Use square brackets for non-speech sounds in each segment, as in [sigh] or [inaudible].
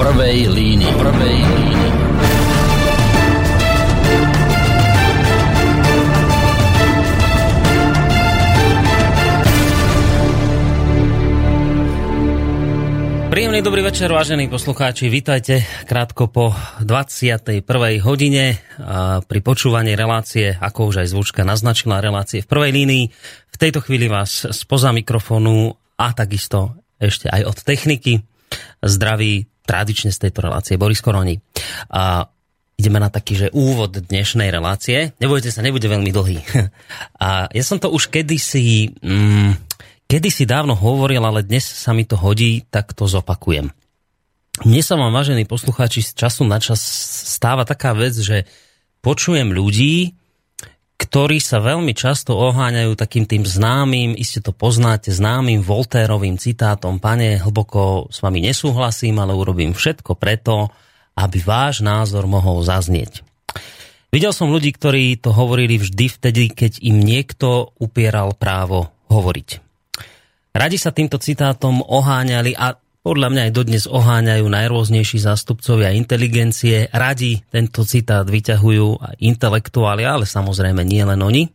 prvej línii. Prvej línii. Príjemný dobrý večer, vážení poslucháči. Vítajte krátko po 21. hodine pri počúvaní relácie, ako už aj zvučka naznačila, relácie v prvej línii. V tejto chvíli vás spoza mikrofónu a takisto ešte aj od techniky zdraví tradične z tejto relácie Boris Koroni. A ideme na taký, že úvod dnešnej relácie. Nebojte sa, nebude veľmi dlhý. [laughs] A ja som to už kedysi, mm, kedysi dávno hovoril, ale dnes sa mi to hodí, tak to zopakujem. Mne sa vám, vážení poslucháči, z času na čas stáva taká vec, že počujem ľudí, ktorí sa veľmi často oháňajú takým tým známym, iste to poznáte, známym Voltérovým citátom Pane, hlboko s vami nesúhlasím, ale urobím všetko preto, aby váš názor mohol zaznieť. Videl som ľudí, ktorí to hovorili vždy vtedy, keď im niekto upieral právo hovoriť. Radi sa týmto citátom oháňali a podľa mňa aj dodnes oháňajú najrôznejší zástupcovia inteligencie. Radi tento citát vyťahujú aj intelektuáli, ale samozrejme nie len oni.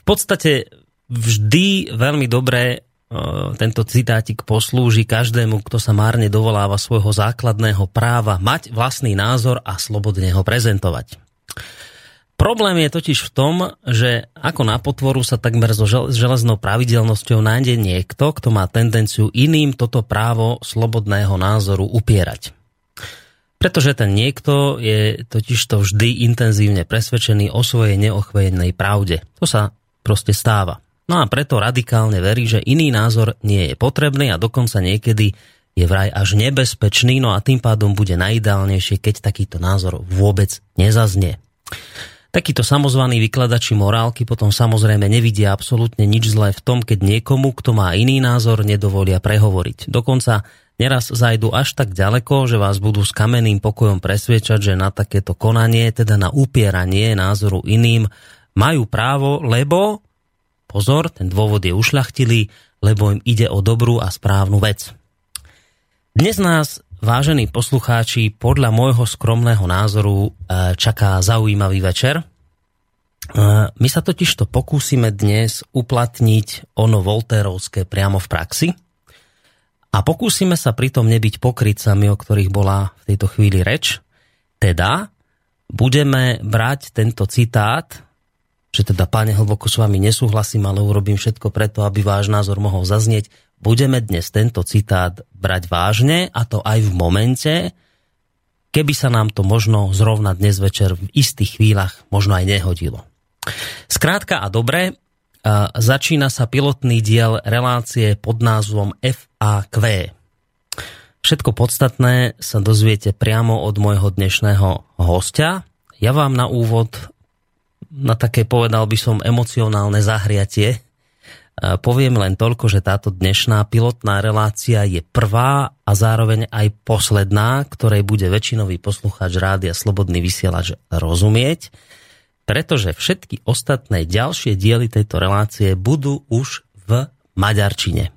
V podstate vždy veľmi dobre e, tento citátik poslúži každému, kto sa márne dovoláva svojho základného práva mať vlastný názor a slobodne ho prezentovať. Problém je totiž v tom, že ako na potvoru sa takmer so železnou pravidelnosťou nájde niekto, kto má tendenciu iným toto právo slobodného názoru upierať. Pretože ten niekto je totiž to vždy intenzívne presvedčený o svojej neochvejenej pravde. To sa proste stáva. No a preto radikálne verí, že iný názor nie je potrebný a dokonca niekedy je vraj až nebezpečný, no a tým pádom bude najideálnejšie, keď takýto názor vôbec nezaznie. Takíto samozvaní vykladači morálky potom samozrejme nevidia absolútne nič zlé v tom, keď niekomu, kto má iný názor, nedovolia prehovoriť. Dokonca neraz zajdu až tak ďaleko, že vás budú s kamenným pokojom presviečať, že na takéto konanie, teda na upieranie názoru iným, majú právo, lebo, pozor, ten dôvod je ušľachtilý, lebo im ide o dobrú a správnu vec. Dnes nás Vážení poslucháči, podľa môjho skromného názoru e, čaká zaujímavý večer. E, my sa totiž to pokúsime dnes uplatniť ono voltérovské priamo v praxi a pokúsime sa pritom nebyť pokrycami, o ktorých bola v tejto chvíli reč. Teda budeme brať tento citát, že teda, páne, hlboko s vami nesúhlasím, ale urobím všetko preto, aby váš názor mohol zaznieť budeme dnes tento citát brať vážne a to aj v momente, keby sa nám to možno zrovna dnes večer v istých chvíľach možno aj nehodilo. Skrátka a dobre, začína sa pilotný diel relácie pod názvom FAQ. Všetko podstatné sa dozviete priamo od môjho dnešného hostia. Ja vám na úvod, na také povedal by som emocionálne zahriatie, Poviem len toľko, že táto dnešná pilotná relácia je prvá a zároveň aj posledná, ktorej bude väčšinový poslucháč rádia Slobodný vysielač rozumieť, pretože všetky ostatné ďalšie diely tejto relácie budú už v maďarčine.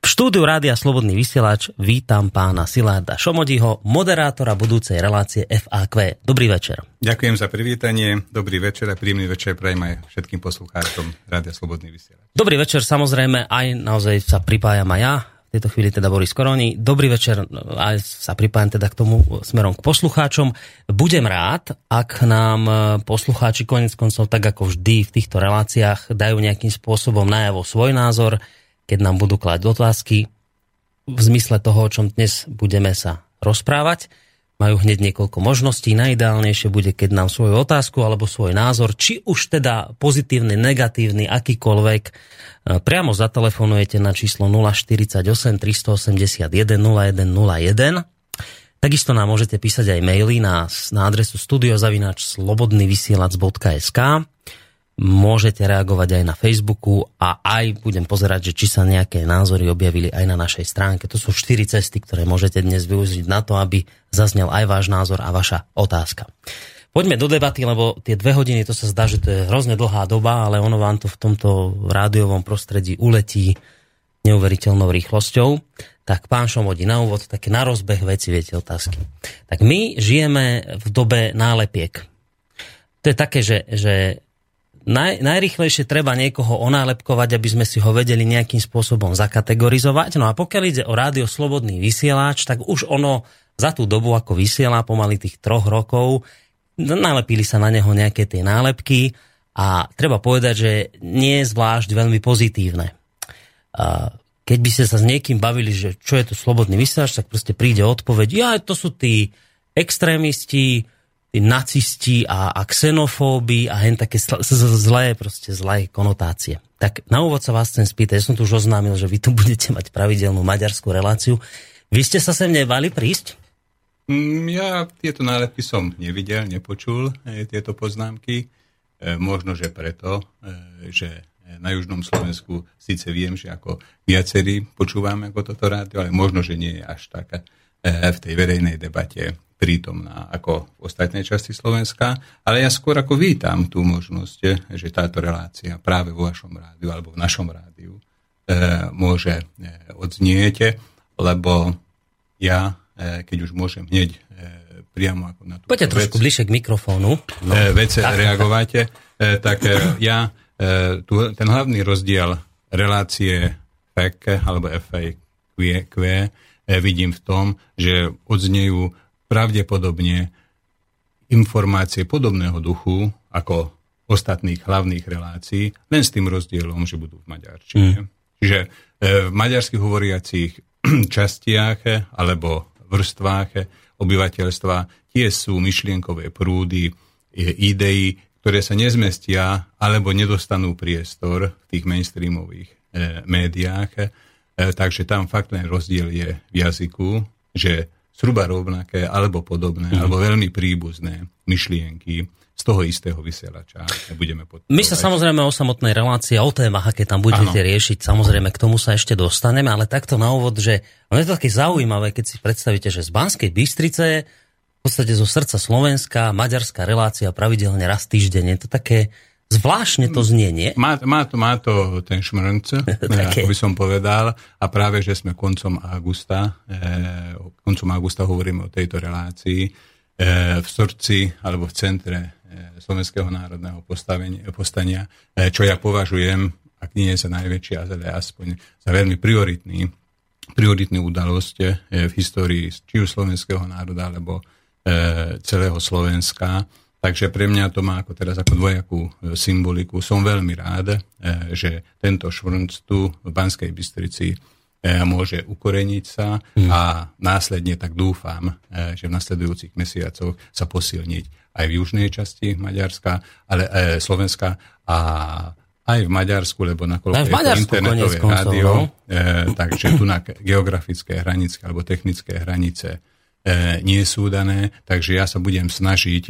V štúdiu Rádia Slobodný vysielač vítam pána Silárda Šomodiho, moderátora budúcej relácie FAQ. Dobrý večer. Ďakujem za privítanie, dobrý večer a príjemný večer prajem aj všetkým poslucháčom Rádia Slobodný vysielač. Dobrý večer, samozrejme, aj naozaj sa pripájam aj ja, v tejto chvíli teda Boris Koroni. Dobrý večer, aj sa pripájam teda k tomu smerom k poslucháčom. Budem rád, ak nám poslucháči konec koncov, tak ako vždy v týchto reláciách, dajú nejakým spôsobom najavo svoj názor, keď nám budú klať otázky v zmysle toho, o čom dnes budeme sa rozprávať. Majú hneď niekoľko možností. Najideálnejšie bude, keď nám svoju otázku alebo svoj názor, či už teda pozitívny, negatívny, akýkoľvek, e, priamo zatelefonujete na číslo 048 381 0101. Takisto nám môžete písať aj maily na, na adresu studiozavinač slobodnyvysielac.sk Môžete reagovať aj na Facebooku a aj budem pozerať, že či sa nejaké názory objavili aj na našej stránke. To sú štyri cesty, ktoré môžete dnes využiť na to, aby zaznel aj váš názor a vaša otázka. Poďme do debaty, lebo tie dve hodiny, to sa zdá, že to je hrozne dlhá doba, ale ono vám to v tomto rádiovom prostredí uletí neuveriteľnou rýchlosťou. Tak pán Šomodi, na úvod také na rozbeh veci, viete, otázky. Tak my žijeme v dobe nálepiek. To je také, že, že naj, najrychlejšie treba niekoho onálepkovať, aby sme si ho vedeli nejakým spôsobom zakategorizovať. No a pokiaľ ide o rádio Slobodný vysielač, tak už ono za tú dobu, ako vysiela, pomaly tých troch rokov, nalepili sa na neho nejaké tie nálepky a treba povedať, že nie je zvlášť veľmi pozitívne keď by ste sa s niekým bavili, že čo je to slobodný vysielač, tak proste príde odpoveď, ja, to sú tí extrémisti, nacisti a, a xenofóby a hen také zlé, proste zlé konotácie. Tak na úvod sa vás chcem spýtať, ja som tu už oznámil, že vy tu [laughs] budete mať pravidelnú maďarskú reláciu. Vy ste sa sem nevali prísť? Mm, ja tieto nálepky som nevidel, nepočul, eh, tieto poznámky. E, možno, že preto, e, že na južnom Slovensku síce viem, že ako viacerí počúvame ako toto rádio, ale možno, že nie je až taká eh, v tej verejnej debate prítomná ako v ostatnej časti Slovenska, ale ja skôr ako vítam tú možnosť, že táto relácia práve vo vašom rádiu alebo v našom rádiu eh, môže odznieť, lebo ja, keď už môžem hneď priamo ako na tú Poďte trošku bližšie k mikrofónu. No. Vec reagovate, tak ja E, tu, ten hlavný rozdiel relácie FAQ alebo FAQ e, vidím v tom, že odznejú pravdepodobne informácie podobného duchu ako ostatných hlavných relácií, len s tým rozdielom, že budú v maďarčine. Mm. Čiže e, v maďarských hovoriacich [clears throat] častiach alebo vrstvách obyvateľstva tie sú myšlienkové prúdy, idei, ktoré sa nezmestia alebo nedostanú priestor v tých mainstreamových e, médiách. E, takže tam fakt len rozdiel je v jazyku, že zhruba rovnaké alebo podobné, mm. alebo veľmi príbuzné myšlienky z toho istého vysielača budeme podporovať. My sa samozrejme o samotnej relácii a o témach, aké tam budete ano. riešiť, samozrejme k tomu sa ešte dostaneme, ale takto na úvod, že ono je to také zaujímavé, keď si predstavíte, že z Banskej Bystrice v podstate zo srdca Slovenska, maďarská relácia pravidelne raz týždeň. Je to také zvláštne to znie, nie? Má, má, to, má to ten šmrnc, [laughs] ako by som povedal. A práve, že sme koncom augusta, eh, koncom augusta hovoríme o tejto relácii, eh, v srdci alebo v centre eh, Slovenského národného postania, eh, čo ja považujem, ak nie je za najväčšie, ale aspoň za veľmi prioritný, prioritný udalosť eh, v histórii či už slovenského národa, alebo E, celého Slovenska. Takže pre mňa to má ako teraz ako dvojakú e, symboliku. Som veľmi rád, e, že tento švrnc tu v Banskej Bystrici môže ukoreniť sa mm. a následne tak dúfam, že v nasledujúcich mesiacoch sa posilniť aj v južnej časti Maďarska, ale e, Slovenska a aj v Maďarsku, lebo nakoľko je to internetové rádio, no? e, takže tu na geografické hranice alebo technické hranice E, nie sú dané, takže ja sa budem snažiť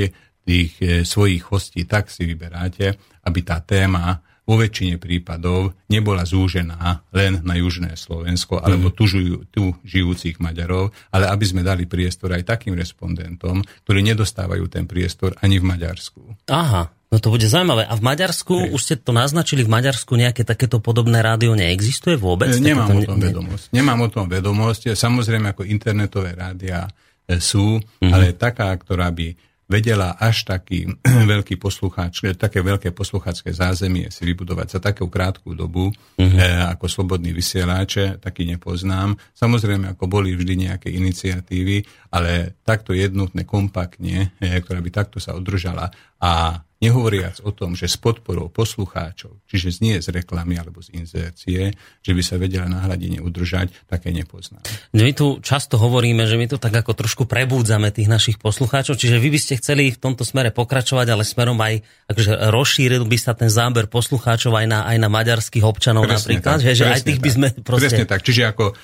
tých e, svojich hostí tak si vyberáte, aby tá téma vo väčšine prípadov nebola zúžená len na južné Slovensko alebo mhm. tu, žujú, tu žijúcich Maďarov, ale aby sme dali priestor aj takým respondentom, ktorí nedostávajú ten priestor ani v Maďarsku. Aha, No to bude zaujímavé. A v Maďarsku, Hej. už ste to naznačili, v Maďarsku nejaké takéto podobné rádio neexistuje vôbec? E, nemám o tom vedomosť. Nemám o tom vedomosť. Samozrejme, ako internetové rádia e, sú, mm-hmm. ale taká, ktorá by vedela až taký [clears throat] veľký poslucháč, také veľké poslucháčské zázemie si vybudovať za takú krátku dobu, mm-hmm. e, ako slobodný vysielač, taký nepoznám. Samozrejme, ako boli vždy nejaké iniciatívy, ale takto jednotné, kompaktne, e, ktorá by takto sa udržala a Nehovoriac o tom, že s podporou poslucháčov, čiže nie z reklamy alebo z inzercie, že by sa vedela na hladine udržať, také nepoznám. My tu často hovoríme, že my to tak ako trošku prebúdzame tých našich poslucháčov, čiže vy by ste chceli v tomto smere pokračovať, ale smerom aj akože rozšíril by sa ten záber poslucháčov aj na, aj na maďarských občanov presne napríklad, tak, že, že aj tých tak. by sme proste... Presne tak, čiže ako e,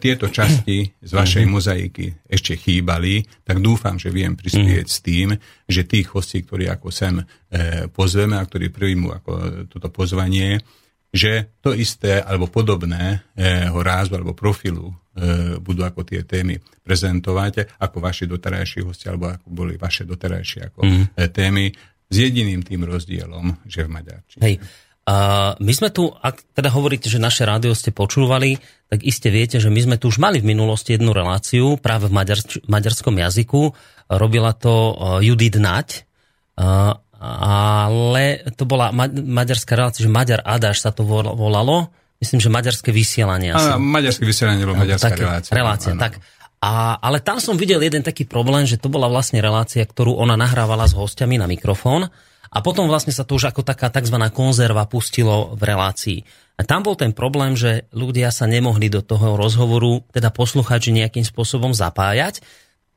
tieto časti z vašej mm-hmm. mozaiky ešte chýbali, tak dúfam, že viem prispieť mm-hmm. s tým, že tých hostí, ktorí ako sem pozveme a ktorí príjmu ako toto pozvanie, že to isté alebo podobné ho rázu alebo profilu e, budú ako tie témy prezentovať, ako vaši doterajší hosti, alebo ako boli vaše doterajšie ako mm. témy, s jediným tým rozdielom, že v Maďarčine. Hej. Uh, my sme tu, ak teda hovoríte, že naše rádio ste počúvali, tak iste viete, že my sme tu už mali v minulosti jednu reláciu práve v maďar, maďarskom jazyku. Robila to Judith Nať, ale to bola ma, maďarská relácia, že Maďar Adáš sa to volalo. Myslím, že maďarské vysielanie. A, maďarské vysielanie bolo maďarská také, relácia. Relácia, tak. A, ale tam som videl jeden taký problém, že to bola vlastne relácia, ktorú ona nahrávala s hostiami na mikrofón a potom vlastne sa to už ako taká tzv. konzerva pustilo v relácii. A tam bol ten problém, že ľudia sa nemohli do toho rozhovoru, teda poslucháči nejakým spôsobom zapájať.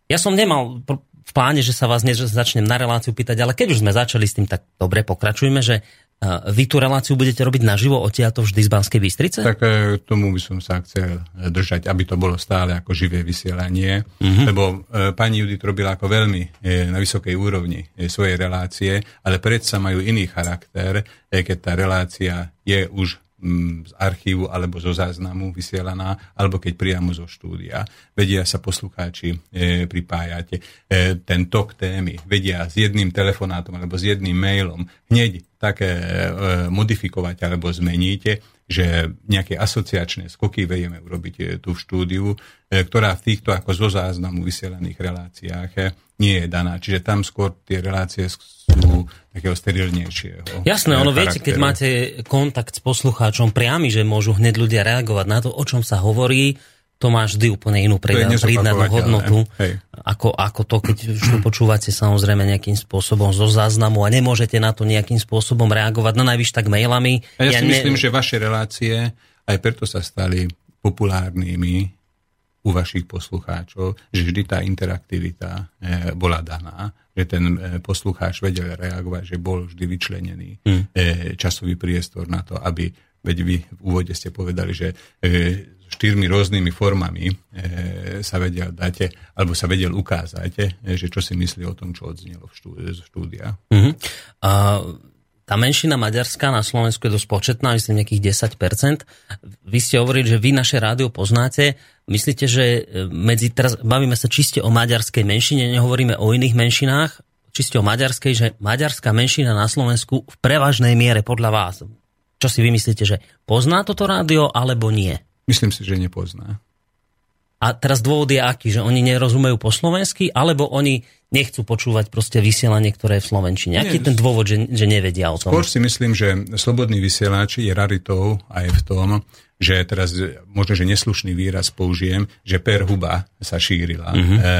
Ja som nemal v pláne, že sa vás začnem na reláciu pýtať, ale keď už sme začali s tým, tak dobre, pokračujme, že vy tú reláciu budete robiť naživo odtiaľto vždy z Banskej Bystrice? Tak e, tomu by som sa chcel e, držať, aby to bolo stále ako živé vysielanie, mm-hmm. lebo e, pani Judit robila ako veľmi na vysokej úrovni svojej relácie, ale predsa majú iný charakter, keď tá relácia je už z archívu alebo zo záznamu vysielaná, alebo keď priamo zo štúdia. Vedia sa poslucháči e, pripájať e, ten tok témy, vedia s jedným telefonátom alebo s jedným mailom hneď také e, modifikovať alebo zmeníte, že nejaké asociačné skoky vejeme urobiť e, v štúdiu, e, ktorá v týchto ako zo záznamu vysielaných reláciách nie je daná. Čiže tam skôr tie relácie sú takého sterilnejšieho. Jasné, ono viete, keď máte kontakt s poslucháčom priamy, že môžu hneď ľudia reagovať na to, o čom sa hovorí, to má vždy úplne inú pridanú hodnotu, ako, ako to, keď to počúvate samozrejme nejakým spôsobom zo záznamu a nemôžete na to nejakým spôsobom reagovať, na najvyš tak mailami. A ja, ja si ne... myslím, že vaše relácie aj preto sa stali populárnymi u vašich poslucháčov, že vždy tá interaktivita e, bola daná, že ten e, poslucháč vedel reagovať, že bol vždy vyčlenený mm. časový priestor na to, aby, veď vy v úvode ste povedali, že štyrmi rôznymi formami e, sa vedel dať, alebo sa vedel ukázať, e, že čo si myslí o tom, čo odznelo zo štúdia. Uh-huh. A tá menšina maďarská na Slovensku je dosť početná, myslím nejakých 10%. Vy ste hovorili, že vy naše rádio poznáte. Myslíte, že e, medzi, teraz bavíme sa čiste o maďarskej menšine, nehovoríme o iných menšinách, čiste o maďarskej, že maďarská menšina na Slovensku v prevažnej miere podľa vás, čo si vymyslíte, že pozná toto rádio alebo nie? Myslím si, že nepozná. A teraz dôvod je aký, že oni nerozumejú po slovensky, alebo oni nechcú počúvať proste vysielanie, ktoré je v Slovenčine. Aký je ten dôvod, že, že nevedia o tom? Skôr si myslím, že slobodný vysielač je raritou aj v tom, že teraz možno, že neslušný výraz použijem, že per huba sa šírila uh-huh. e,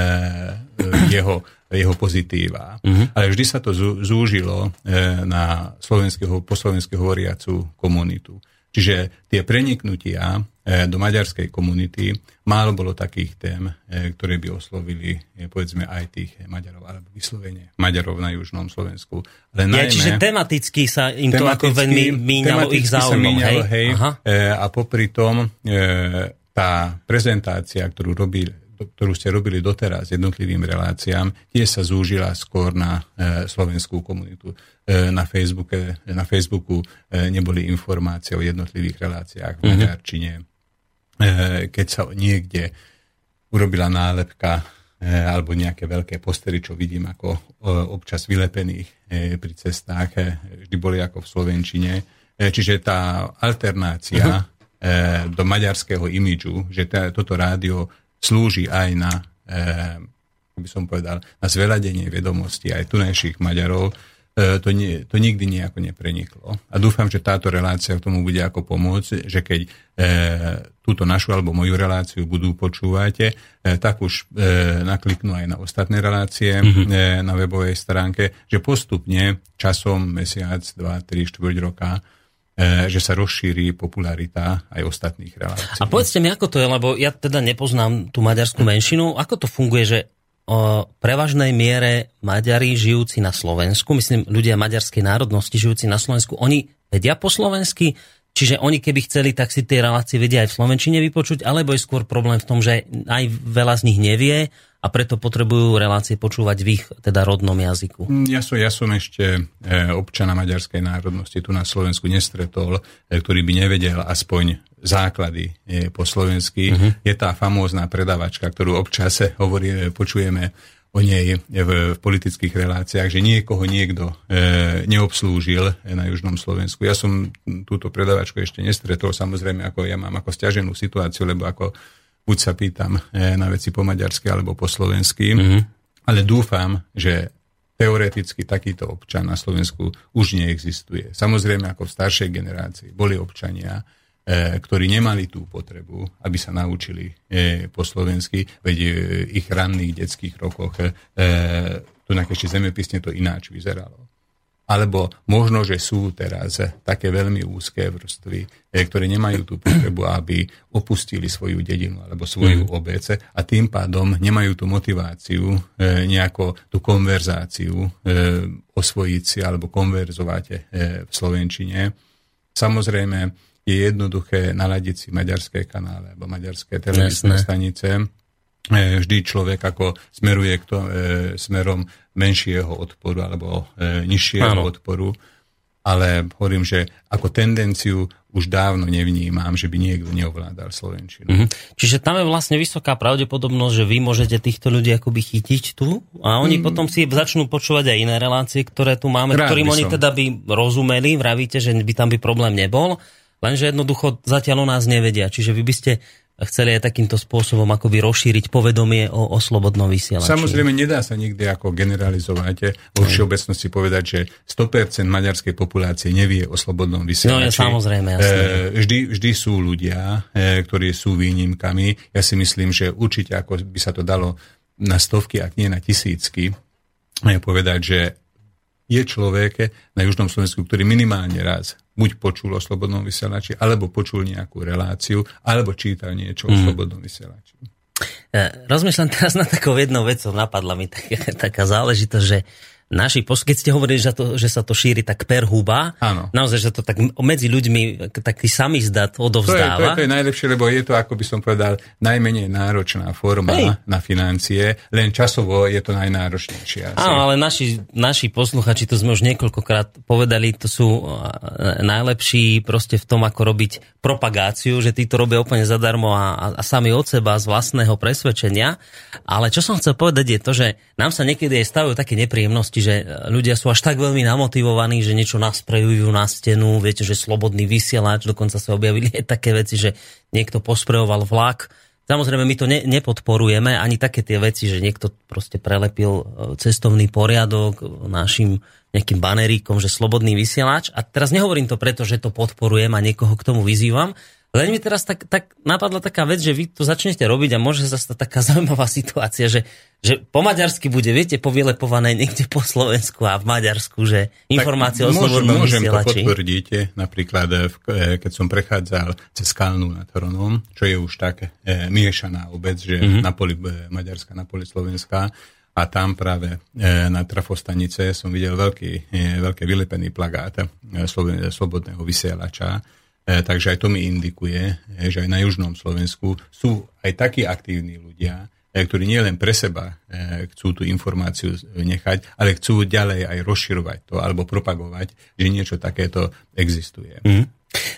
jeho, jeho pozitíva. Uh-huh. Ale vždy sa to zúžilo e, na slovenského, po slovensky hovoriacu komunitu. Čiže tie preniknutia do maďarskej komunity, málo bolo takých tém, e, ktoré by oslovili e, povedzme aj tých Maďarov, alebo vyslovene Maďarov na južnom Slovensku. Ale najmä, ja, čiže tematicky sa im to ako veľmi míňalo ich záujmom, hej? hej a popri tom tá prezentácia, ktorú robili ktorú ste robili doteraz jednotlivým reláciám, tiež sa zúžila skôr na e, slovenskú komunitu. E, na, Facebooke, na Facebooku e, neboli informácie o jednotlivých reláciách v mm-hmm. Maďarčine. E, keď sa niekde urobila nálepka e, alebo nejaké veľké postery, čo vidím ako e, občas vylepených pri cestách, vždy boli ako v Slovenčine. Čiže tá alternácia uh-huh. do maďarského imidžu, že toto rádio slúži aj na, eh, by som povedal, na zveľadenie vedomostí aj tunajších Maďarov, eh, to, nie, to nikdy nejako nepreniklo. A dúfam, že táto relácia k tomu bude ako pomôcť, že keď eh, túto našu alebo moju reláciu budú počúvať, eh, tak už eh, nakliknú aj na ostatné relácie mm-hmm. eh, na webovej stránke, že postupne časom, mesiac, dva, tri, štvrť roka, E, že sa rozšíri popularita aj ostatných relácií. A povedzte mi, ako to je, lebo ja teda nepoznám tú maďarskú menšinu. Ako to funguje, že o prevažnej miere Maďari žijúci na Slovensku, myslím ľudia maďarskej národnosti žijúci na Slovensku, oni vedia po slovensky, čiže oni keby chceli, tak si tie relácie vedia aj v Slovenčine vypočuť, alebo je skôr problém v tom, že aj veľa z nich nevie a preto potrebujú relácie počúvať v ich teda rodnom jazyku. Mm, ja som, ja som ešte e, občana maďarskej národnosti tu na Slovensku nestretol, e, ktorý by nevedel aspoň základy e, po slovensky. Uh-huh. Je tá famózna predavačka, ktorú občas hovorí, počujeme o nej v, v politických reláciách, že niekoho niekto e, neobslúžil na Južnom Slovensku. Ja som túto predavačku ešte nestretol, samozrejme, ako ja mám ako stiaženú situáciu, lebo ako buď sa pýtam e, na veci po maďarsky alebo po slovensky, mm-hmm. ale dúfam, že teoreticky takýto občan na Slovensku už neexistuje. Samozrejme, ako v staršej generácii boli občania, e, ktorí nemali tú potrebu, aby sa naučili e, po slovensky, veď v ich ranných detských rokoch e, tu na ešte zemepisne to ináč vyzeralo alebo možno, že sú teraz také veľmi úzké vrstvy, ktoré nemajú tú potrebu, aby opustili svoju dedinu alebo svoju mm. obec a tým pádom nemajú tú motiváciu nejako tú konverzáciu osvojiť si alebo konverzovať v Slovenčine. Samozrejme, je jednoduché naladiť si maďarské kanále alebo maďarské televízne stanice. Vždy človek ako smeruje k to, smerom menšieho odporu alebo e, nižšieho Áno. odporu. Ale hovorím, že ako tendenciu už dávno nevnímam, že by niekto neovládal Slovenčinu. Mm-hmm. Čiže tam je vlastne vysoká pravdepodobnosť, že vy môžete týchto ľudí akoby chytiť tu a oni mm. potom si začnú počúvať aj iné relácie, ktoré tu máme, Rád ktorým oni teda by rozumeli, vravíte, že by tam by problém nebol, lenže jednoducho zatiaľ o nás nevedia. Čiže vy by ste chceli aj takýmto spôsobom akoby rozšíriť povedomie o, o slobodnom vysielači. Samozrejme, nedá sa nikdy ako generalizovať, vo všeobecnosti povedať, že 100% maďarskej populácie nevie o slobodnom vysielači. No je samozrejme, jasné. E, vždy, vždy sú ľudia, e, ktorí sú výnimkami. Ja si myslím, že určite ako by sa to dalo na stovky, ak nie na tisícky, povedať, že je človek na Južnom Slovensku, ktorý minimálne raz buď počul o slobodnom vysielači, alebo počul nejakú reláciu, alebo čítal niečo mm. o mhm. slobodnom vysielači. E, rozmýšľam teraz na takou jednou vecou, napadla mi [laughs] tak, taká záležitosť, že naši, keď ste hovorili, že, to, že sa to šíri tak per huba, Áno. naozaj, že to tak medzi ľuďmi taký samizdat odovzdáva. To je, to, je, to je najlepšie, lebo je to, ako by som povedal, najmenej náročná forma Hej. na financie, len časovo je to najnáročnejšie. Asi. Áno, ale naši, naši posluchači, to sme už niekoľkokrát povedali, to sú najlepší proste v tom, ako robiť propagáciu, že tí to robia úplne zadarmo a, a, sami od seba z vlastného presvedčenia. Ale čo som chcel povedať je to, že nám sa niekedy aj stavujú také nepríjemnosti, že ľudia sú až tak veľmi namotivovaní, že niečo nasprejujú na stenu, viete, že slobodný vysielač, dokonca sa objavili aj také veci, že niekto posprejoval vlak. Samozrejme, my to ne, nepodporujeme, ani také tie veci, že niekto proste prelepil e, cestovný poriadok našim nejakým baneríkom, že slobodný vysielač. A teraz nehovorím to preto, že to podporujem a niekoho k tomu vyzývam, len mi teraz tak, tak napadla taká vec, že vy to začnete robiť a môže sa stať taká [laughs] zaujímavá situácia, že, že po maďarsky bude, viete, povylepované niekde po Slovensku a v Maďarsku, že informácie tak o slobodnom môžem vysielači. Môžem to potvrdiť, napríklad eh, eh, keď som prechádzal cez Kalnu nad Hronom, čo je už tak e, miešaná obec, že mm-hmm. na poli e, Maďarska, na poli Slovenská, a tam práve na trafostanice som videl veľký, veľké vylepený plagát slobodného vysielača, takže aj to mi indikuje, e, že aj na južnom Slovensku sú aj takí aktívni ľudia, e, ktorí nielen pre seba chcú tú informáciu nechať, ale chcú ďalej aj rozširovať to alebo propagovať, že niečo takéto existuje. Mm.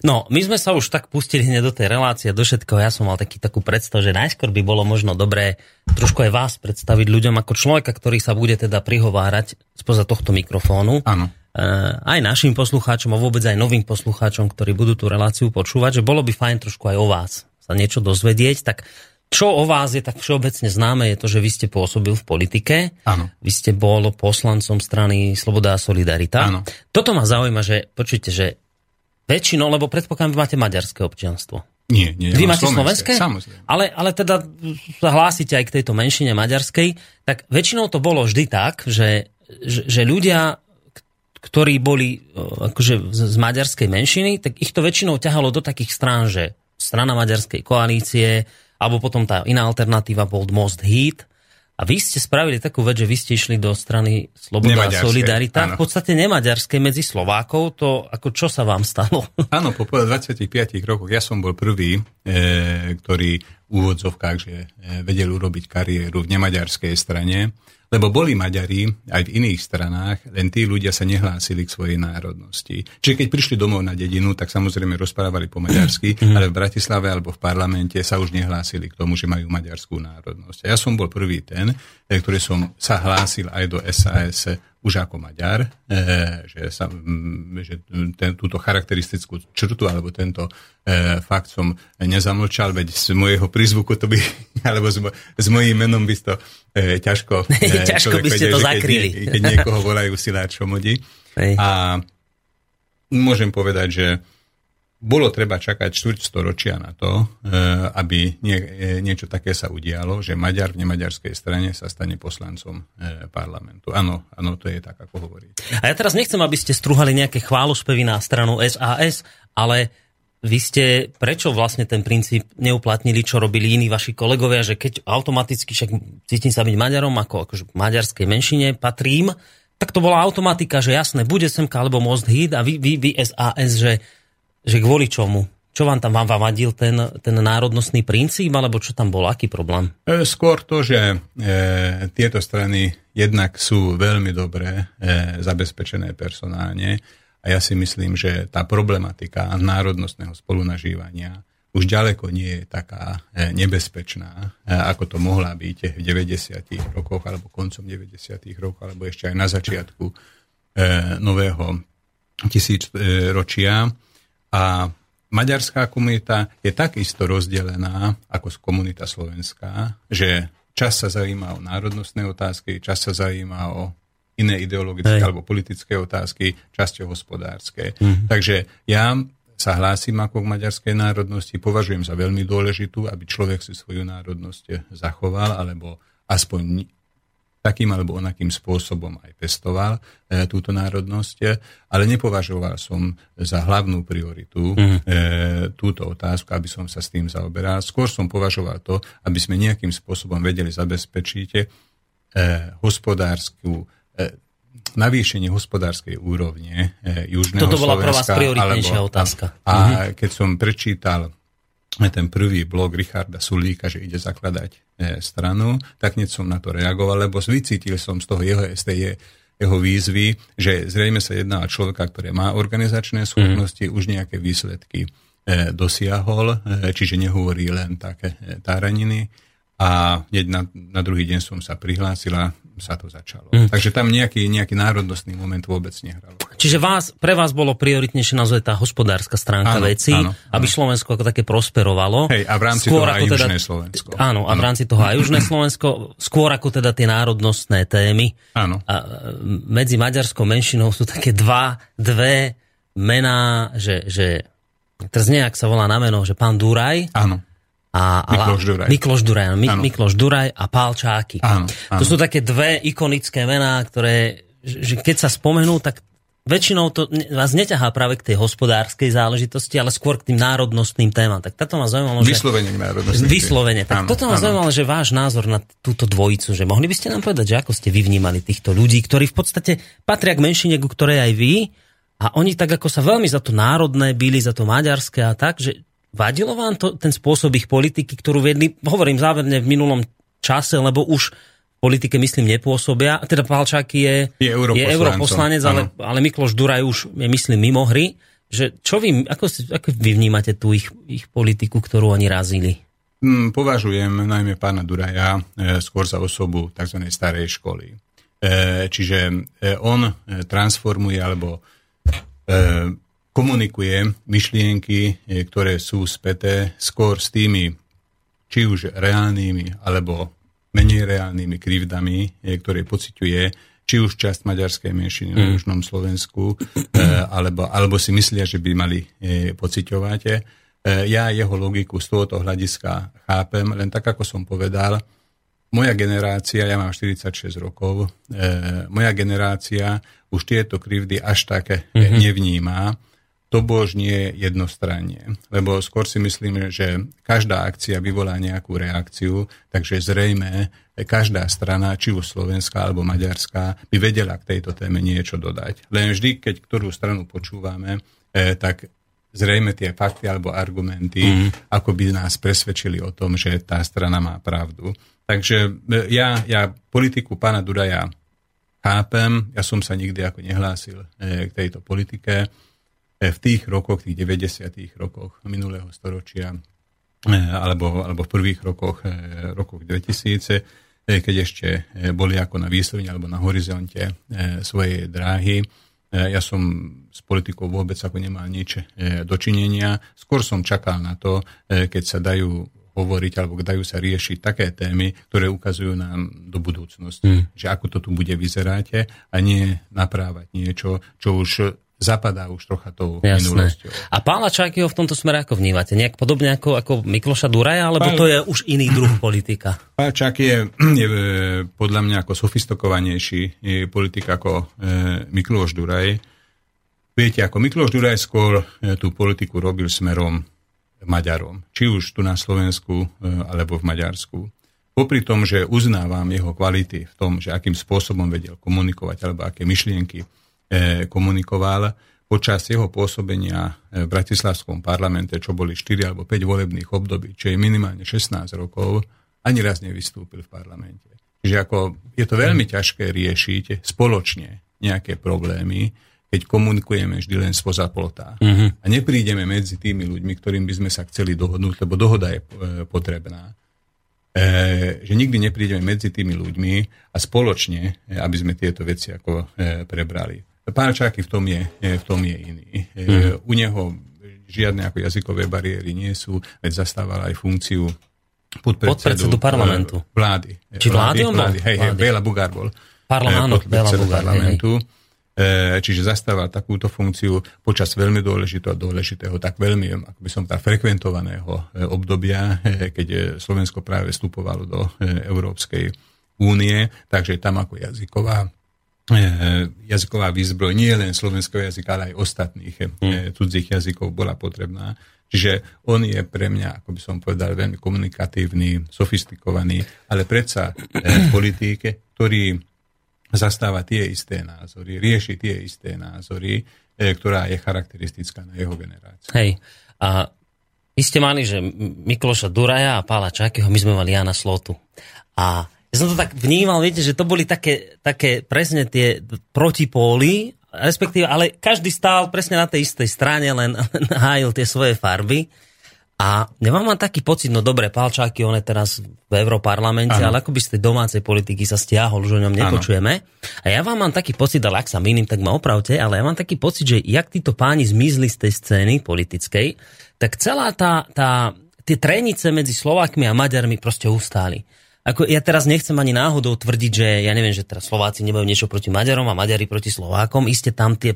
No, my sme sa už tak pustili hneď do tej relácie, do všetkého. Ja som mal taký, takú predstavu, že najskôr by bolo možno dobré trošku aj vás predstaviť ľuďom ako človeka, ktorý sa bude teda prihovárať spoza tohto mikrofónu. Áno. Eh, aj našim poslucháčom a vôbec aj novým poslucháčom, ktorí budú tú reláciu počúvať, že bolo by fajn trošku aj o vás sa niečo dozvedieť, tak čo o vás je tak všeobecne známe, je to, že vy ste pôsobil v politike. Áno. Vy ste bol poslancom strany Sloboda a Solidarita. Áno. Toto ma zaujíma, že počujte, že väčšinou, lebo predpokladám, vy máte maďarské občianstvo. Nie, nie. Vy máte slovenské? Samozrejme. Ale, ale teda hlásite aj k tejto menšine maďarskej, tak väčšinou to bolo vždy tak, že, že, že ľudia ktorí boli akože z maďarskej menšiny, tak ich to väčšinou ťahalo do takých strán, že strana maďarskej koalície, alebo potom tá iná alternatíva bol Most Heat. A vy ste spravili takú vec, že vy ste išli do strany Sloboda a Solidarita, áno. v podstate nemaďarskej medzi Slovákov. To ako čo sa vám stalo? [laughs] Áno, po 25 rokoch ja som bol prvý, e, ktorý v úvodzovkách, že e, vedel urobiť kariéru v nemaďarskej strane Lebo boli Maďari aj v iných stranách, len tí ľudia sa nehlásili k svojej národnosti. Čiže keď prišli domov na dedinu, tak samozrejme rozprávali po maďarsky, mhm. ale v Bratislave alebo v parlamente sa už nehlásili k tomu, že majú maďarskú národnosť. A ja som bol prvý ten, eh, ktorý som sa hlásil aj do SAS už ako Maďar, e, že, sa, že ten, túto charakteristickú črtu alebo tento e, fakt som nezamlčal, veď z môjho prízvuku to by, [laughs] alebo s, s mojím menom by to e, ťažko, [laughs] e, ťažko by ste vedie, to zakryli. Keď, keď niekoho volajú siláč šomodi. A môžem povedať, že bolo treba čakať štvrť storočia na to, e, aby nie, e, niečo také sa udialo, že Maďar v nemaďarskej strane sa stane poslancom e, parlamentu. Áno, áno, to je tak, ako hovorí. A ja teraz nechcem, aby ste strúhali nejaké chválospevy na stranu SAS, ale vy ste, prečo vlastne ten princíp neuplatnili, čo robili iní vaši kolegovia, že keď automaticky, však cítim sa byť Maďarom, ako akože maďarskej menšine patrím, tak to bola automatika, že jasné, bude semka alebo Most Hit a vy, vy, vy SAS, že že kvôli čomu? Čo vám tam vám vadil ten, ten národnostný princíp, alebo čo tam bol, aký problém? E, skôr to, že e, tieto strany jednak sú veľmi dobre e, zabezpečené personálne a ja si myslím, že tá problematika národnostného spolunažívania už ďaleko nie je taká e, nebezpečná, e, ako to mohla byť v 90. rokoch, alebo koncom 90. rokov, alebo ešte aj na začiatku e, nového tisícročia. A maďarská komunita je takisto rozdelená ako komunita slovenská, že čas sa zaujíma o národnostné otázky, čas sa zaujíma o iné ideologické Hej. alebo politické otázky, časť hospodárske. Mm-hmm. Takže ja sa hlásim ako k maďarskej národnosti, považujem za veľmi dôležitú, aby človek si svoju národnosť zachoval, alebo aspoň takým alebo onakým spôsobom aj pestoval e, túto národnosť, ale nepovažoval som za hlavnú prioritu mm. e, túto otázku, aby som sa s tým zaoberal. Skôr som považoval to, aby sme nejakým spôsobom vedeli zabezpečiť e, hospodárskú e, navýšenie hospodárskej úrovne e, Južného Toto bola Slovenska, pre vás prioritnejšia alebo, otázka. A, a mm keď som prečítal ten prvý blog Richarda Sulíka, že ide zakladať e, stranu, tak hneď som na to reagoval, lebo vycítil som z toho jeho, z tej jeho výzvy, že zrejme sa jedná o človeka, ktorý má organizačné schopnosti, mm. už nejaké výsledky e, dosiahol, e, čiže nehovorí len také táraniny. A hneď na, na druhý deň som sa prihlásila sa to začalo. Mm. Takže tam nejaký, nejaký národnostný moment vôbec nehral. Čiže vás, pre vás bolo prioritnejšie naozaj tá hospodárska stránka áno, veci, áno, áno. aby Slovensko ako také prosperovalo. Hej, a v rámci skôr toho aj teda, Južné Slovensko. Áno, a v rámci toho aj Južné Slovensko, skôr ako teda tie národnostné témy. Áno. A medzi maďarskou menšinou sú také dva, dve mená, že, že teraz nejak sa volá na meno, že pán Duraj. Áno a, a Mikloš Duraj. Mikloš Duraj, Mi, Mikloš Duraj a Pál Čáky. Áno, áno. To sú také dve ikonické mená, ktoré, že keď sa spomenú, tak väčšinou to vás neťahá práve k tej hospodárskej záležitosti, ale skôr k tým národnostným témam. Tak toto ma zaujímalo, že... Vyslovene k národnostným Vyslovene. Tak áno, toto ma áno. zaujímalo, že váš názor na túto dvojicu, že mohli by ste nám povedať, že ako ste vy vnímali týchto ľudí, ktorí v podstate patria k menšine, ku ktorej aj vy, a oni tak ako sa veľmi za to národné byli, za to maďarské a tak, že Vadilo vám to, ten spôsob ich politiky, ktorú vedli, hovorím záverne v minulom čase, lebo už v politike, myslím, nepôsobia. Teda Palčáky je, je, je europoslanec, ale, ale Mikloš Duraj už je, myslím, mimo hry. Že čo vy, ako, ako vy vnímate tú ich, ich politiku, ktorú oni razili? Hmm, považujem najmä pána Duraja e, skôr za osobu tzv. starej školy. E, čiže e, on e, transformuje alebo e, komunikuje myšlienky, e, ktoré sú späté skôr s tými či už reálnymi alebo menej reálnymi krivdami, e, ktoré pociťuje či už časť maďarskej menšiny mm. na Južnom Slovensku, e, alebo, alebo si myslia, že by mali pociťovať. Ja jeho logiku z tohoto hľadiska chápem, len tak, ako som povedal, moja generácia, ja mám 46 rokov, moja generácia už tieto krivdy až také mm-hmm. nevníma to božnie jednostranne. Lebo skôr si myslím, že každá akcia vyvolá nejakú reakciu, takže zrejme každá strana, či už slovenská alebo maďarská, by vedela k tejto téme niečo dodať. Len vždy, keď ktorú stranu počúvame, eh, tak zrejme tie fakty alebo argumenty, mm. ako by nás presvedčili o tom, že tá strana má pravdu. Takže e, ja, ja politiku pána Duraja chápem, ja som sa nikdy ako nehlásil e, k tejto politike. E, v tých rokoch, tých 90. rokoch minulého storočia, alebo, alebo v prvých rokoch, rokoch 2000, keď ešte boli ako na výsledne alebo na horizonte svojej dráhy. Ja som s politikou vôbec ako nemal nič dočinenia. Skôr som čakal na to, keď sa dajú hovoriť alebo dajú sa riešiť také témy, ktoré ukazujú nám do budúcnosti. Mm. Že ako to tu bude vyzerať a nie naprávať niečo, čo už zapadá už trocha tou Jasné. minulosťou. A pána Čajkyho v tomto smere ako vnívate? Nejak podobne ako, ako Mikloša Duraja, alebo Pán, to je už iný druh politika? Pán Čak je, je podľa mňa ako sofistikovanejší je politik ako e, Mikloš Duraj. Viete, ako Mikloš Duraj skôr e, tú politiku robil smerom Maďarom, či už tu na Slovensku e, alebo v Maďarsku. Popri tom, že uznávam jeho kvality v tom, že akým spôsobom vedel komunikovať alebo aké myšlienky e, komunikoval, počas jeho pôsobenia e, v Bratislavskom parlamente, čo boli 4 alebo 5 volebných období, čo je minimálne 16 rokov, ani raz nevystúpil v parlamente. Čiže ako je to veľmi ťažké riešiť spoločne nejaké problémy, keď komunikujeme vždy len spoza plota. Uh-huh. A neprídeme medzi tými ľuďmi, ktorým by sme sa chceli dohodnúť, lebo dohoda je e, potrebná. E, že nikdy neprídeme medzi tými ľuďmi a spoločne, e, aby sme tieto veci ako e, prebrali. Pán Čáky v tom je, e, v tom je iný. E, uh-huh. U neho žiadne ako jazykové bariéry nie sú, veď zastával aj funkciu podpredsedu, podpredsedu parlamentu. Vlády. Či vlády? Vlády, vlády. Hej, hej, Béla Bugár bol. Parlament, podpredsedu parlamentu. Hej, hej E, čiže zastával takúto funkciu počas veľmi dôležitého, dôležitého, tak veľmi, ako by som tak frekventovaného e, obdobia, e, keď Slovensko práve vstupovalo do Európskej únie, takže tam ako jazyková jazyková výzbroj nie len slovenského jazyka, ale aj ostatných mm. cudzích jazykov bola potrebná. Čiže on je pre mňa, ako by som povedal, veľmi komunikatívny, sofistikovaný, ale predsa v politike, ktorý zastáva tie isté názory, rieši tie isté názory, ktorá je charakteristická na jeho generáciu. Hej. A vy ste mali, že Mikloša Duraja a Pála Čakyho, my sme mali Jana Slotu. A ja som to tak vnímal, viete, že to boli také, také presne tie protipóly, respektíve, ale každý stál presne na tej istej strane, len, [laughs] len hájil tie svoje farby. A nemám mám taký pocit, no dobre, Palčáky, on je teraz v Európarlamente, ale ako by z tej domácej politiky sa stiahol, že o ňom nepočujeme. Ano. A ja vám mám taký pocit, ale ak sa milím, tak ma opravte, ale ja mám taký pocit, že jak títo páni zmizli z tej scény politickej, tak celá tá, tá tie trenice medzi Slovákmi a Maďarmi proste ustáli. Ako ja teraz nechcem ani náhodou tvrdiť, že ja neviem, že teraz Slováci nemajú niečo proti Maďarom a Maďari proti Slovákom. Iste tam tie,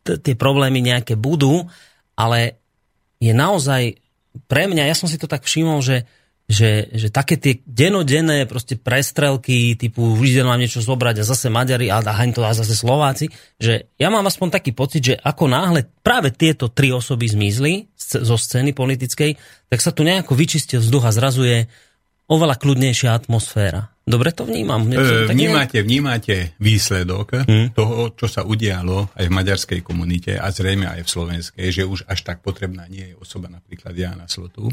tie problémy nejaké budú, ale je naozaj pre mňa, ja som si to tak všimol, že, že, že také tie denodenné proste prestrelky, typu vždy mám niečo zobrať a zase Maďari a haň to a zase Slováci, že ja mám aspoň taký pocit, že ako náhle práve tieto tri osoby zmizli zo scény politickej, tak sa tu nejako vyčistil vzduch a zrazuje oveľa kľudnejšia atmosféra. Dobre to vnímam. E, vnímate, vnímate výsledok hmm. toho, čo sa udialo aj v maďarskej komunite a zrejme aj v slovenskej, že už až tak potrebná nie je osoba napríklad Jana Slotu.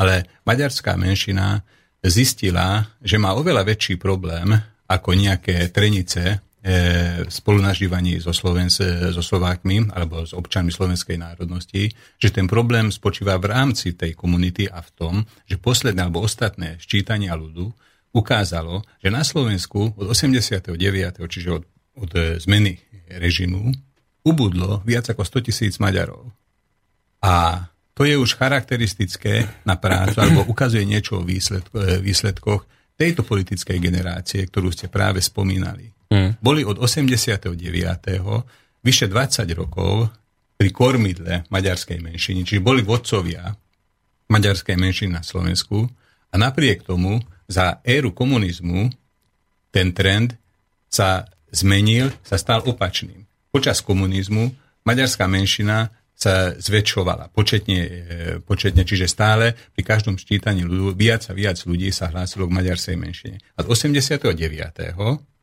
Ale maďarská menšina zistila, že má oveľa väčší problém ako nejaké trenice e, spolunažívaní so, Slovens, so Slovákmi alebo s občanmi slovenskej národnosti, že ten problém spočíva v rámci tej komunity a v tom, že posledné alebo ostatné ščítania ľudu ukázalo, že na Slovensku od 89. čiže od, od e, zmeny režimu ubudlo viac ako 100 tisíc Maďarov. A to je už charakteristické na prácu, alebo ukazuje niečo o výsledko, e, výsledkoch tejto politickej generácie, ktorú ste práve spomínali. Mm. Boli od 89. vyše 20 rokov pri kormidle maďarskej menšiny, čiže boli vodcovia maďarskej menšiny na Slovensku a napriek tomu za éru komunizmu ten trend sa zmenil, sa stal opačným. Počas komunizmu maďarská menšina sa zväčšovala početne, e, početne, čiže stále pri každom ščítaní ľudí viac a viac ľudí sa hlásilo k maďarskej menšine. A od 89.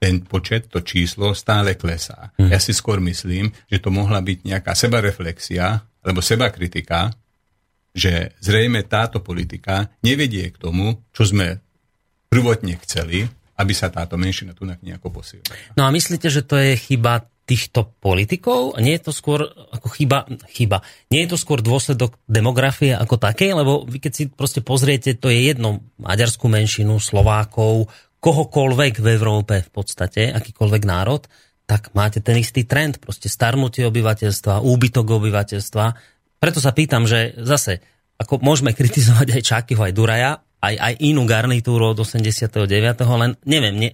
ten počet, to číslo stále klesá. Hmm. Ja si skôr myslím, že to mohla byť nejaká sebareflexia alebo sebakritika že zrejme táto politika nevedie k tomu, čo sme prvotne chceli, aby sa táto menšina tu nejako posilnila. No a myslíte, že to je chyba týchto politikov? Nie je to skôr ako chyba, chyba. Nie je to skôr dôsledok demografie ako takej? Lebo vy keď si proste pozriete, to je jedno maďarskú menšinu, Slovákov, kohokoľvek v Európe v podstate, akýkoľvek národ, tak máte ten istý trend, proste starnutie obyvateľstva, úbytok obyvateľstva. Preto sa pýtam, že zase, ako môžeme kritizovať aj Čakyho, aj Duraja, aj, aj inú garnitúru od 89. Len neviem, ne,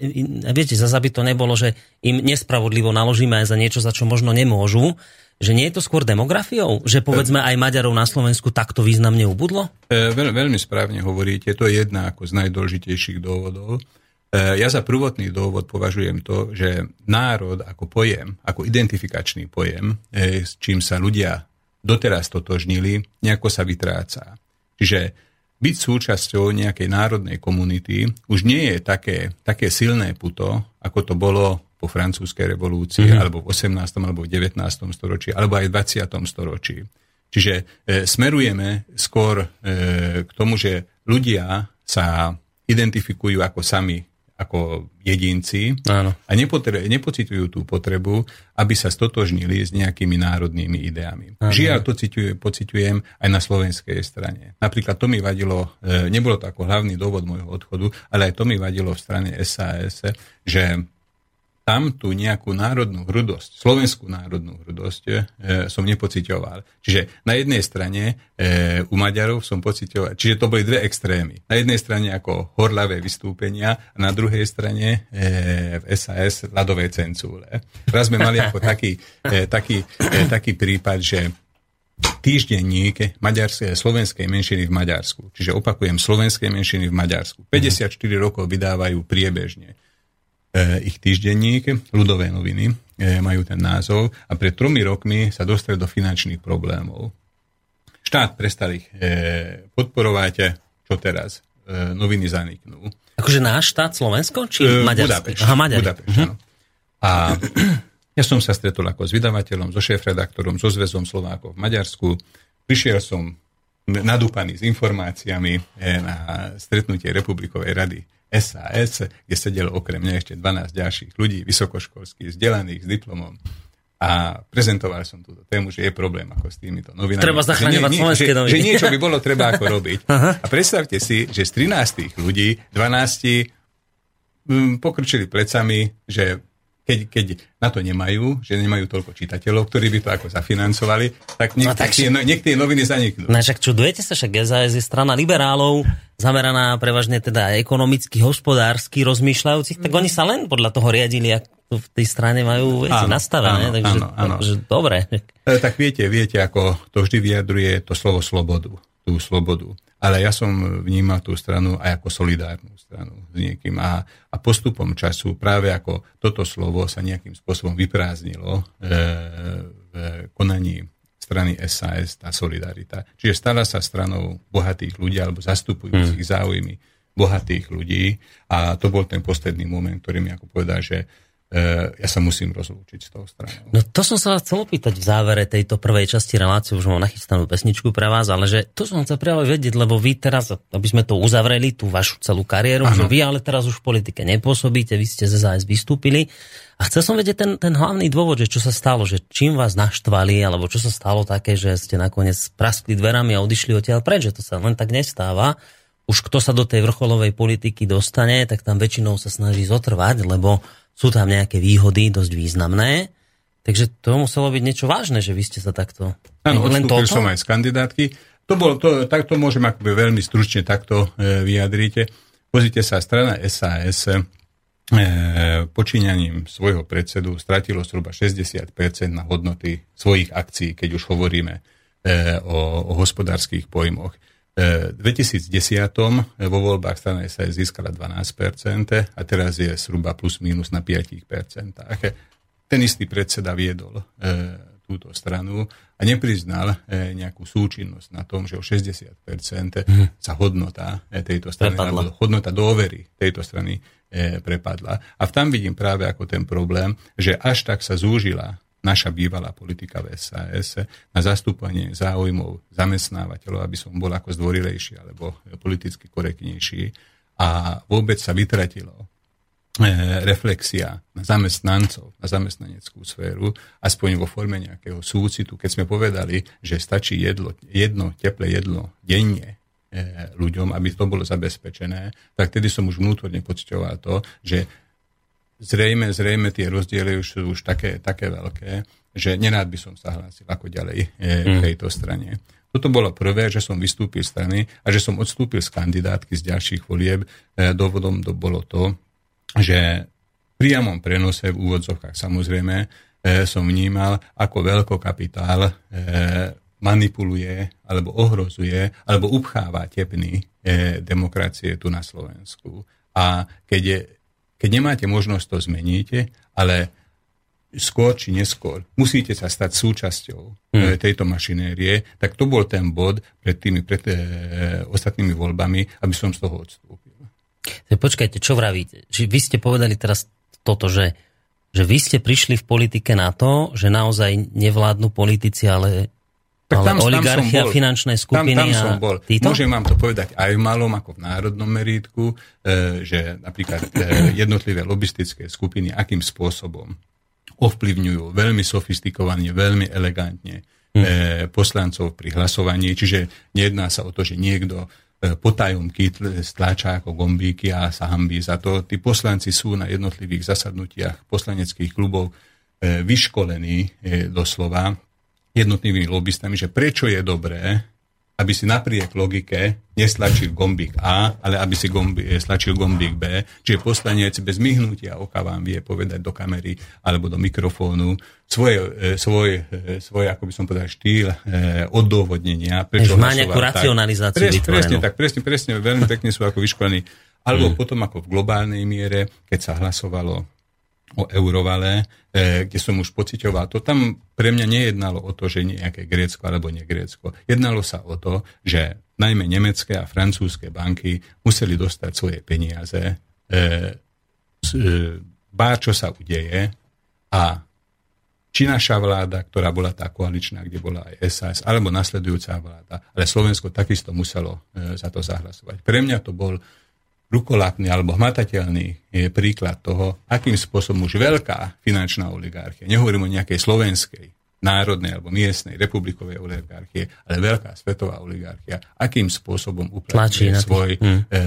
viete, zase by to nebolo, že im nespravodlivo naložíme aj za niečo, za čo možno nemôžu. Že nie je to skôr demografiou? Že povedzme aj Maďarov na Slovensku takto významne ubudlo? E, veľ, veľmi správne hovoríte, to je jedna ako z najdôležitejších dôvodov. E, ja za prvotný dôvod považujem to, že národ ako pojem, ako identifikačný pojem, e, s čím sa ľudia doteraz totožnili, nejako sa vytráca. Čiže byť súčasťou nejakej národnej komunity už nie je také, také silné puto, ako to bolo po francúzskej revolúcii, mm-hmm. alebo v 18. alebo v 19. storočí, alebo aj v 20. storočí. Čiže e, smerujeme skôr e, k tomu, že ľudia sa identifikujú ako sami ako jedinci Áno. a nepotre- nepocitujú tú potrebu, aby sa stotožnili s nejakými národnými ideami. Áno. Žiaľ, to ciťujem, pociťujem aj na slovenskej strane. Napríklad to mi vadilo, e, nebolo to ako hlavný dôvod môjho odchodu, ale aj to mi vadilo v strane SAS, že tam tú nejakú národnú hrudosť, slovenskú národnú hrudosť e, som nepocitoval. Čiže na jednej strane e, u Maďarov som pocitoval, čiže to boli dve extrémy. Na jednej strane ako horlavé vystúpenia a na druhej strane e, v SAS ľadové cencúle. Raz sme mali ako taký, e, taký, e, taký prípad, že týždenník maďarskej, slovenskej menšiny v Maďarsku. Čiže opakujem, slovenskej menšiny v Maďarsku. 54 rokov vydávajú priebežne ich týždenník, ľudové noviny, e, majú ten názov a pred tromi rokmi sa dostali do finančných problémov. Štát prestal ich e, podporovať, čo teraz? Noviny zaniknú. Akože náš štát Slovensko? Či Maďarsko? Budapešť. Aha, Maďari. Budapešť, uh-huh. A ja som sa stretol ako s vydavateľom, so šéf-redaktorom, so Zväzom Slovákov v Maďarsku. Prišiel som nadúpaný s informáciami na stretnutie Republikovej rady SAS, kde sedelo okrem mňa ešte 12 ďalších ľudí, vysokoškolských, vzdelaných, s diplomom. A prezentoval som túto tému, že je problém ako s týmito novinami. Treba zachraňovať slovenské noviny. Že, že niečo by bolo treba ako [laughs] robiť. A predstavte si, že z 13 ľudí 12 mm, pokrčili plecami, že keď, keď na to nemajú, že nemajú toľko čitateľov, ktorí by to ako zafinancovali, tak nech, no, tak tie, no, nech tie noviny zaniknú. No však čudujete sa, však SAS je strana liberálov, zameraná prevažne teda ekonomicky, hospodársky rozmýšľajúcich, tak oni sa len podľa toho riadili, ako v tej strane majú veci áno, nastavené. Áno, takže, áno, áno. takže dobre. E, tak viete, viete, ako to vždy vyjadruje to slovo slobodu, tú slobodu ale ja som vnímal tú stranu aj ako solidárnu stranu s niekým a, a postupom času práve ako toto slovo sa nejakým spôsobom vyprázdnilo e, v konaní strany SAS, tá solidarita. Čiže stala sa stranou bohatých ľudí alebo zastupujúcich hmm. záujmy bohatých ľudí a to bol ten posledný moment, ktorý mi ako povedal, že ja sa musím rozlúčiť s tou stranou. No to som sa vás chcel opýtať v závere tejto prvej časti relácie, už mám nachystanú pesničku pre vás, ale že to som chcel práve vedieť, lebo vy teraz, aby sme to uzavreli, tú vašu celú kariéru, ano. že vy ale teraz už v politike nepôsobíte, vy ste z ZAS vystúpili a chcel som vedieť ten, ten hlavný dôvod, že čo sa stalo, že čím vás naštvali, alebo čo sa stalo také, že ste nakoniec praskli dverami a odišli odtiaľ preč, že to sa len tak nestáva už kto sa do tej vrcholovej politiky dostane, tak tam väčšinou sa snaží zotrvať, lebo sú tam nejaké výhody dosť významné. Takže to muselo byť niečo vážne, že vy ste sa takto... Áno, odstúpil som aj z kandidátky. To bolo, to, tak to môžem akoby veľmi stručne takto e, vyjadriť. Pozrite sa, strana SAS e, počíňaním svojho predsedu stratilo zhruba 60% na hodnoty svojich akcií, keď už hovoríme e, o, o hospodárskych pojmoch. 2010 vo voľbách strana sa získala 12% a teraz je zhruba plus minus na 5%. Ten istý predseda viedol e, túto stranu a nepriznal e, nejakú súčinnosť na tom, že o 60% mhm. sa hodnota e, tejto strany, alebo hodnota dôvery tejto strany prepadla. A v tam vidím práve ako ten problém, že až tak sa zúžila naša bývalá politika v SAS na zastúpanie záujmov zamestnávateľov, aby som bol ako zdvorilejší alebo politicky korektnejší. a vôbec sa vytratilo e, reflexia na zamestnancov, na zamestnaneckú sféru, aspoň vo forme nejakého súcitu. Keď sme povedali, že stačí jedlo, jedno teplé jedlo denne e, ľuďom, aby to bolo zabezpečené, tak tedy som už vnútorne pocitoval to, že zrejme, zrejme tie rozdiely už sú už také, také veľké, že nerád by som sa hlásil ako ďalej e, k mm. tejto strane. Toto bolo prvé, že som vystúpil z strany a že som odstúpil z kandidátky z ďalších volieb. E, dôvodom to bolo to, že priamom prenose v úvodzovkách samozrejme e, som vnímal, ako veľkokapitál manipuluje alebo ohrozuje alebo upcháva tepny demokracie tu na Slovensku. A keď je keď nemáte možnosť, to zmeníte, ale skôr či neskôr musíte sa stať súčasťou hmm. tejto mašinérie, tak to bol ten bod pred tými pred, e, ostatnými voľbami, aby som z toho odstúpil. Počkajte, čo vravíte? Či vy ste povedali teraz toto, že, že vy ste prišli v politike na to, že naozaj nevládnu politici, ale tak tam, oligarchia, tam som bol. finančné skupiny tam, tam som bol. Títo? Môžem vám to povedať aj v malom, ako v národnom meritku, e, že napríklad e, jednotlivé lobistické skupiny akým spôsobom ovplyvňujú veľmi sofistikovane, veľmi elegantne hmm. poslancov pri hlasovaní. Čiže nejedná sa o to, že niekto potajomky stláča ako gombíky a sa hambí za to. Tí poslanci sú na jednotlivých zasadnutiach poslaneckých klubov vyškolení doslova jednotnými lobbystami, že prečo je dobré, aby si napriek logike neslačil gombík A, ale aby si gombi, slačil gombík B. Čiže poslanec bez myhnutia oka vám vie povedať do kamery alebo do mikrofónu svoje, e, svoj, e, svoj ako by som povedal, štýl odôvodnenia. Prečo má nejakú racionalizáciu tak. Presne, presne tak, presne, presne, veľmi pekne sú ako vyškolení. Alebo hmm. potom ako v globálnej miere, keď sa hlasovalo o Eurovale, e, kde som už pocitoval to. Tam pre mňa nejednalo o to, že nejaké Grécko alebo nie Grécko. Jednalo sa o to, že najmä nemecké a francúzske banky museli dostať svoje peniaze, e, e, bá čo sa udeje a či naša vláda, ktorá bola tá koaličná, kde bola aj SAS, alebo nasledujúca vláda, ale Slovensko takisto muselo za to zahlasovať. Pre mňa to bol rukolapný alebo hmatateľný je príklad toho, akým spôsobom už veľká finančná oligarchia, nehovorím o nejakej slovenskej, národnej alebo miestnej republikovej oligarchie, ale veľká svetová oligarchia, akým spôsobom uplatňuje svoj, hmm. e,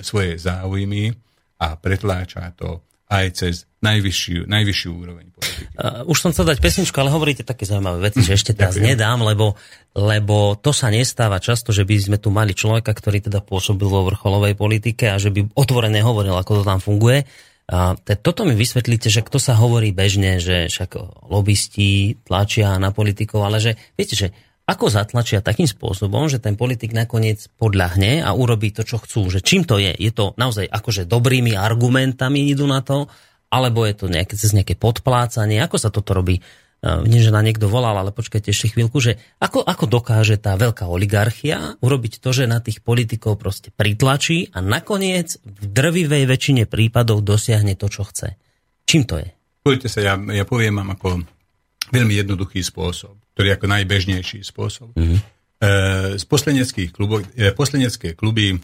svoje záujmy a pretláča to aj cez najvyššiu, najvyššiu úroveň politiky. Uh, už som chcel dať pesničku, ale hovoríte také zaujímavé veci, že ešte teraz nedám, lebo, lebo to sa nestáva často, že by sme tu mali človeka, ktorý teda pôsobil vo vrcholovej politike a že by otvorene hovoril, ako to tam funguje. A toto mi vysvetlíte, že kto sa hovorí bežne, že však lobbysti tlačia na politikov, ale že viete, že ako zatlačia takým spôsobom, že ten politik nakoniec podľahne a urobí to, čo chcú. Že čím to je? Je to naozaj akože dobrými argumentami idú na to, alebo je to nejaké, cez nejaké podplácanie? Ako sa toto robí? Nie, že na niekto volal, ale počkajte ešte chvíľku, že ako, ako dokáže tá veľká oligarchia urobiť to, že na tých politikov proste pritlačí a nakoniec v drvivej väčšine prípadov dosiahne to, čo chce. Čím to je? Poďte sa, ja, ja poviem vám ako veľmi jednoduchý spôsob ktorý je ako najbežnejší spôsob. Mm-hmm. E, z posleneckých klubov, e, poslenecké kluby e,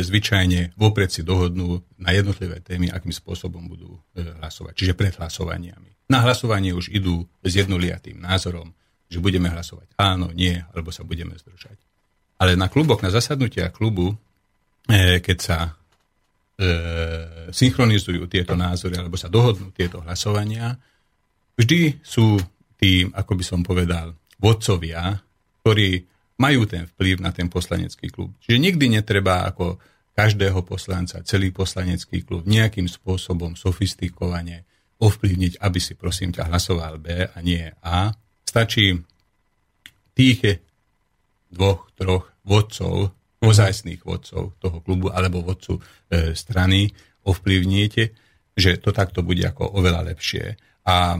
zvyčajne vopred si dohodnú na jednotlivé témy, akým spôsobom budú e, hlasovať, čiže pred hlasovaniami. Na hlasovanie už idú s jednoliatým názorom, že budeme hlasovať áno, nie, alebo sa budeme zdržať. Ale na kluboch, na zasadnutia klubu, e, keď sa e, synchronizujú tieto názory, alebo sa dohodnú tieto hlasovania, vždy sú tí, ako by som povedal, vodcovia, ktorí majú ten vplyv na ten poslanecký klub. Čiže nikdy netreba ako každého poslanca, celý poslanecký klub nejakým spôsobom sofistikovane ovplyvniť, aby si prosím ťa hlasoval B a nie A. Stačí tých dvoch, troch vodcov, ozajstných vodcov toho klubu alebo vodcu e, strany ovplyvníte, že to takto bude ako oveľa lepšie. A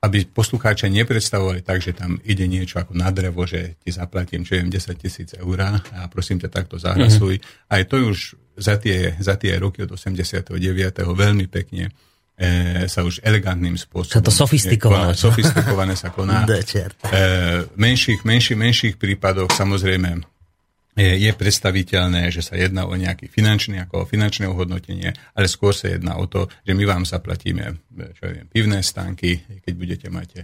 aby poslucháča nepredstavovali tak, že tam ide niečo ako na drevo, že ti zaplatím, čo viem, 10 tisíc eur a prosím ťa takto zahlasuj. Mm-hmm. Aj to už za tie, za tie roky od 89. veľmi pekne e, sa už elegantným spôsobom... Sa to sofistikované. Je, sofistikované sa koná. [laughs] e, menších, menších, menších prípadoch samozrejme je predstaviteľné, že sa jedná o nejaký finančný, ako o finančné ohodnotenie, ale skôr sa jedná o to, že my vám zaplatíme, čo ja viem, pivné stánky, keď budete mať e,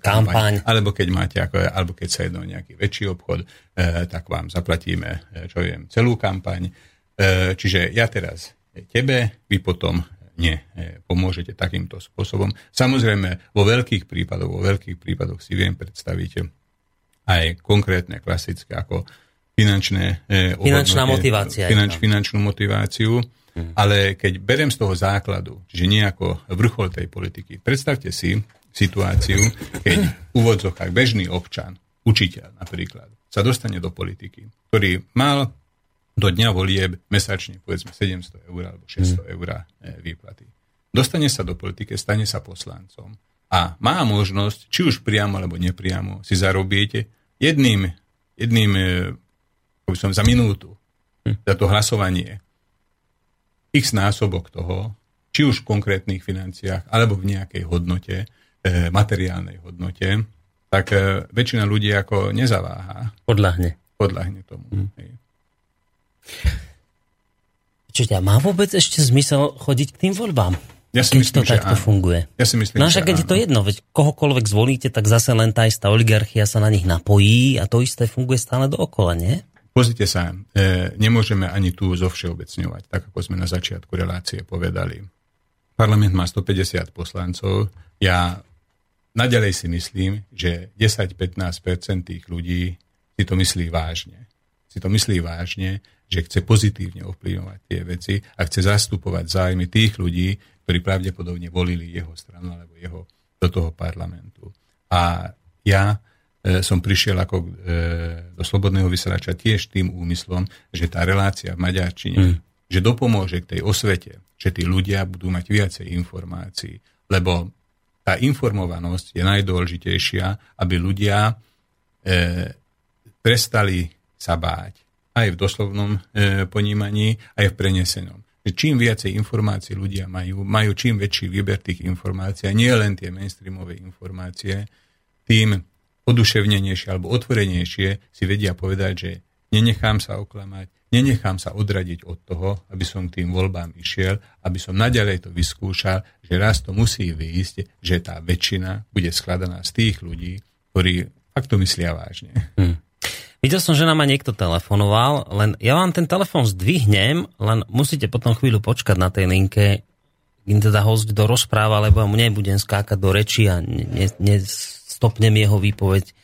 kampaň, kampaň, alebo keď máte, ako, alebo keď sa jedná o nejaký väčší obchod, e, tak vám zaplatíme, e, čo ja viem, celú kampaň. E, čiže ja teraz tebe, vy potom nie e, pomôžete takýmto spôsobom. Samozrejme, vo veľkých prípadoch, vo veľkých prípadoch si viem predstaviť aj konkrétne, klasické, ako finančné eh, Finančná motivácia. Finanč, finančnú motiváciu. Hmm. Ale keď berem z toho základu, že nejako vrchol tej politiky, predstavte si situáciu, keď v úvodzokách bežný občan, učiteľ napríklad, sa dostane do politiky, ktorý mal do dňa volieb mesačne povedzme 700 eur alebo 600 hmm. eur eh, výplaty. Dostane sa do politiky, stane sa poslancom a má možnosť, či už priamo alebo nepriamo, si zarobiť jedným, jedným eh, by som za minútu, hm. za to hlasovanie, x násobok toho, či už v konkrétnych financiách, alebo v nejakej hodnote, e, materiálnej hodnote, tak e, väčšina ľudí ako nezaváha. Podľahne. Podľahne tomu. Hm. Čiže má vôbec ešte zmysel chodiť k tým voľbám? Ja si keď myslím, to takto áno. funguje. Ja si myslím, no, že keď je to jedno, veď kohokoľvek zvolíte, tak zase len tá istá oligarchia sa na nich napojí a to isté funguje stále dookola, nie? Pozrite sa, e, nemôžeme ani tu zovšeobecňovať, tak ako sme na začiatku relácie povedali. Parlament má 150 poslancov. Ja naďalej si myslím, že 10-15% tých ľudí si to myslí vážne. Si to myslí vážne, že chce pozitívne ovplyvňovať tie veci a chce zastupovať zájmy tých ľudí, ktorí pravdepodobne volili jeho stranu alebo jeho do toho parlamentu. A ja som prišiel ako e, do Slobodného vysielača tiež tým úmyslom, že tá relácia v Maďarčine, mm. že dopomôže k tej osvete, že tí ľudia budú mať viacej informácií, lebo tá informovanosť je najdôležitejšia, aby ľudia e, prestali sa báť aj v doslovnom e, ponímaní, aj v prenesenom. Čím viacej informácií ľudia majú, majú čím väčší výber tých informácií, a nie len tie mainstreamové informácie, tým oduševnenejšie alebo otvorenejšie si vedia povedať, že nenechám sa oklamať, nenechám sa odradiť od toho, aby som k tým voľbám išiel, aby som naďalej to vyskúšal, že raz to musí výjsť, že tá väčšina bude skladaná z tých ľudí, ktorí fakt to myslia vážne. Hmm. Videl som, že nám ma niekto telefonoval, len ja vám ten telefon zdvihnem, len musíte potom chvíľu počkať na tej linke, kým teda host do rozpráva, lebo mne budem skákať do reči a ne, ne, stopnem jeho výpoveď,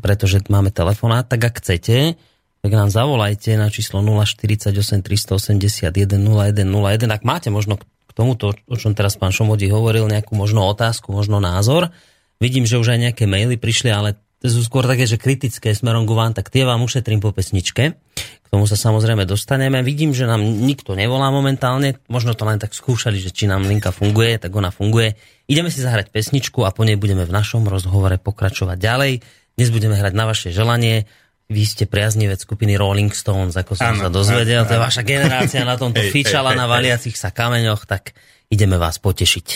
pretože máme telefonát, tak ak chcete, tak nám zavolajte na číslo 048 381 0101. Ak máte možno k tomuto, o čom teraz pán Šomodi hovoril, nejakú možno otázku, možno názor. Vidím, že už aj nejaké maily prišli, ale to sú skôr také, že kritické smerom ku vám, tak tie vám ušetrím po pesničke. K tomu sa samozrejme dostaneme. Vidím, že nám nikto nevolá momentálne. Možno to len tak skúšali, že či nám linka funguje, tak ona funguje. Ideme si zahrať pesničku a po nej budeme v našom rozhovore pokračovať ďalej. Dnes budeme hrať na vaše želanie. Vy ste priaznivec skupiny Rolling Stones, ako som ano, sa dozvedel. Ano, to je vaša generácia na tomto fičala na valiacich sa kameňoch, tak ideme vás potešiť.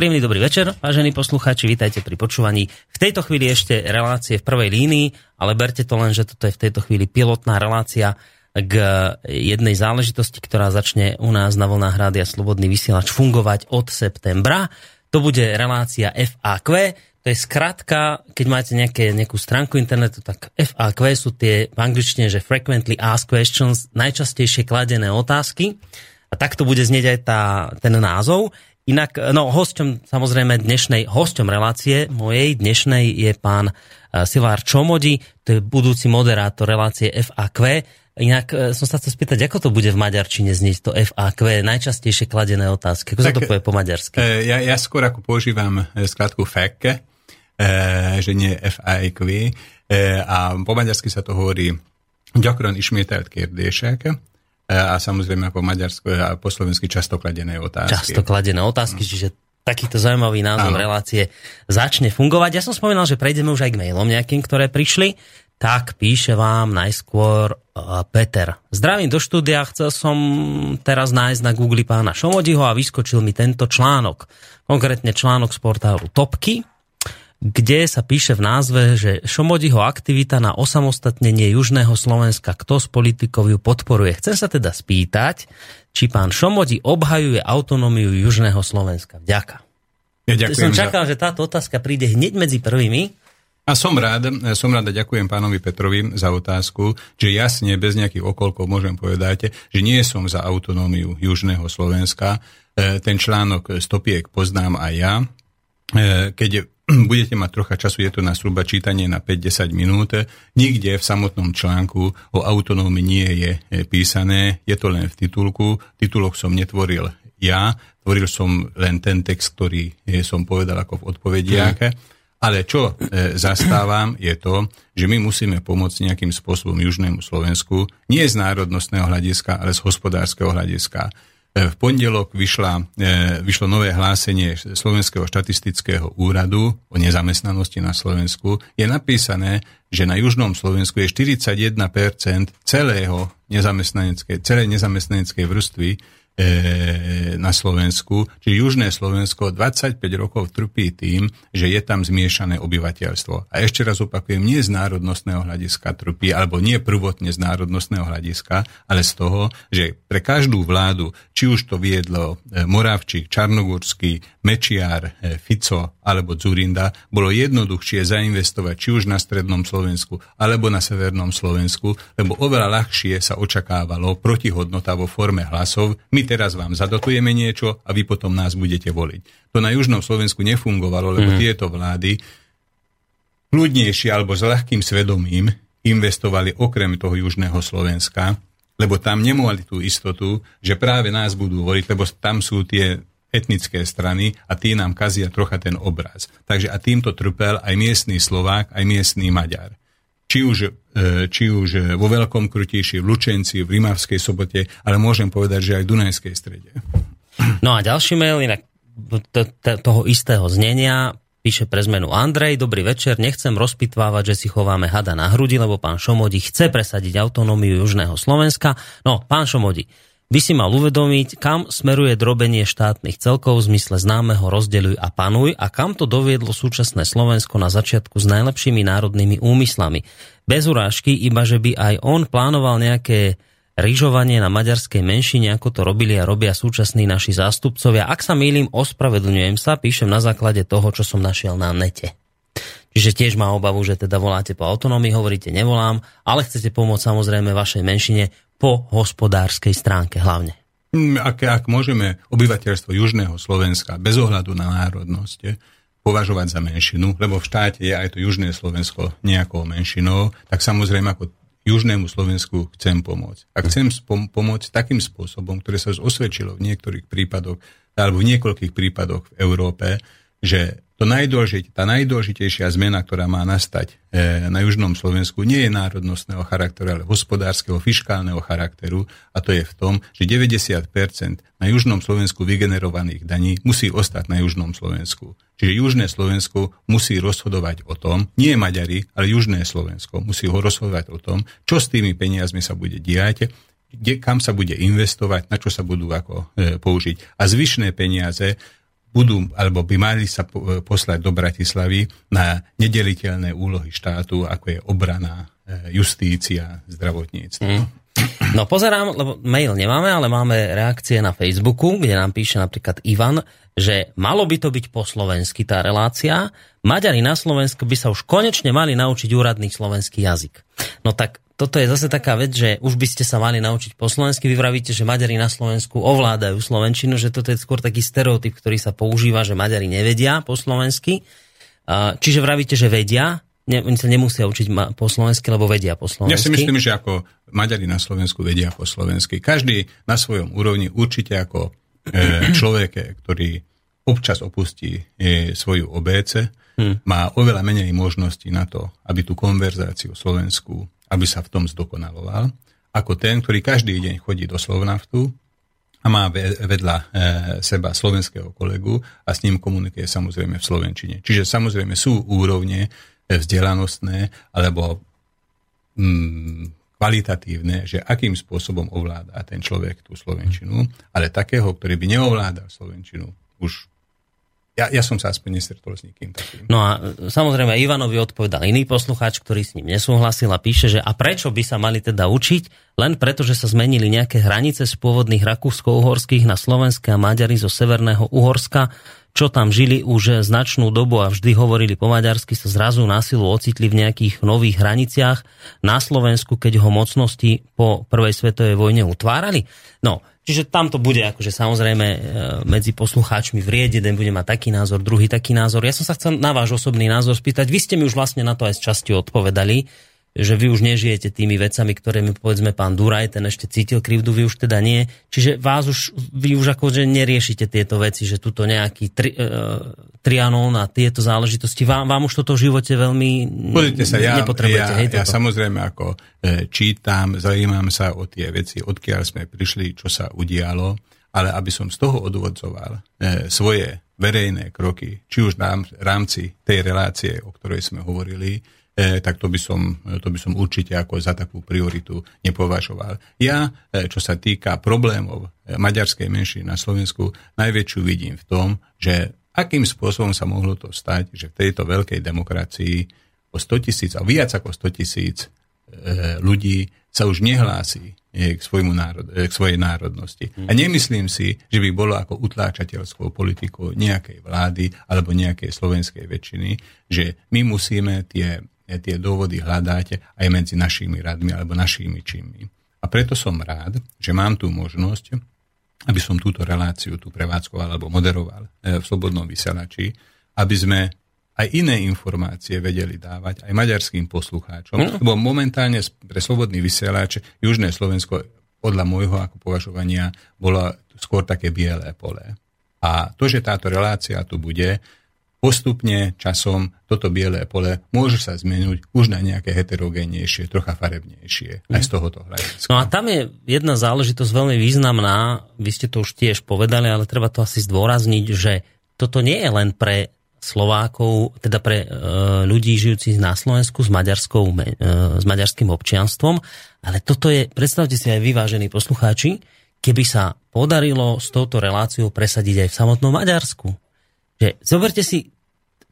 Príjemný dobrý večer, vážení poslucháči, vítajte pri počúvaní. V tejto chvíli ešte relácie v prvej línii, ale berte to len, že toto je v tejto chvíli pilotná relácia k jednej záležitosti, ktorá začne u nás na vlnách Rádia Slobodný vysielač fungovať od septembra. To bude relácia FAQ, to je skratka, keď máte nejaké, nejakú stránku internetu, tak FAQ sú tie v angličtine, že frequently asked questions, najčastejšie kladené otázky. A takto bude znieť aj tá, ten názov. Inak, no hosťom samozrejme dnešnej, hosťom relácie mojej dnešnej je pán eh, Silvár Čomodi, to je budúci moderátor relácie FAQ. Inak eh, som sa chcel spýtať, ako to bude v maďarčine znieť to FAQ, najčastejšie kladené otázky. Ako sa to povie po maďarsky? Ja, ja skôr ako používam skratku FAQ, že nie FAQ. A po maďarsky sa to hovorí gyakran ismételt kérdések, a samozrejme po maďarsku a po slovensky často kladené otázky. Často kladené otázky, čiže takýto zaujímavý názov Áno. relácie začne fungovať. Ja som spomínal, že prejdeme už aj k mailom nejakým, ktoré prišli. Tak píše vám najskôr uh, Peter. Zdravím do štúdia, chcel som teraz nájsť na Google pána Šomodiho a vyskočil mi tento článok. Konkrétne článok z portálu Topky, kde sa píše v názve, že Šomodiho aktivita na osamostatnenie Južného Slovenska, kto z politikov ju podporuje. Chcem sa teda spýtať, či pán Šomodi obhajuje autonómiu Južného Slovenska. Vďaka. Ja Som ďakujem za- čakal, že táto otázka príde hneď medzi prvými. A som rád, som rád a ďakujem pánovi Petrovi za otázku, že jasne, bez nejakých okolkov môžem povedať, že nie som za autonómiu Južného Slovenska. E, Ten článok stopiek poznám aj ja. E, Keď budete mať trocha času, je to na sruba čítanie na 5-10 minút. Nikde v samotnom článku o autonómii nie je e, písané, je to len v titulku. Titulok som netvoril ja, tvoril som len ten text, ktorý e, som povedal ako v odpovediach. Ale čo e, zastávam je to, že my musíme pomôcť nejakým spôsobom Južnému Slovensku, nie z národnostného hľadiska, ale z hospodárskeho hľadiska. E, v pondelok vyšla, e, vyšlo nové hlásenie Slovenského štatistického úradu o nezamestnanosti na Slovensku. Je napísané, že na Južnom Slovensku je 41% celého nezamestnaneckej, celej nezamestnaneckej vrstvy na Slovensku, čiže Južné Slovensko 25 rokov trpí tým, že je tam zmiešané obyvateľstvo. A ešte raz opakujem, nie z národnostného hľadiska trpí, alebo nie prvotne z národnostného hľadiska, ale z toho, že pre každú vládu, či už to viedlo e, Moravčík, Čarnogórsky, Mečiar, e, Fico alebo Zurinda, bolo jednoduchšie zainvestovať či už na strednom Slovensku alebo na severnom Slovensku, lebo oveľa ľahšie sa očakávalo protihodnota vo forme hlasov. My teraz vám zadotujeme niečo a vy potom nás budete voliť. To na južnom Slovensku nefungovalo, lebo mm. tieto vlády kľudnejšie alebo s ľahkým svedomím investovali okrem toho južného Slovenska, lebo tam nemali tú istotu, že práve nás budú voliť, lebo tam sú tie etnické strany a tí nám kazia trocha ten obraz. Takže a týmto trpel aj miestný Slovák, aj miestný Maďar. Či už, e, či už vo Veľkom Krutíši, v Lučenci, v Rimavskej sobote, ale môžem povedať, že aj v Dunajskej strede. No a ďalší mail, inak t- t- toho istého znenia, píše pre zmenu Andrej, dobrý večer, nechcem rozpitvávať, že si chováme hada na hrudi, lebo pán Šomodi chce presadiť autonómiu Južného Slovenska. No, pán Šomodi, by si mal uvedomiť, kam smeruje drobenie štátnych celkov v zmysle známeho rozdeľuj a panuj a kam to doviedlo súčasné Slovensko na začiatku s najlepšími národnými úmyslami. Bez urážky, iba že by aj on plánoval nejaké ryžovanie na maďarskej menšine, ako to robili a robia súčasní naši zástupcovia. Ak sa mýlim, ospravedlňujem sa, píšem na základe toho, čo som našiel na nete. Čiže tiež má obavu, že teda voláte po autonómii, hovoríte nevolám, ale chcete pomôcť samozrejme vašej menšine po hospodárskej stránke hlavne. Mm, Ak, ak môžeme obyvateľstvo Južného Slovenska bez ohľadu na národnosť eh, považovať za menšinu, lebo v štáte je aj to Južné Slovensko nejakou menšinou, tak samozrejme ako Južnému Slovensku chcem pomôcť. A chcem spom- pomôcť takým spôsobom, ktoré sa osvedčilo v niektorých prípadoch, alebo v niekoľkých prípadoch v Európe, že to najdôležit, tá najdôležitejšia zmena, ktorá má nastať e, na južnom Slovensku, nie je národnostného charakteru, ale hospodárskeho, fiskálneho charakteru. A to je v tom, že 90% na južnom Slovensku vygenerovaných daní musí ostať na južnom Slovensku. Čiže južné Slovensko musí rozhodovať o tom, nie Maďari, ale južné Slovensko musí ho rozhodovať o tom, čo s tými peniazmi sa bude diať, kde, kam sa bude investovať, na čo sa budú ako e, použiť. A zvyšné peniaze budú, alebo by mali sa poslať do Bratislavy na nedeliteľné úlohy štátu, ako je obrana, e, justícia, zdravotníctvo. Mm. No pozerám, lebo mail nemáme, ale máme reakcie na Facebooku, kde nám píše napríklad Ivan, že malo by to byť po slovensky tá relácia. Maďari na Slovensku by sa už konečne mali naučiť úradný slovenský jazyk. No tak toto je zase taká vec, že už by ste sa mali naučiť po slovensky. Vy vravíte, že Maďari na Slovensku ovládajú slovenčinu, že toto je skôr taký stereotyp, ktorý sa používa, že Maďari nevedia po slovensky. Čiže vravíte, že vedia, ne, oni sa nemusia učiť po slovensky, lebo vedia po slovensky. Ja si myslím, že ako Maďari na Slovensku vedia po slovensky. Každý na svojom úrovni určite ako e, [clears throat] človek, ktorý občas opustí e, svoju OBC, hmm. má oveľa menej možností na to, aby tú konverzáciu slovenskú aby sa v tom zdokonaloval, ako ten, ktorý každý deň chodí do Slovnaftu a má vedľa e, seba slovenského kolegu a s ním komunikuje samozrejme v slovenčine. Čiže samozrejme sú úrovne vzdelanostné alebo mm, kvalitatívne, že akým spôsobom ovláda ten človek tú slovenčinu, ale takého, ktorý by neovládal slovenčinu, už ja, ja som sa aspoň nestretol s nikým takým. No a e, samozrejme Ivanovi odpovedal iný poslucháč, ktorý s ním nesúhlasil a píše, že a prečo by sa mali teda učiť? Len preto, že sa zmenili nejaké hranice z pôvodných rakúsko-uhorských na slovenské a Maďari zo severného Uhorska, čo tam žili už značnú dobu a vždy hovorili po maďarsky, sa zrazu násilu ocitli v nejakých nových hraniciach na Slovensku, keď ho mocnosti po prvej svetovej vojne utvárali. No, Čiže tam to bude akože samozrejme e, medzi poslucháčmi vrieť, jeden bude mať taký názor, druhý taký názor. Ja som sa chcel na váš osobný názor spýtať. Vy ste mi už vlastne na to aj z časti odpovedali že vy už nežijete tými vecami, ktoré mi povedzme pán Duraj, ten ešte cítil krivdu, vy už teda nie. Čiže vás už, vy už akože neriešite tieto veci, že tuto nejaký tri, uh, trianón a tieto záležitosti. Vám, vám už toto v živote veľmi Pozrite sa, ja, nepotrebujete. Ja, hej, ja samozrejme ako e, čítam, zaujímam sa o tie veci, odkiaľ sme prišli, čo sa udialo, ale aby som z toho odvodzoval e, svoje verejné kroky, či už v rámci tej relácie, o ktorej sme hovorili, E, tak to by, som, to by som určite ako za takú prioritu nepovažoval. Ja, e, čo sa týka problémov e, maďarskej menšiny na Slovensku, najväčšiu vidím v tom, že akým spôsobom sa mohlo to stať, že v tejto veľkej demokracii o 100 tisíc, a viac ako 100 tisíc ľudí sa už nehlási k, svojmu národ, k svojej národnosti. A nemyslím si, že by bolo ako utláčateľskou politikou nejakej vlády alebo nejakej slovenskej väčšiny, že my musíme tie tie dôvody hľadáte aj medzi našimi radmi alebo našimi činmi. A preto som rád, že mám tú možnosť, aby som túto reláciu tu prevádzkoval alebo moderoval eh, v Slobodnom vysielači, aby sme aj iné informácie vedeli dávať aj maďarským poslucháčom, mm. lebo momentálne pre Slobodný vysielač Južné Slovensko podľa môjho ako považovania bolo skôr také biele pole. A to, že táto relácia tu bude, postupne časom toto biele pole môže sa zmeniť už na nejaké heterogénejšie, trocha farebnejšie, aj z tohoto hľadiska. No a tam je jedna záležitosť veľmi významná, vy ste to už tiež povedali, ale treba to asi zdôrazniť, že toto nie je len pre Slovákov, teda pre e, ľudí žijúcich na Slovensku s, maďarskou, e, s maďarským občianstvom, ale toto je, predstavte si aj vyvážení poslucháči, keby sa podarilo s touto reláciou presadiť aj v samotnom Maďarsku že zoberte si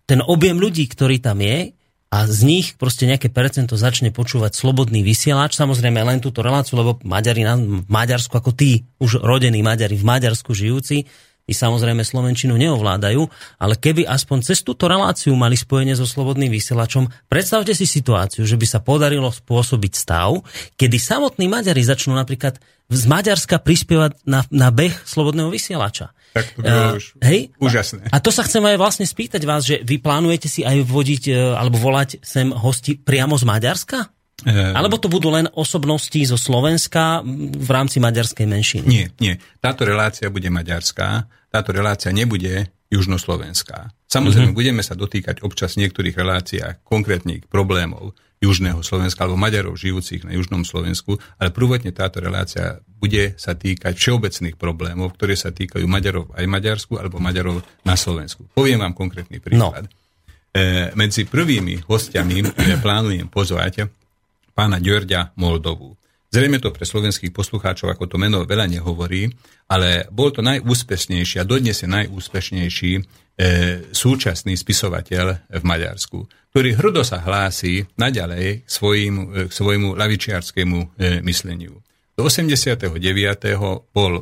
ten objem ľudí, ktorý tam je a z nich proste nejaké percento začne počúvať slobodný vysielač, samozrejme len túto reláciu, lebo Maďari na Maďarsku, ako tí už rodení Maďari v Maďarsku žijúci, tí samozrejme Slovenčinu neovládajú, ale keby aspoň cez túto reláciu mali spojenie so slobodným vysielačom, predstavte si situáciu, že by sa podarilo spôsobiť stav, kedy samotní Maďari začnú napríklad z Maďarska prispievať na, na beh slobodného vysielača. Tak to bolo uh, už hej? úžasné. A to sa chcem aj vlastne spýtať vás, že vy plánujete si aj vodiť uh, alebo volať sem hosti priamo z Maďarska? Uh, alebo to budú len osobnosti zo Slovenska v rámci maďarskej menšiny? Nie, nie. Táto relácia bude maďarská. Táto relácia nebude južnoslovenská. Samozrejme, mm-hmm. budeme sa dotýkať občas v niektorých reláciách konkrétnych problémov južného Slovenska alebo Maďarov žijúcich na južnom Slovensku, ale prvotne táto relácia bude sa týkať všeobecných problémov, ktoré sa týkajú Maďarov aj Maďarsku alebo Maďarov na Slovensku. Poviem vám konkrétny príklad. No. E, medzi prvými hostiami e, plánujem pozvať pána Ďorďa Moldovu. Zrejme to pre slovenských poslucháčov, ako to meno veľa nehovorí, ale bol to najúspešnejší a dodnes je najúspešnejší e, súčasný spisovateľ v Maďarsku, ktorý hrdo sa hlási naďalej k, svojim, e, k svojmu lavičiarskému e, mysleniu. Do 89. bol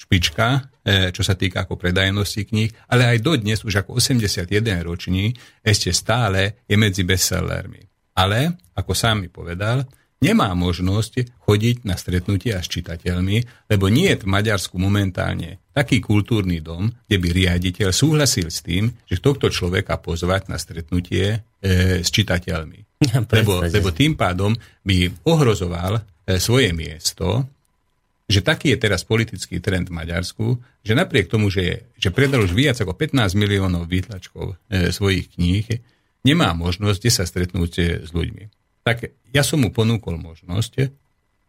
špička, e, čo sa týka ako predajnosti kníh, ale aj dodnes, už ako 81 roční, ešte stále je medzi bestsellermi. Ale, ako sám mi povedal, nemá možnosť chodiť na stretnutia s čitateľmi, lebo nie je v Maďarsku momentálne taký kultúrny dom, kde by riaditeľ súhlasil s tým, že tohto človeka pozvať na stretnutie e, s čitateľmi. Ja, lebo, lebo tým pádom by ohrozoval e, svoje miesto, že taký je teraz politický trend v Maďarsku, že napriek tomu, že, je, že predal už viac ako 15 miliónov výtlačkov e, svojich kníh, nemá možnosť sa stretnúť e, s ľuďmi tak ja som mu ponúkol možnosť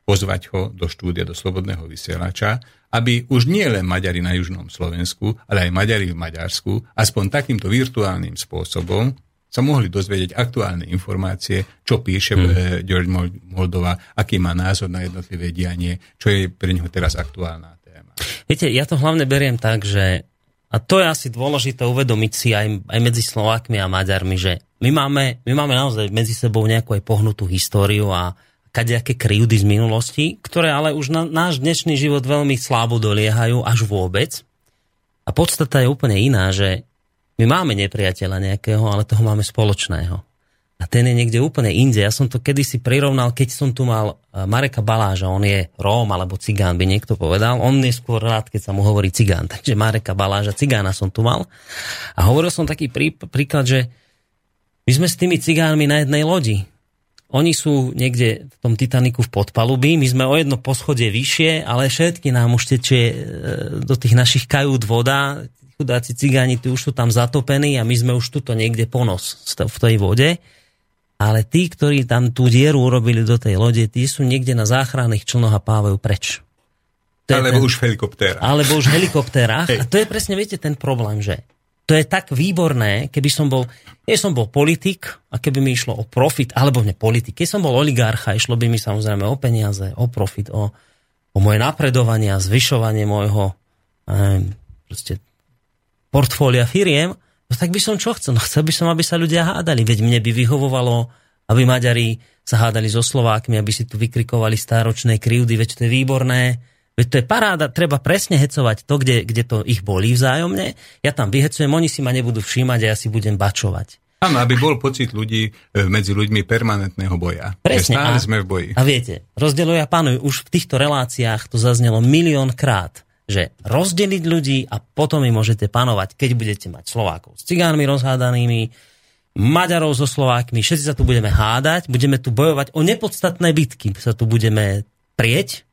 pozvať ho do štúdia, do Slobodného vysielača, aby už nie len Maďari na Južnom Slovensku, ale aj Maďari v Maďarsku, aspoň takýmto virtuálnym spôsobom sa mohli dozvedieť aktuálne informácie, čo píše hmm. George Moldova, aký má názor na jednotlivé dianie, čo je pre neho teraz aktuálna téma. Viete, ja to hlavne beriem tak, že a to je asi dôležité uvedomiť si aj, aj medzi Slovákmi a Maďarmi, že my máme, my máme naozaj medzi sebou nejakú aj pohnutú históriu a kadejaké kryjúdy z minulosti, ktoré ale už na náš dnešný život veľmi slabo doliehajú, až vôbec. A podstata je úplne iná, že my máme nepriateľa nejakého, ale toho máme spoločného a ten je niekde úplne inde. Ja som to kedysi prirovnal, keď som tu mal e, Mareka Baláža, on je Róm alebo Cigán, by niekto povedal. On je skôr rád, keď sa mu hovorí Cigán. [laughs] Takže Mareka Baláža, Cigána som tu mal. A hovoril som taký prí, príklad, že my sme s tými Cigánmi na jednej lodi. Oni sú niekde v tom Titaniku v podpalubí, my sme o jedno poschodie vyššie, ale všetky nám už tečie e, do tých našich kajút voda, chudáci cigáni tu už sú tam zatopení a my sme už tuto niekde ponos v tej vode ale tí, ktorí tam tú dieru urobili do tej lode, tí sú niekde na záchranných člnoch a pávajú preč. To alebo ten, už v helikoptérach. Alebo už v helikoptérach. a to je presne, viete, ten problém, že to je tak výborné, keby som bol, keď som bol politik a keby mi išlo o profit, alebo ne politik, keď som bol oligarcha, išlo by mi samozrejme o peniaze, o profit, o, o moje napredovanie a zvyšovanie môjho neviem, portfólia firiem, No tak by som čo chcel? No chcel by som, aby sa ľudia hádali. Veď mne by vyhovovalo, aby Maďari sa hádali so Slovákmi, aby si tu vykrikovali stáročné krivdy, veď to je výborné. Veď to je paráda, treba presne hecovať to, kde, kde to ich bolí vzájomne. Ja tam vyhecujem, oni si ma nebudú všímať a ja si budem bačovať. Áno, aby bol pocit ľudí e, medzi ľuďmi permanentného boja. Presne. Stále a, sme v boji. A viete, rozdeľuj a pánuj, už v týchto reláciách to zaznelo milión krát že rozdeliť ľudí a potom im môžete panovať, keď budete mať Slovákov s cigánmi rozhádanými, Maďarov so Slovákmi, všetci sa tu budeme hádať, budeme tu bojovať o nepodstatné bitky, sa tu budeme prieť,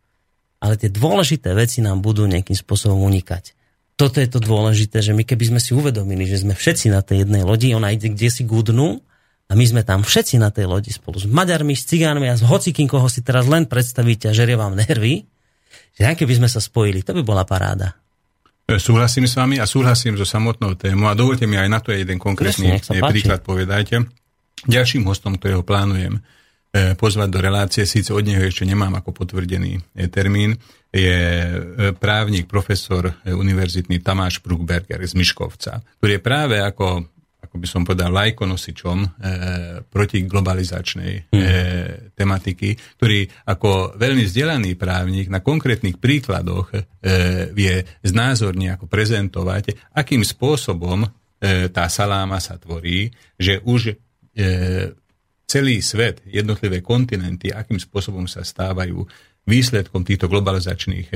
ale tie dôležité veci nám budú nejakým spôsobom unikať. Toto je to dôležité, že my keby sme si uvedomili, že sme všetci na tej jednej lodi, ona ide kde si gudnú a my sme tam všetci na tej lodi spolu s Maďarmi, s Cigánmi a s hocikým, koho si teraz len predstavíte a žerie vám nervy, že keby sme sa spojili, to by bola paráda. E, súhlasím s vami a súhlasím so samotnou tému a dovolte mi aj na to jeden konkrétny Presne, príklad povedať. Ďalším hostom, ktorého plánujem e, pozvať do relácie, síce od neho ešte nemám ako potvrdený e, termín, je právnik, profesor univerzitný Tamáš Bruckberger z Miškovca, ktorý je práve ako ako by som povedal, lajkonosičom e, proti globalizačnej e, tematiky, ktorý ako veľmi vzdelaný právnik na konkrétnych príkladoch e, vie znázorne ako prezentovať, akým spôsobom e, tá saláma sa tvorí, že už e, celý svet, jednotlivé kontinenty, akým spôsobom sa stávajú výsledkom týchto globalizačných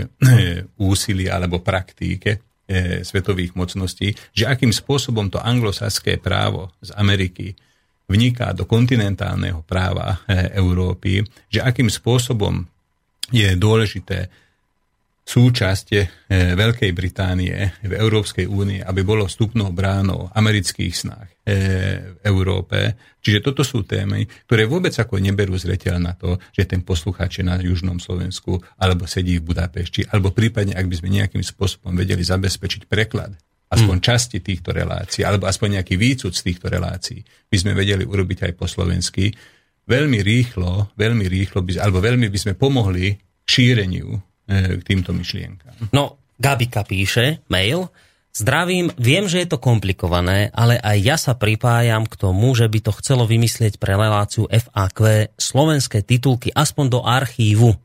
úsilí alebo praktík e, svetových mocností, že akým spôsobom to anglosaské právo z Ameriky vniká do kontinentálneho práva e, Európy, že akým spôsobom je dôležité súčasť e, Veľkej Británie v Európskej únie, aby bolo vstupnou bránou amerických snách e, v Európe. Čiže toto sú témy, ktoré vôbec ako neberú zreteľ na to, že ten poslucháč je na južnom Slovensku alebo sedí v Budapešti, alebo prípadne, ak by sme nejakým spôsobom vedeli zabezpečiť preklad aspoň Hmm. časti týchto relácií, alebo aspoň nejaký výcud z týchto relácií, by sme vedeli urobiť aj po slovensky, veľmi rýchlo, veľmi rýchlo, by, alebo veľmi by sme pomohli šíreniu k týmto myšlienkám. No, Gabika píše, mail, zdravím, viem, že je to komplikované, ale aj ja sa pripájam k tomu, že by to chcelo vymyslieť pre reláciu FAQ slovenské titulky aspoň do archívu.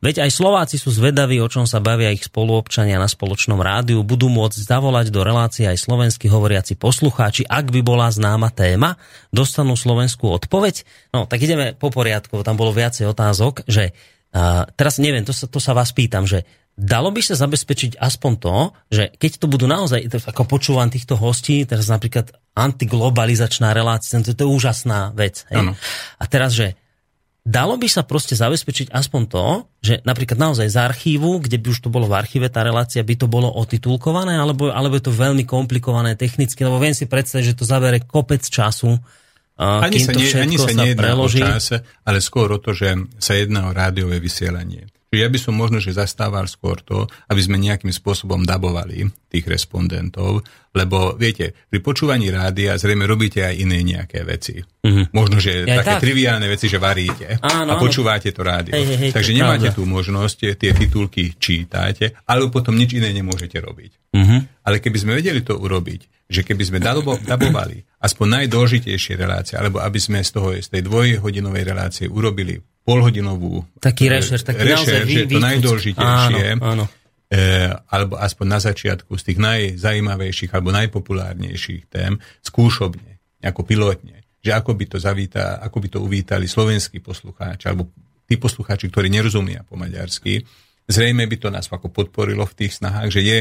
Veď aj Slováci sú zvedaví, o čom sa bavia ich spoluobčania na spoločnom rádiu. Budú môcť zavolať do relácie aj slovenskí hovoriaci poslucháči, ak by bola známa téma, dostanú slovenskú odpoveď. No, tak ideme po poriadku, tam bolo viacej otázok, že a teraz neviem, to sa, to sa vás pýtam, že dalo by sa zabezpečiť aspoň to, že keď to budú naozaj, ako počúvam týchto hostí, teraz napríklad antiglobalizačná relácia, to, to je úžasná vec. Hej? A teraz, že dalo by sa proste zabezpečiť aspoň to, že napríklad naozaj z archívu, kde by už to bolo v archíve, tá relácia by to bolo otitulkované, alebo, alebo je to veľmi komplikované technicky, lebo viem si predstaviť, že to zabere kopec času, Ani sa, nie, ani sa sa nejedná preloží. o čase, ale skôr o to, že sa jedná o rádiové vysielanie. Čiže ja by som možno, že zastával skôr to, aby sme nejakým spôsobom dabovali tých respondentov, lebo viete, pri počúvaní rádia zrejme robíte aj iné nejaké veci. Mm-hmm. Možno, že Ja také tak. triviálne veci, že varíte Áno, a počúvate to rádio. Hej, hej, hej, Takže nemáte pravda. tú možnosť, tie titulky čítate, alebo potom nič iné nemôžete robiť. Mhm. Ale keby sme vedeli to urobiť, že keby sme dabo- dabovali aspoň najdôležitejšie relácie, alebo aby sme z toho z tej dvojhodinovej relácie urobili polhodinovú Taký e, rešerš, taký naozaj rešerš, vý- že to najdôležitejšie, Áno, áno. E, alebo aspoň na začiatku z tých najzajímavejších alebo najpopulárnejších tém skúšobne, ako pilotne, že ako by to zavíta, ako by to uvítali slovenskí poslucháči, alebo tí poslucháči, ktorí nerozumia po maďarsky, zrejme by to nás ako podporilo v tých snahách, že je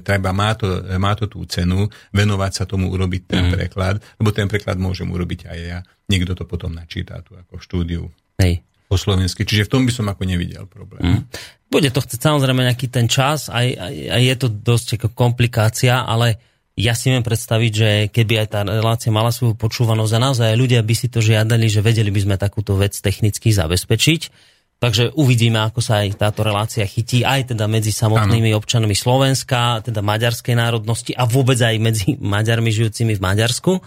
treba, má to, e, má to tú cenu, venovať sa tomu, urobiť ten preklad, lebo ten preklad môžem urobiť aj ja. Niekto to potom načíta tu ako štúdiu Hej. po slovensky. Čiže v tom by som ako nevidel problém. Bude to chcieť samozrejme nejaký ten čas, aj, aj, aj je to dosť ako komplikácia, ale ja si viem predstaviť, že keby aj tá relácia mala svoju počúvanosť a naozaj aj ľudia by si to žiadali, že vedeli by sme takúto vec technicky zabezpečiť. Takže uvidíme, ako sa aj táto relácia chytí, aj teda medzi samotnými ano. občanmi Slovenska, teda maďarskej národnosti a vôbec aj medzi [laughs] Maďarmi žijúcimi v Maďarsku.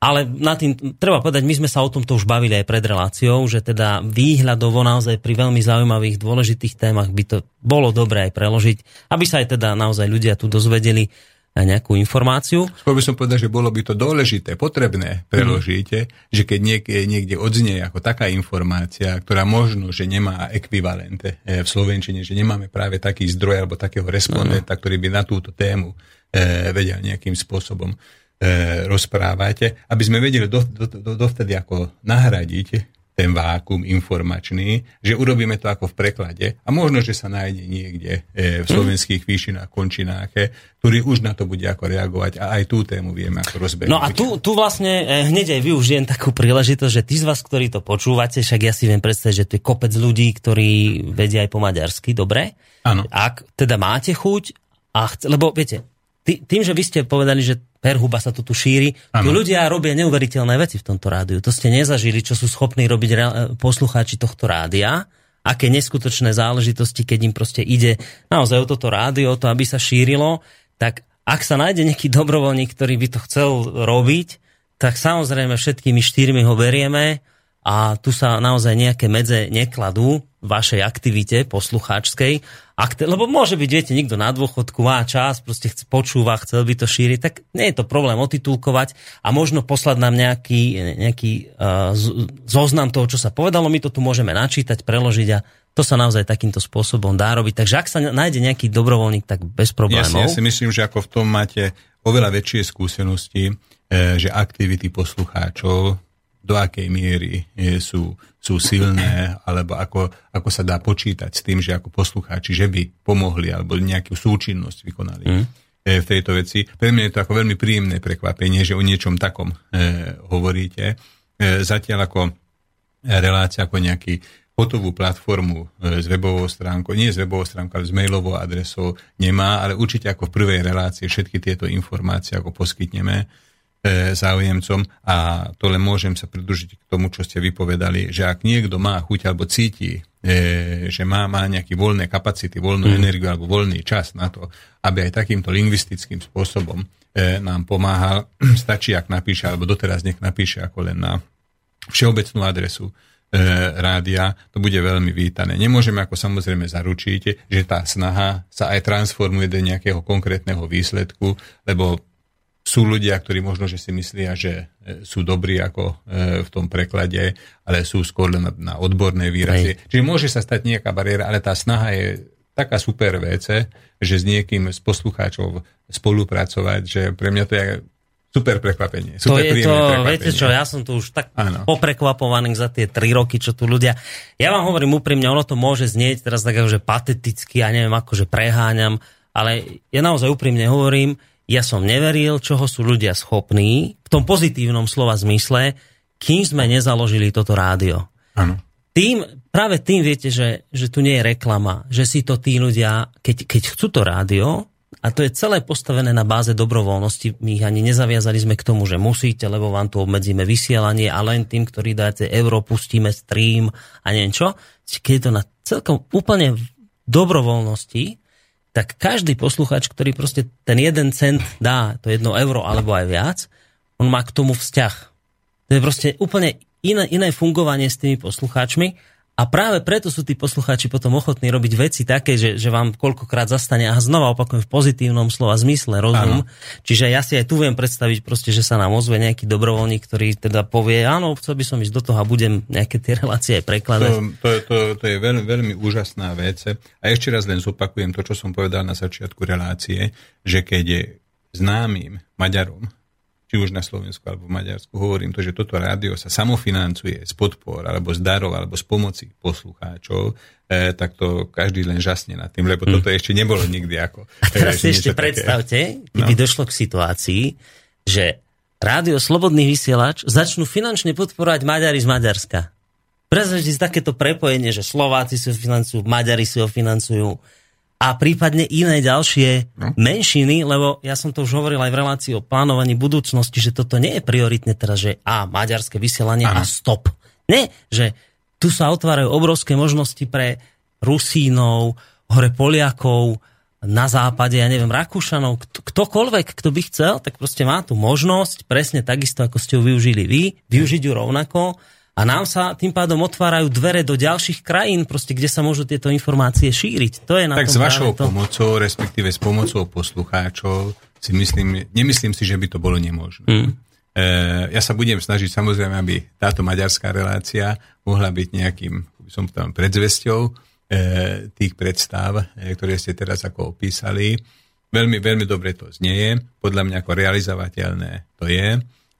Ale na tým, treba povedať, my sme sa o tomto už bavili aj pred reláciou, že teda výhľadovo naozaj pri veľmi zaujímavých, dôležitých témach by to bolo dobré aj preložiť, aby sa aj teda naozaj ľudia tu dozvedeli nejakú informáciu. Skôr by som povedal, že bolo by to dôležité, potrebné preložiť, že keď niekde, niekde odznie ako taká informácia, ktorá možno, že nemá ekvivalent eh, v Slovenčine, že nemáme práve taký zdroj alebo takého respondenta, ktorý by na túto tému eh, vedel nejakým spôsobom eh, rozprávať, aby sme vedeli do, do, do, dovtedy ako nahradiť ten vákum informačný, že urobíme to ako v preklade a možno, že sa nájde niekde e, v slovenských výšinách, končinách, e, ktorý už na to bude ako reagovať a aj tú tému vieme ako rozbehnúť. No a tu, tu vlastne eh, hneď aj využijem takú príležitosť, že tí z vás, ktorí to počúvate, však ja si viem predstaviť, že to je kopec ľudí, ktorí vedia aj po maďarsky, dobre? Áno. Ak teda máte chuť, a chce, lebo viete, tý, tým, že vy ste povedali, že perhuba sa to tu šíri, Áno. ľudia robia neuveriteľné veci v tomto rádiu. To ste nezažili, čo sú schopní robiť re- poslucháči tohto rádia, aké neskutočné záležitosti, keď im proste ide naozaj o toto rádio, o to, aby sa šírilo, tak ak sa nájde nejaký dobrovoľník, ktorý by to chcel robiť, tak samozrejme všetkými štyrmi ho berieme a tu sa naozaj nejaké medze nekladú v vašej aktivite poslucháčskej. Lebo môže byť, viete, niekto na dôchodku má čas, proste chce, počúva, chcel by to šíriť, tak nie je to problém otitulkovať a možno poslať nám nejaký, nejaký uh, zoznam toho, čo sa povedalo, my to tu môžeme načítať, preložiť a to sa naozaj takýmto spôsobom dá robiť. Takže ak sa nájde nejaký dobrovoľník, tak bez Ja si, problémov. ja si myslím, že ako v tom máte oveľa väčšie skúsenosti, e, že aktivity poslucháčov do akej miery sú, sú silné, alebo ako, ako sa dá počítať s tým, že ako poslucháči, že by pomohli alebo nejakú súčinnosť vykonali mm. v tejto veci. Pre mňa je to ako veľmi príjemné prekvapenie, že o niečom takom e, hovoríte. E, zatiaľ ako relácia, ako nejaký hotovú platformu s webovou stránkou, nie s webovou stránkou, ale s mailovou adresou nemá, ale určite ako v prvej relácii všetky tieto informácie ako poskytneme záujemcom a to len môžem sa pridružiť k tomu, čo ste vypovedali, že ak niekto má chuť alebo cíti, e, že má, má nejaké voľné kapacity, voľnú mm. energiu alebo voľný čas na to, aby aj takýmto lingvistickým spôsobom e, nám pomáhal, [clears throat] stačí, ak napíše, alebo doteraz nech napíše ako len na všeobecnú adresu e, rádia, to bude veľmi vítané. Nemôžeme ako samozrejme zaručiť, že tá snaha sa aj transformuje do nejakého konkrétneho výsledku, lebo sú ľudia, ktorí možno, že si myslia, že e, sú dobrí ako e, v tom preklade, ale sú skôr len na, odborné výrazy. Hej. Čiže môže sa stať nejaká bariéra, ale tá snaha je taká super vece, že s niekým z poslucháčov spolupracovať, že pre mňa to je super prekvapenie. To Super je to, príjemné prekvapenie. viete čo, ja som tu už tak Áno. poprekvapovaný za tie tri roky, čo tu ľudia... Ja vám hovorím úprimne, ono to môže znieť teraz tak akože pateticky, ja neviem, akože preháňam, ale ja naozaj úprimne hovorím, ja som neveril, čoho sú ľudia schopní, v tom pozitívnom slova zmysle, kým sme nezaložili toto rádio. Áno. Tým, práve tým viete, že, že tu nie je reklama, že si to tí ľudia, keď, keď chcú to rádio, a to je celé postavené na báze dobrovoľnosti. My ich ani nezaviazali sme k tomu, že musíte, lebo vám tu obmedzíme vysielanie a len tým, ktorí dáte euro, pustíme stream a neviem čo. Keď je to na celkom úplne dobrovoľnosti, tak každý posluchač, ktorý proste ten jeden cent dá, to jedno euro alebo aj viac, on má k tomu vzťah. To je proste úplne iné, iné fungovanie s tými poslucháčmi a práve preto sú tí poslucháči potom ochotní robiť veci také, že, že vám koľkokrát zastane a znova opakujem v pozitívnom slova zmysle rozum. Áno. Čiže ja si aj tu viem predstaviť proste, že sa nám ozve nejaký dobrovoľník, ktorý teda povie, áno, chcel by som ísť do toho a budem nejaké tie relácie aj prekladať. To, to, to, to je veľmi, veľmi úžasná vec. A ešte raz len zopakujem to, čo som povedal na začiatku relácie, že keď je známym Maďarom, či už na Slovensku alebo v Maďarsku, hovorím to, že toto rádio sa samofinancuje z podpor, alebo z darov, alebo z pomoci poslucháčov, e, tak to každý len žasne nad tým, lebo toto ešte nebolo nikdy ako... A [laughs] teraz e, si ešte niečo také. predstavte, keby No. došlo k situácii, že rádio Slobodný vysielač začnú finančne podporovať Maďari z Maďarska. Predstavte si takéto prepojenie, že Slováci si ho financujú, Maďari si ho financujú a prípadne iné ďalšie No. menšiny, lebo ja som to už hovoril aj v relácii o plánovaní budúcnosti, že toto nie je prioritne teraz, že a maďarské vysielanie a Áno. stop. Nie, že tu sa otvárajú obrovské možnosti pre Rusínov, hore Poliakov, na západe, ja neviem, Rakúšanov, kto- ktokoľvek, kto by chcel, tak proste má tu možnosť, presne takisto, ako ste ju využili vy, využiť ju rovnako a nám sa tým pádom otvárajú dvere do ďalších krajín, proste, kde sa môžu tieto informácie šíriť. To je na Tak s vašou to. pomocou, respektíve s pomocou poslucháčov, si myslím, nemyslím si, že by to bolo nemožné. Hmm. E, ja sa budem snažiť samozrejme, aby táto maďarská relácia mohla byť nejakým, by som tam predzvesťou e, tých predstav, e, ktoré ste teraz ako opísali. Veľmi, veľmi dobre to znieje, podľa mňa ako realizovateľné to je,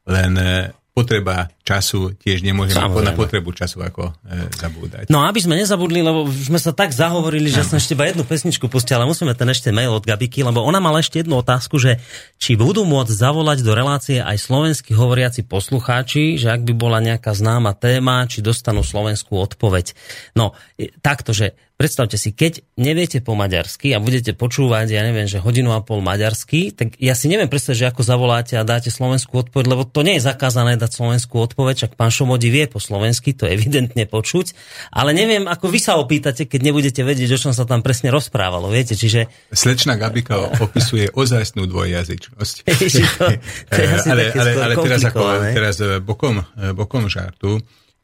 len e, potreba času tiež nemôžeme Samozrejme. na potrebu času ako e, zabúdať. No aby sme nezabudli, lebo sme sa tak zahovorili, že som ešte iba jednu pesničku pustil, ale musíme ten ešte mail od Gabiky, lebo ona mala ešte jednu otázku, že či budú môcť zavolať do relácie aj slovenskí hovoriaci poslucháči, že ak by bola nejaká známa téma, či dostanú slovenskú odpoveď. No, e, takto, že predstavte si, keď neviete po maďarsky a budete počúvať, ja neviem, že hodinu a pol maďarsky, tak ja si neviem predstaviť, že ako zavoláte a dáte slovenskú odpoveď, lebo to nie je zakázané dať slovenskú odpoveď, čak pán Šomodi vie po slovensky, to je evidentne počuť, ale neviem, ako vy sa opýtate, keď nebudete vedieť, o čom sa tam presne rozprávalo, viete, čiže Slečna Gabika [laughs] opisuje ozajstnú dvojjazyčnosť. To- to je [laughs] asi ale, ale, ale teraz, ako, teraz e, bokom, e, bokom žartu,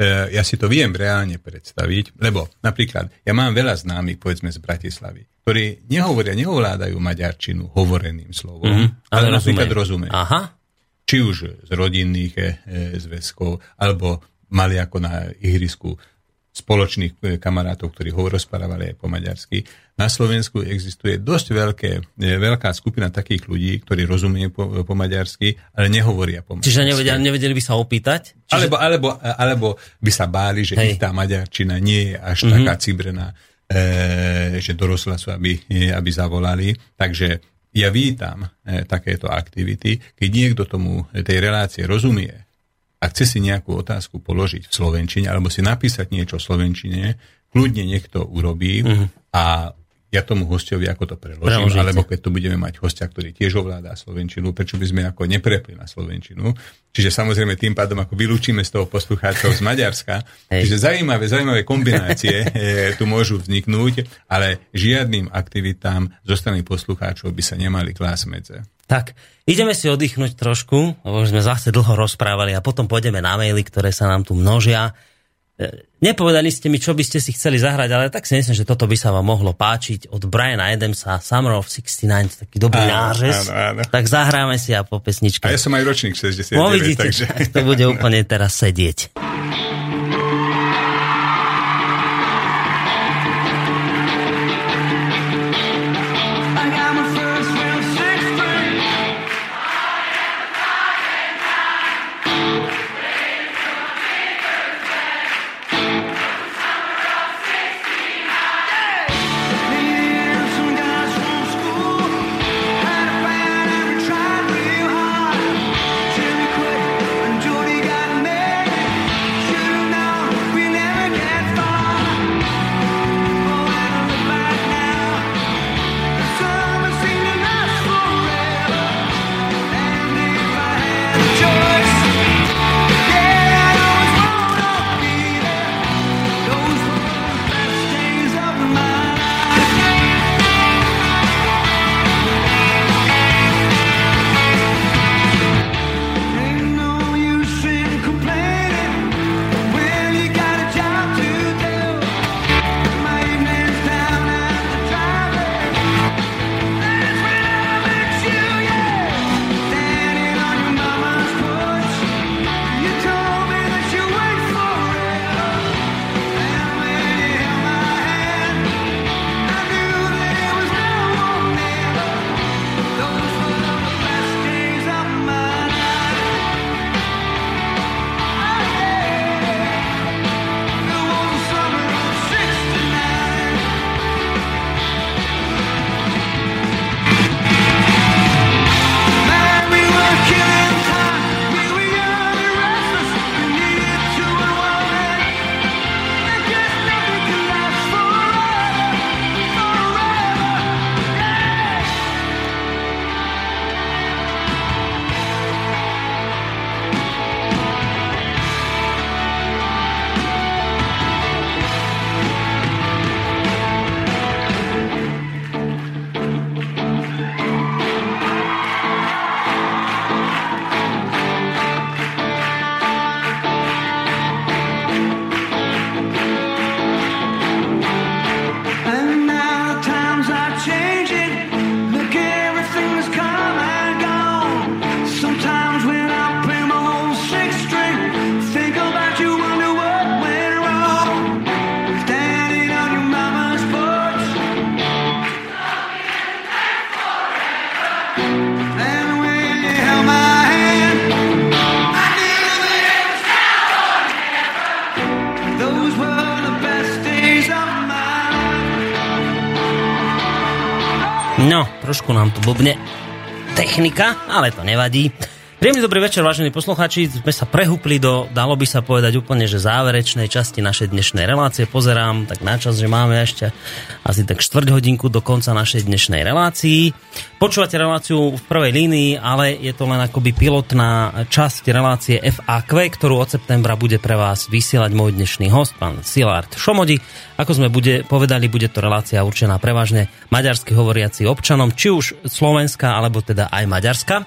ja si to viem reálne predstaviť, lebo napríklad ja mám veľa známych, povedzme z Bratislavy, ktorí nehovoria, neovládajú maďarčinu hovoreným slovom, Mhm, ale, napríklad rozumejú. Aha, Či už z rodinných e, e, zväzkov, alebo mali ako na ihrisku spoločných e, kamarátov, ktorí ho rozprávali aj po maďarsky. Na Slovensku existuje dosť veľké, e, veľká skupina takých ľudí, ktorí rozumejú po, po maďarsky, ale nehovoria po maďarsky. čiže nevedeli, nevedeli by sa opýtať? Čiže, Alebo, alebo, alebo by sa báli, že Hej. ich tá maďarčina nie je až mm-hmm. taká cibrená, e, že dorosla sú, aby, aby zavolali. Takže ja vítam e, takéto aktivity. Keď niekto tomu, tej relácie rozumie, a chce si nejakú otázku položiť v Slovenčine, alebo si napísať niečo v Slovenčine, kľudne niekto urobí a ja tomu hostovi ako to preložím, Preložíte. alebo keď tu budeme mať hostia, ktorý tiež ovládá Slovenčinu, prečo by sme ako neprepli na Slovenčinu. Čiže samozrejme tým pádom ako vylúčime z toho poslucháčov z Maďarska. [laughs] Hej. Čiže zaujímavé, zaujímavé kombinácie [laughs] e, tu môžu vzniknúť, ale žiadnym aktivitám zo strany poslucháčov by sa nemali klásť medze. Tak, ideme si oddychnúť trošku, lebo sme zase dlho rozprávali a potom pôjdeme na maily, ktoré sa nám tu množia. E, Nepovedali ste mi, čo by ste si chceli zahrať, ale tak si myslím, že toto by sa vám mohlo páčiť od Briana Adamsa, Summer of 69, taký dobrý Áno, nářez. áno, áno. Tak zahráme si a po pesničke. A ja som aj ročník 69, No vidíte, takže... tak [laughs] to bude úplne teraz sedieť. Nám tu bubne technika, ale to nevadí. Príjemný dobrý večer, vážení poslucháči. Sme sa prehúpli do, dalo by sa povedať úplne, že záverečnej časti našej dnešnej relácie. Pozerám tak na čas, že máme ešte asi tak štvrť hodinku do konca našej dnešnej relácii. Počúvate reláciu v prvej línii, ale je to len akoby pilotná časť relácie FAQ, ktorú od septembra bude pre vás vysielať môj dnešný host, pán Silard Šomodi. Ako sme bude, povedali, bude to relácia určená prevažne maďarsky hovoriaci občanom, či už Slovenska, alebo teda aj Maďarska.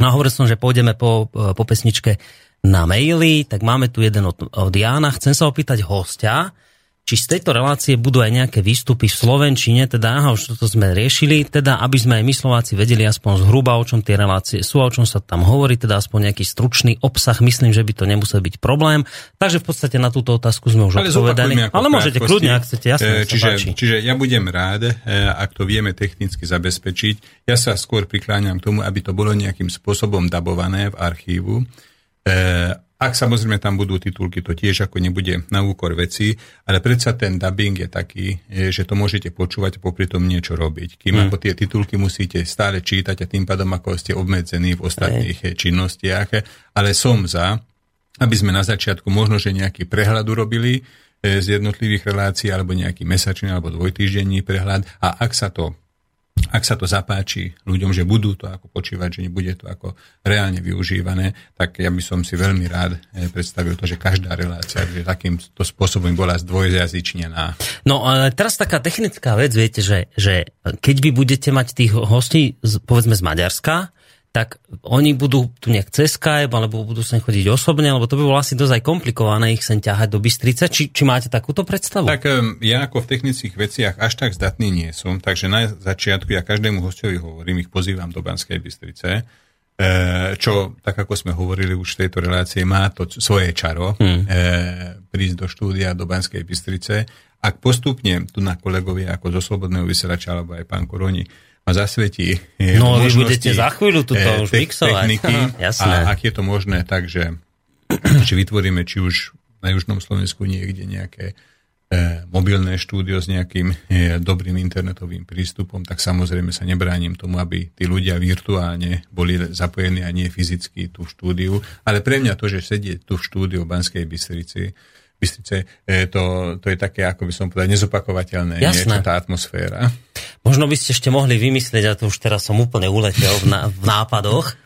No hovoril som, že pôjdeme po, po pesničke na maily, tak máme tu jeden od, od Jána. Chcem sa opýtať hostia, či z tejto relácie budú aj nejaké výstupy v Slovenčine, teda aha, už toto sme riešili, teda aby sme aj my Slováci vedeli aspoň zhruba, o čom tie relácie sú o čom sa tam hovorí, teda aspoň nejaký stručný obsah, myslím, že by to nemusel byť problém. Takže v podstate na túto otázku sme už Ale odpovedali. Ale môžete kľudne, ak chcete, jasne, E, sa čiže, čiže ja budem rád, e, ak to vieme technicky zabezpečiť. Ja sa skôr prikláňam k tomu, aby to bolo nejakým spôsobom dabované v archívu. E, Ak samozrejme tam budú titulky, to tiež ako nebude na úkor veci, ale predsa ten dubbing je taký, e, že to môžete počúvať a popri tom niečo robiť. Kým Mm. ako tie titulky musíte stále čítať a tým pádom ako ste obmedzení v ostatných e, činnostiach. Ale som za, aby sme na začiatku možno, že nejaký prehľad urobili e, z jednotlivých relácií, alebo nejaký mesačný alebo dvojtýždenný prehľad a ak sa to ak sa to zapáči ľuďom, že budú to ako počívať, že nebude to ako reálne využívané, tak ja by som si veľmi rád eh, predstavil to, že každá relácia že takýmto spôsobom bola zdvojjazyčnená. No ale teraz taká technická vec, viete, že, že keď vy budete mať tých hostí, povedzme z Maďarska, tak oni budú tu nejak cez Skype, alebo budú sem chodiť osobne, lebo to by bolo asi dosť aj komplikované ich sem ťahať do Bystrice. Či, či máte takúto predstavu? Tak ja ako v technických veciach až tak zdatný nie som, takže na začiatku ja každému hostovi hovorím, ich pozývam do Banskej Bystrice, e, čo, tak ako sme hovorili už v tejto relácie, má to svoje čaro, hmm. prísť do štúdia do Banskej Bystrice. Ak postupne tu na kolegovia ako zo Slobodného vysielača, alebo aj pán Koroni, ma zasvetí No, vy budete za chvíľu tuto už mixovať. techniky [laughs] Jasné. a ak je to možné, takže [clears throat] že vytvoríme či už na Južnom Slovensku niekde nejaké e, mobilné štúdio s nejakým e, dobrým internetovým prístupom, tak samozrejme sa nebránim tomu, aby tí ľudia virtuálne boli zapojení a nie fyzicky tú štúdiu. Ale pre mňa to, že sedieť tu v štúdiu v Banskej Bystrici, Bystrice, e, to, to je také, ako by som povedal, nezopakovateľné Jasné. niečo, tá atmosféra. Možno by ste ešte mohli vymyslieť, a to už teraz som úplne uletel v, ná, v nápadoch,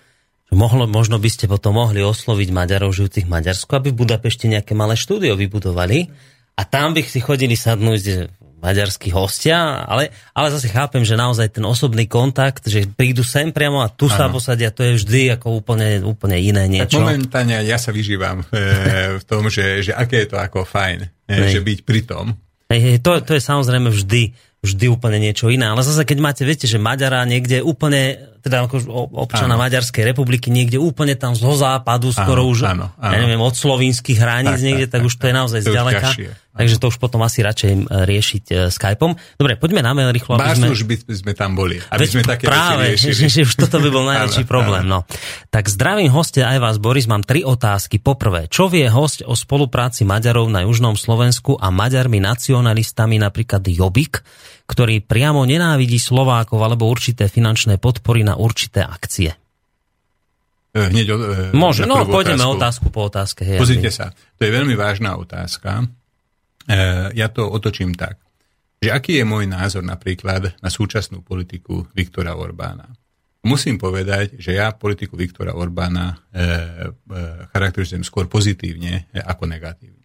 mohlo, možno by ste potom mohli osloviť Maďarov žijúcich v Maďarsku, aby v Budapešti nejaké malé štúdio vybudovali a tam by si chodili sadnúť maďarskí hostia, ale, ale zase chápem, že naozaj ten osobný kontakt, že prídu sem priamo a tu sa Áno. posadia, to je vždy ako úplne, úplne iné Tak niečo. momentálne ja sa vyžívam e, v tom, že, že aké je to ako fajn, e, že byť pri tom. Hej, hej, to, to je samozrejme vždy, vždy úplne niečo iné. Ale zase, keď máte, viete, že Maďara niekde úplne, teda ako občana Áno. Maďarskej republiky, niekde úplne tam zo západu, skoro Áno, už, áno, áno. ja neviem, od slovinských hraníc Tak, niekde, tak, tak, tak, už to je naozaj To zďaleka. ťažšie. Takže to už potom asi radšej e, riešiť e, Skypeom. Dobre, poďme na mail rýchlo, aby sme... Už by sme tam boli, aby Veď sme také práve, veci [laughs] že, riešili. že už toto by bol [laughs] najväčší Áno, problém. No. Tak zdravím hostia aj vás, Boris. Mám tri otázky. Poprvé, čo vie host o spolupráci Maďarov na Južnom Slovensku a Maďarmi nacionalistami, napríklad Jobbik, ktorý priamo nenávidí Slovákov alebo určité finančné podpory na určité akcie? E, Hneď o, e, Môže, no poďme otázku po otázke. Hej, Pozrite aby- sa, to je veľmi vážna otázka. E, ja to otočím tak, že aký je môj názor napríklad na súčasnú politiku Viktora Orbána. Musím povedať, že ja politiku Viktora Orbána e, e, charakterizujem skôr pozitívne e, ako negatívne.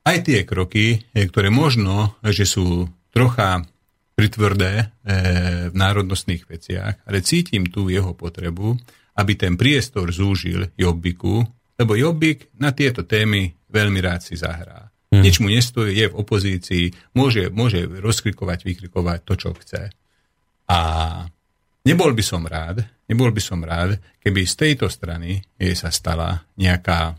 Aj tie kroky, e, ktoré možno, že sú trocha pritvrdé e, v národnostných veciach, ale cítim tu jeho potrebu, aby ten priestor zúžil Jobbiku, lebo Jobbik na tieto témy veľmi rád si zahrá. Mm. Nič mu nestojí, je v opozícii, môže, môže rozkrikovať, vykrikovať to, čo chce. A nebol by som rád, nebol by som rád, keby z tejto strany jej sa stala nejaká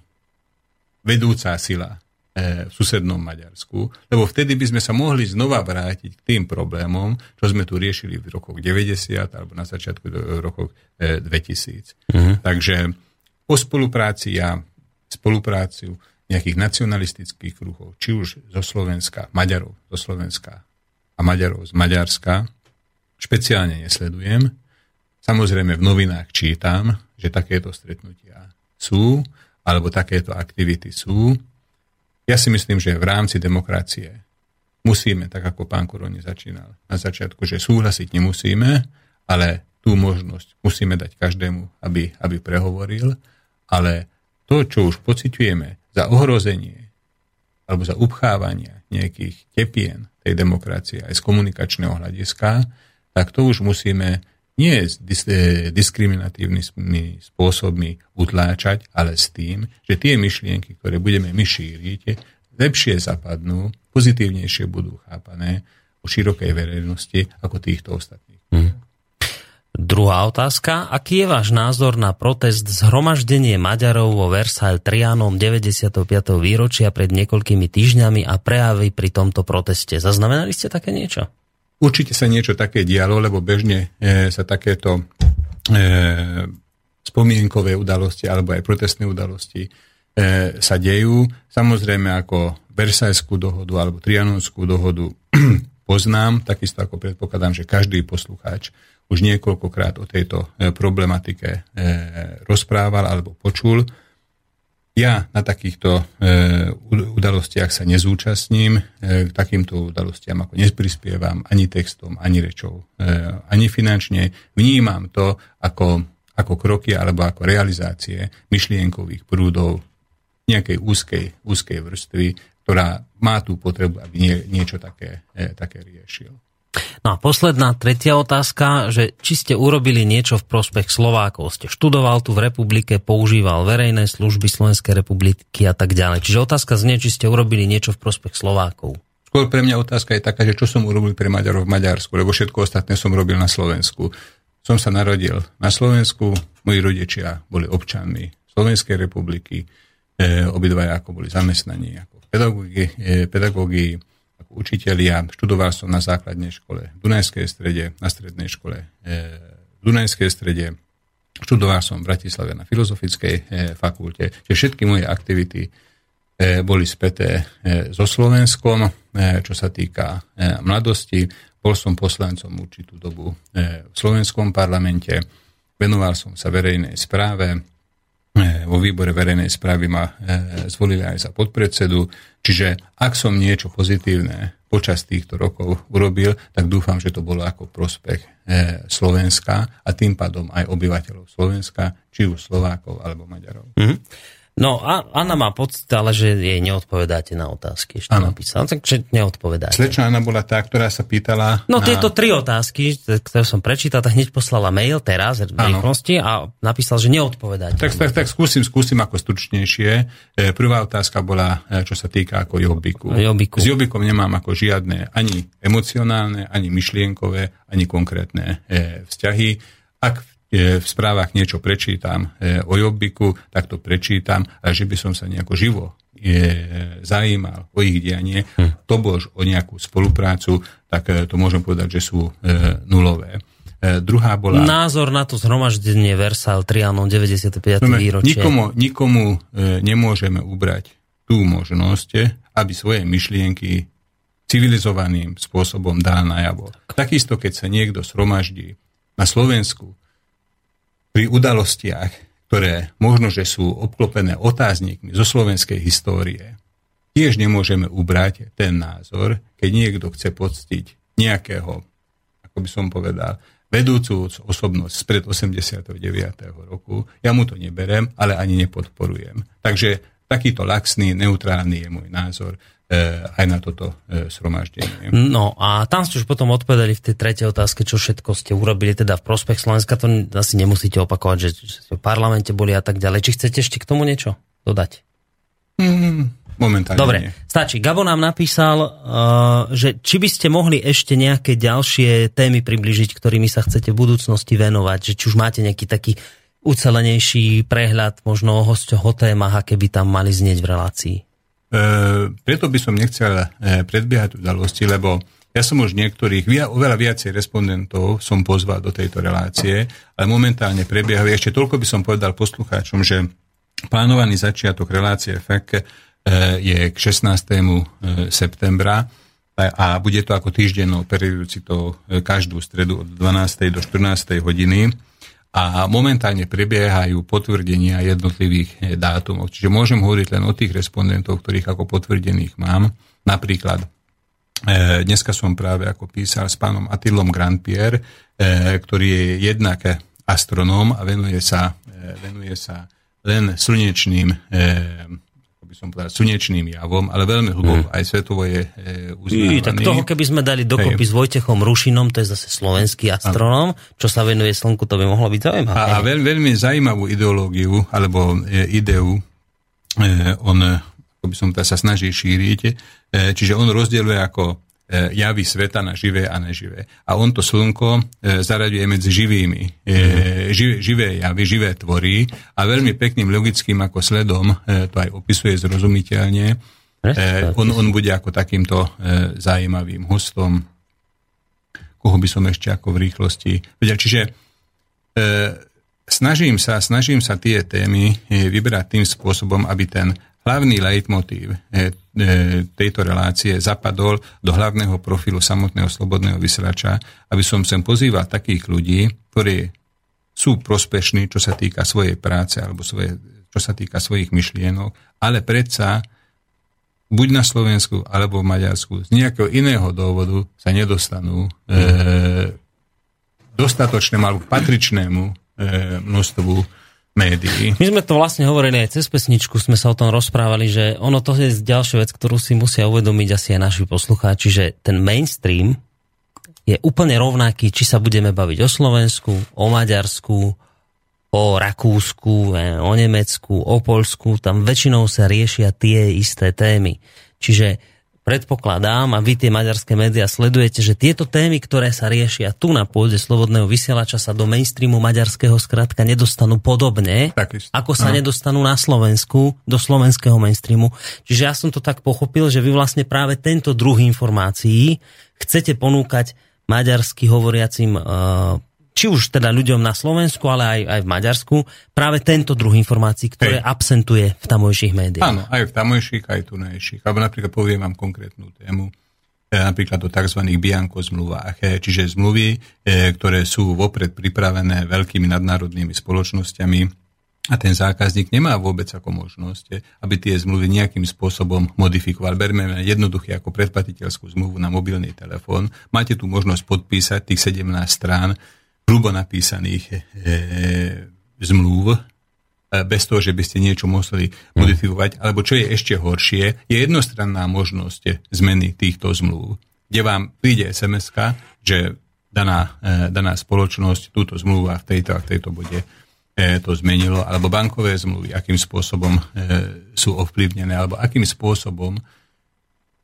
vedúca sila v susednom Maďarsku, lebo vtedy by sme sa mohli znova vrátiť k tým problémom, čo sme tu riešili v rokoch 90 alebo na začiatku e, 2000. Mhm. Takže po spolupráci ja spolupráciu nejakých nacionalistických kruhov, či už zo Slovenska, Maďarov zo Slovenska a Maďarov z Maďarska, špeciálne nesledujem. Samozrejme v novinách čítam, že takéto stretnutia sú, alebo takéto aktivity sú. Ja si myslím, že v rámci demokracie musíme, tak ako pán Koroni začínal na začiatku, že súhlasiť nemusíme, ale tú možnosť musíme dať každému, aby, aby prehovoril, ale to, čo už pociťujeme za ohrozenie alebo za upchávanie nejakých tepien tej demokracie aj z komunikačného hľadiska, tak to už musíme nie dis- eh, diskriminatívnymi spôsobmi utláčať, ale s tým, že tie myšlienky, ktoré budeme my šíriť, lepšie zapadnú, pozitívnejšie budú chápané u širokej verejnosti ako týchto ostatných. Druhá otázka. Aký je váš názor na protest zhromaždenie Maďarov vo Versailles Trianom 95. výročia pred niekoľkými týždňami a prejavy pri tomto proteste? Zaznamenali ste také niečo? Určite sa niečo také dialo, lebo bežne e, sa takéto e, spomienkové udalosti alebo aj protestné udalosti e, sa dejú. Samozrejme ako Versajskú dohodu alebo Trianonskú dohodu [clears throat] poznám, takisto ako predpokladám, že každý poslucháč už niekoľkokrát o tejto problematike rozprával alebo počul. Ja na takýchto e, udalostiach sa nezúčastním, e, k takýmto udalostiam ako neprispievam ani textom, ani rečou, e, ani finančne. Vnímam to ako, ako kroky alebo ako realizácie myšlienkových prúdov nejakej úzkej, úzkej vrstvy, ktorá má tú potrebu, aby nie, niečo také, také riešil. No a posledná, tretia otázka, že či ste urobili niečo v prospech Slovákov. Ste študoval tu v republike, používal verejné služby Slovenskej republiky a tak ďalej. Čiže otázka znie, či ste urobili niečo v prospech Slovákov. Skôr pre mňa otázka je taká, že čo som urobil pre Maďarov v Maďarsku, lebo všetko ostatné som robil na Slovensku. Som sa narodil na Slovensku, moji rodičia boli občanmi Slovenskej republiky, e, obidvaja ako boli zamestnaní ako pedagógi, e, pedagógi ako učitelia. Študoval som na základnej škole v Dunajskej strede, na strednej škole e, v Dunajskej strede. Študoval som v Bratislave na Filozofickej e, fakulte. Čiže všetky moje aktivity e, boli späté so Slovenskom, čo sa týka mladosti. Bol som poslancom určitú dobu v slovenskom parlamente. Venoval som sa verejnej správe, vo výbore verejnej správy ma zvolili aj za podpredsedu. Čiže ak som niečo pozitívne počas týchto rokov urobil, tak dúfam, že to bolo ako prospech Slovenska a tým pádom aj obyvateľov Slovenska, či už Slovákov alebo Maďarov. Mm-hmm. No a Anna má pocit, ale že jej neodpovedáte na otázky. Ešte Áno. napísala, takže neodpovedáte. Slečna Anna bola tá, ktorá sa pýtala... No na... tieto tri otázky, ktoré som prečítal, tak hneď poslala mail teraz v rýchlosti a napísal, že neodpovedáte. Tak, tak, tak skúsim, skúsim ako stručnejšie. E, Prvá otázka bola, e, čo sa týka ako jobbiku. Jobbiku. S jobbikom nemám ako žiadne ani emocionálne, ani myšlienkové, ani konkrétne e, vzťahy. Ak v správach niečo prečítam e, o jobbiku, tak to prečítam, a že by som sa nejako živo e, zajímal o ich dianie, Hm. to bož o nejakú spoluprácu, tak e, to môžem povedať, že sú e, nulové. E, druhá bola... Názor na to zhromaždenie Versal Trianon 95. Znamená, výročie. Nikomu, nikomu e, nemôžeme ubrať tú možnosť, aby svoje myšlienky civilizovaným spôsobom dá najavo. Takisto, keď sa niekto sromaždí na Slovensku pri udalostiach, ktoré možno, že sú obklopené otáznikmi zo slovenskej histórie, tiež nemôžeme ubrať ten názor, keď niekto chce poctiť nejakého, ako by som povedal, vedúcu osobnosť spred 89. roku. Ja mu to neberem, ale ani nepodporujem. Takže takýto laxný, neutrálny je môj názor aj na toto e, sromaždenie. No a tam ste už potom odpovedali v tej tretej otázke, čo všetko ste urobili teda v prospech Slovenska. To asi nemusíte opakovať, že, že ste v parlamente boli a tak ďalej. Či chcete ešte k tomu niečo dodať? Mm, momentálne Dobre, nie. stačí. Gabo nám napísal, uh, že či by ste mohli ešte nejaké ďalšie témy približiť, ktorými sa chcete v budúcnosti venovať, že či už máte nejaký taký ucelenejší prehľad možno o hosťoch, o témach, aké by tam mali znieť v relácii. E, preto by som nechcel e, predbiehať udalosti, lebo ja som už niektorých, oveľa viacej respondentov som pozval do tejto relácie, ale momentálne prebiehajú. Ešte toľko by som povedal poslucháčom, že plánovaný začiatok relácie FEK e, je k 16. e, septembra a, bude to ako týždennou to každú stredu od 12. do 14. hodiny a momentálne prebiehajú potvrdenia jednotlivých eh, dátumov. Čiže môžem hovoriť len o tých respondentov, ktorých ako potvrdených mám. Napríklad eh, dneska som práve ako písal s pánom Attilom Grandpierre, eh, ktorý je jednak astronóm a venuje sa, venuje sa len slnečným by som povedal, slnečným javom, ale veľmi hlboko aj svetovo je e, uznávaný. I, tak toho, keby sme dali dokopy Hej. s Vojtechom Rušinom, to je zase slovenský astronóm, čo sa venuje Slnku, to by mohlo byť zaujímavé. A, a veľ, veľmi zaujímavú ideológiu, alebo e, ideu, e, on, ako by som to sa snaží šíriť, e, čiže on rozdieluje ako javy sveta na živé a neživé. A on to slnko e, zaraďuje medzi živými, e, živé, živé javy, živé tvory a veľmi pekným logickým ako sledom e, to aj opisuje zrozumiteľne. E, on, on bude ako takýmto e, zaujímavým hostom. Koho by som ešte ako v rýchlosti vedel. Čiže e, snažím sa, snažím sa tie témy e, vyberať tým spôsobom, aby ten hlavný leitmotív e, e, tejto relácie zapadol do hlavného profilu samotného slobodného vysielača, aby som sem pozýval takých ľudí, ktorí sú prospešní, čo sa týka svojej práce alebo svoje, čo sa týka svojich myšlienok, ale predsa buď na Slovensku alebo v Maďarsku. Z nejakého iného dôvodu sa nedostanú e, dostatočnému alebo patričnému e, množstvu médií. My sme to vlastne hovorili aj cez pesničku, sme sa o tom rozprávali, že ono to je ďalšia vec, ktorú si musia uvedomiť asi aj naši poslucháči, že ten mainstream je úplne rovnaký, či sa budeme baviť o Slovensku, o Maďarsku, o Rakúsku, eh, o Nemecku, o Polsku, tam väčšinou sa riešia tie isté témy. Čiže predpokladám, a vy tie maďarské médiá sledujete, že tieto témy, ktoré sa riešia tu na pôde Slobodného vysielača, sa do mainstreamu maďarského skratka nedostanú podobne, Takisto. ako sa No. nedostanú na Slovensku, do slovenského mainstreamu. Čiže ja som to tak pochopil, že vy vlastne práve tento druh informácií chcete ponúkať maďarsky hovoriacim uh, či už teda ľuďom na Slovensku, ale aj, aj v Maďarsku, práve tento druh informácií, ktoré Hej. absentuje v tamojších médiách. Áno, aj v tamojších, aj tunajších. Alebo napríklad poviem vám konkrétnu tému, e, napríklad o tzv. Bianco zmluvách, e, čiže zmluvy, e, ktoré sú vopred pripravené veľkými nadnárodnými spoločnosťami a ten zákazník nemá vôbec ako možnosť, aby tie zmluvy nejakým spôsobom modifikoval. Berme jednoduché ako predplatiteľskú zmluvu na mobilný telefón. Máte tu možnosť podpísať tých 17 strán hrubo napísaných e, zmluv, e, bez toho, že by ste niečo museli modifikovať, alebo čo je ešte horšie, je jednostranná možnosť zmeny týchto zmluv, kde vám príde sms že daná, e, daná spoločnosť túto zmluvu a v tejto a v tejto bode e, to zmenilo, alebo bankové zmluvy, akým spôsobom e, sú ovplyvnené, alebo akým spôsobom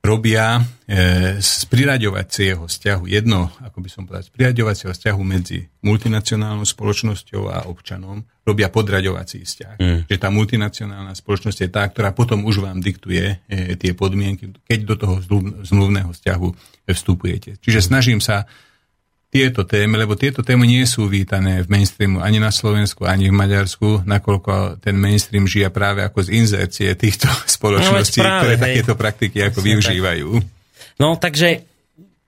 robia e, z priraďovacieho vzťahu jedno, ako by som povedal, z priraďovacieho vzťahu medzi multinacionálnou spoločnosťou a občanom robia podraďovací vzťah. Mm. Že tá multinacionálna spoločnosť je tá, ktorá potom už vám diktuje e, tie podmienky, keď do toho zmluv- zmluvného vzťahu vstupujete. Čiže snažím sa tieto témy, lebo tieto témy nie sú vítané v mainstreamu ani na Slovensku, ani v Maďarsku, nakoľko ten mainstream žije práve ako z inzercie týchto [laughs] spoločností, práve, ktoré hej. takéto praktiky ako Presne využívajú. No, takže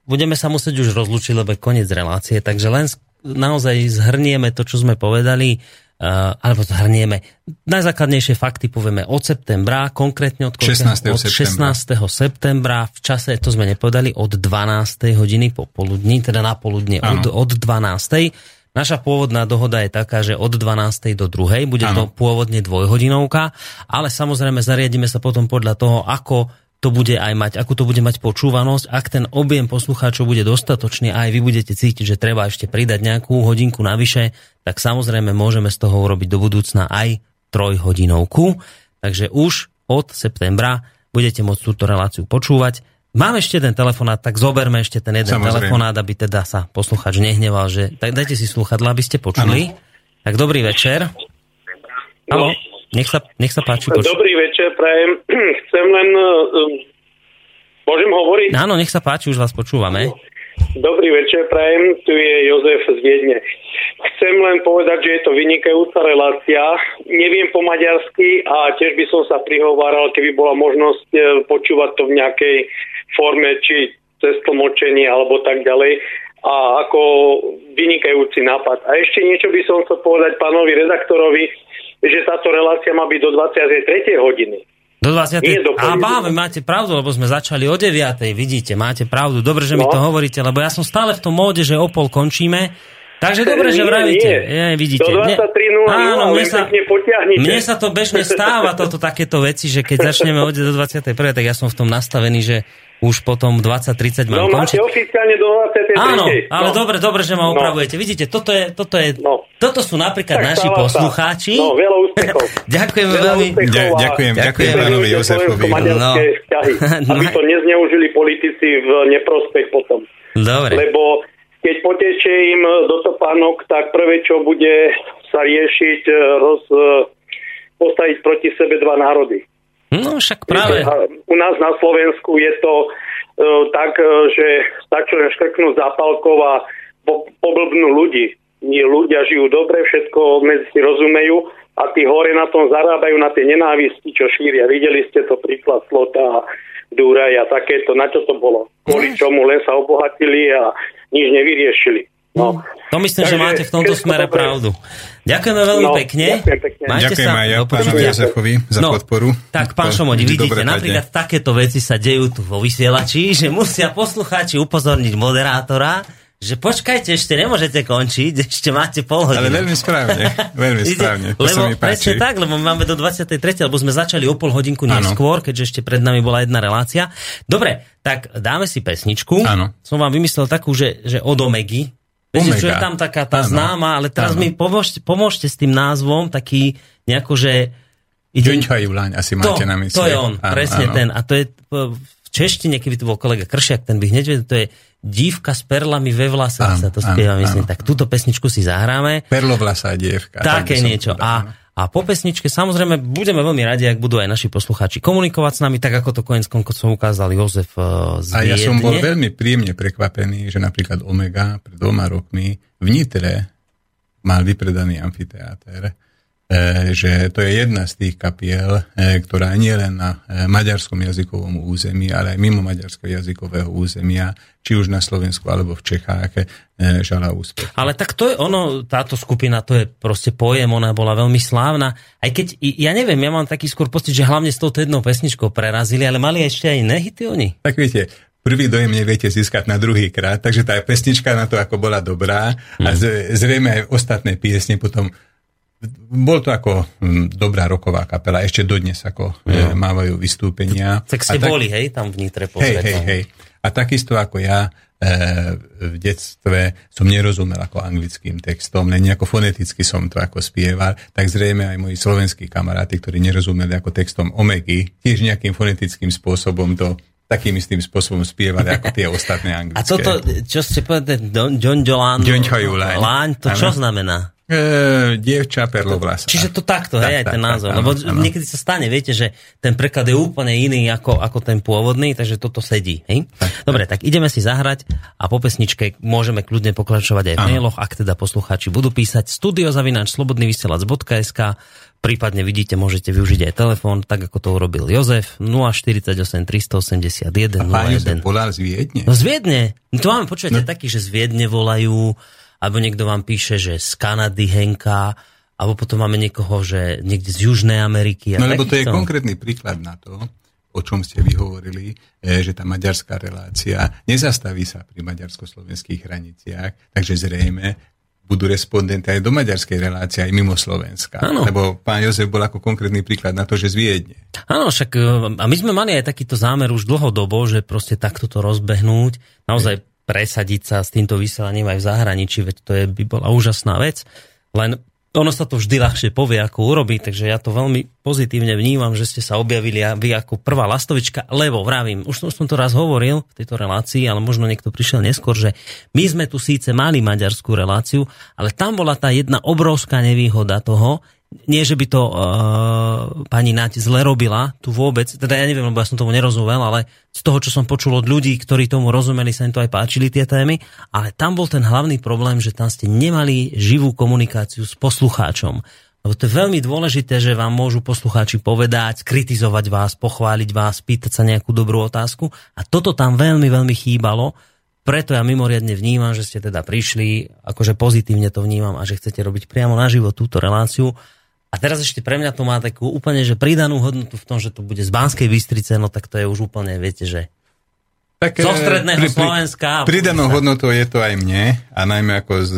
budeme sa musieť už rozlučiť, lebo je koniec relácie, takže len naozaj zhrnieme to, čo sme povedali, alebo zhrnieme. Najzákladnejšie fakty povieme od septembra, konkrétne od, koľkého? 16. od septembra. 16. septembra, v čase, to sme nepovedali, od 12. hodiny popoludní, teda na poludne od, od 12. Naša pôvodná dohoda je taká, že od 12. do 2. bude to Áno. pôvodne dvojhodinovka, ale samozrejme zariadíme sa potom podľa toho, ako to bude aj mať, akú to bude mať počúvanosť, ak ten objem poslucháčov bude dostatočný a aj vy budete cítiť, že treba ešte pridať nejakú hodinku navyše, tak samozrejme môžeme z toho urobiť do budúcna aj trojhodinovku. Takže už od septembra budete môcť túto reláciu počúvať. Mám ešte ten telefonát, tak zoberme ešte ten jeden Samozrejme. telefonát, aby teda sa posluchač nehneval, že tak dajte si sluchadla, aby ste počuli. Tak dobrý večer. Haló, nech sa, nech sa páči. Poč- Dobrý večer, prajem. [clears throat] Chcem len... um, Môžem hovoriť? Áno, nech sa páči, už vás počúvame. Dobrý večer, prajem. Tu je Jozef z Viedne. Chcem len povedať, že je to vynikajúca relácia. Neviem po maďarsky a tiež by som sa prihováral, keby bola možnosť e, počúvať to v nejakej forme, či cez tlmočenie alebo tak ďalej. A ako vynikajúci nápad. A ešte niečo by som chcel povedať pánovi redaktorovi, že táto relácia má byť do 23. hodiny. Do 20. Nie do A báve, máte pravdu, lebo sme začali o 9. Vidíte, máte pravdu. Dobre, že mi No. to hovoríte, lebo ja som stále v tom móde, že o pol končíme. Takže dobre, že Nie, vravíte. nie. Je, vidíte. Do 23.00 Áno, mne sa, mne sa to bežne stáva, toto takéto veci, že keď začneme od do 21. tak ja som v tom nastavený, že už potom 20.30 No mám máte končiť. oficiálne do 23. Áno, ale no. dobre, dobre, že ma No. opravujete. Vidíte, toto je, toto je, No. toto sú napríklad Tak naši poslucháči. No, veľa úspechov. [laughs] Ďakujeme Veľa veľmi. úspechov ďakujem, ďakujem pánovi Jozefovi. No. vzťahy, [laughs] aby No. to nezneužili politici v neprospech potom. Dobre. Lebo keď potečie im do topánok, tak prvé, čo bude sa riešiť, e, roz, e, postaviť proti sebe dva národy. No však práve. U nás na Slovensku je to e, tak, že stačí len škrknúť zápalkov a po, poblbnú ľudí. Nie, ľudia žijú dobre, všetko medzi si rozumejú a tí hore na tom zarábajú na tie nenávisti, čo šíria. Videli ste to príklad Slota a Dúraj a takéto. Na čo to bolo? Kvôli čomu len sa obohatili a nič nevyriešili. No. To myslím, že Takže máte v tomto smere dobré. pravdu. Ďakujeme veľmi No, pekne. ďakujem pekne. Majte Ďakujem sa. aj ja pánovi. Jozefovi za No, podporu. Tak, pán Šomodi, vidíte, dobre napríklad takéto veci sa dejú tu vo vysielači, že musia poslucháči upozorniť moderátora, že počkajte, ešte nemôžete končiť, ešte máte pol hodiny. Ale veľmi správne, veľmi správne. To lebo sa mi presne páči. tak, lebo máme do 23. lebo sme začali o pol hodinku neskôr, keďže ešte pred nami bola jedna relácia. Dobre, tak dáme si pesničku. Áno. Som vám vymyslel takú, že, že od Omegy. Viete, čo je tam taká tá Áno. známa, ale teraz Áno. mi pomôžte, pomôžte s tým názvom, taký nejako, že... ide- Ďuňcha Juláň asi to, máte na mysli. to je on, Áno, presne áno. ten. A to je češtine, keby to bol kolega Kršiak, ten by hneď vedel, to je dívka s perlami ve Áno, sa to áno, spieva, myslím. áno. Tak túto pesničku si zahráme. Perlovlasá dievka. Také niečo. povedal, A, áno. a po pesničke samozrejme budeme veľmi radi, ak budú aj naši poslucháči komunikovať s nami, tak ako to konec koncov ukázal Jozef eh, z A ja som bol veľmi príjemne prekvapený, že napríklad Omega pred dvoma rokmi v Nitre mal vypredaný amfiteáter, e, že to je jedna z tých kapiel, e, ktorá nie len na e, maďarskom jazykovom území, ale aj mimo maďarského jazykového územia, či už na Slovensku alebo v Čechách, e, žala úspech. Ale tak to je ono, táto skupina, to je proste pojem, ona bola veľmi slávna. Aj keď, ja neviem, ja mám taký skôr pocit, že hlavne s touto jednou pesničkou prerazili, ale mali ešte aj iné hity oni. Tak viete, prvý dojem neviete získať na druhý krát, takže tá pesnička na to ako bola dobrá a z, zrejme aj ostatné piesne potom bol to ako hm, dobrá roková kapela, ešte dodnes ako e, mávajú vystúpenia. Tak ste A boli, hej, tam v Nitre Hej, pozrieť. hej, no. hej. A takisto ako ja e, v detstve som nerozumel ako anglickým textom, len nejako foneticky som to ako spieval, tak zrejme aj moji slovenskí kamaráti, ktorí nerozumeli ako textom Omegy, tiež nejakým fonetickým spôsobom to takým istým spôsobom spievali ako tie ostatné anglické. [laughs] A toto, čo ste povedali, John laň. Láň, to čo Áno. znamená? E, dievča perlovlasa. Čiže to takto, Tak, hej, aj tak, ten tak, názov. áno, Lebo áno. niekedy sa stane, viete, že ten preklad je úplne iný ako, ako ten pôvodný, takže toto sedí. Hej? Dobre, tak ideme si zahrať a po pesničke môžeme kľudne pokračovať aj v Áno. mailoch, ak teda poslucháči budú písať studiozavináč slobodnyvysielac.sk prípadne vidíte, môžete využiť aj telefón, tak ako to urobil Jozef 048 381 Pán Jozef 01. volal z Viedne. No z Viedne. No to máme, počujete, no. taký, že z Viedne volajú, alebo niekto vám píše, že z Kanady Henka, alebo potom máme niekoho, že niekde z Južnej Ameriky. A No lebo to je takýchto. konkrétny príklad na to, o čom ste vyhovorili, e, že tá maďarská relácia nezastaví sa pri maďarsko-slovenských hraniciach, takže zrejme budú respondenty aj do maďarskej relácie, aj mimo Slovenska. Áno. Lebo pán Jozef bol ako konkrétny príklad na to, že z Viedne. Áno, však e, a my sme mali aj takýto zámer už dlhodobo, že proste takto to rozbehnúť, naozaj presadiť sa s týmto vysielaním aj v zahraničí, veď to je, by bola úžasná vec. Len ono sa to vždy ľahšie povie, ako urobiť, takže ja to veľmi pozitívne vnímam, že ste sa objavili a vy ako prvá lastovička, lebo vravím, už som to raz hovoril v tejto relácii, ale možno niekto prišiel neskôr, že my sme tu síce mali maďarskú reláciu, ale tam bola tá jedna obrovská nevýhoda toho, nie, že by to uh, pani Nať zle robila, tu vôbec, teda ja neviem, lebo ja som tomu nerozumel, ale z toho, čo som počul od ľudí, ktorí tomu rozumeli, sa im to aj páčili tie témy, ale tam bol ten hlavný problém, že tam ste nemali živú komunikáciu s poslucháčom. Lebo to je veľmi dôležité, že vám môžu poslucháči povedať, kritizovať vás, pochváliť vás, pýtať sa nejakú dobrú otázku a toto tam veľmi, veľmi chýbalo, preto ja mimoriadne vnímam, že ste teda prišli, akože pozitívne to vnímam a že chcete robiť priamo naživo túto reláciu. A teraz ešte pre mňa to má takú úplne, že pridanú hodnotu v tom, že to bude z Banskej Bystrice, no tak to je už úplne, viete, že Tak, Zo e, stredného Slovenska. Pridanou hodnotou je to aj mne a najmä ako z,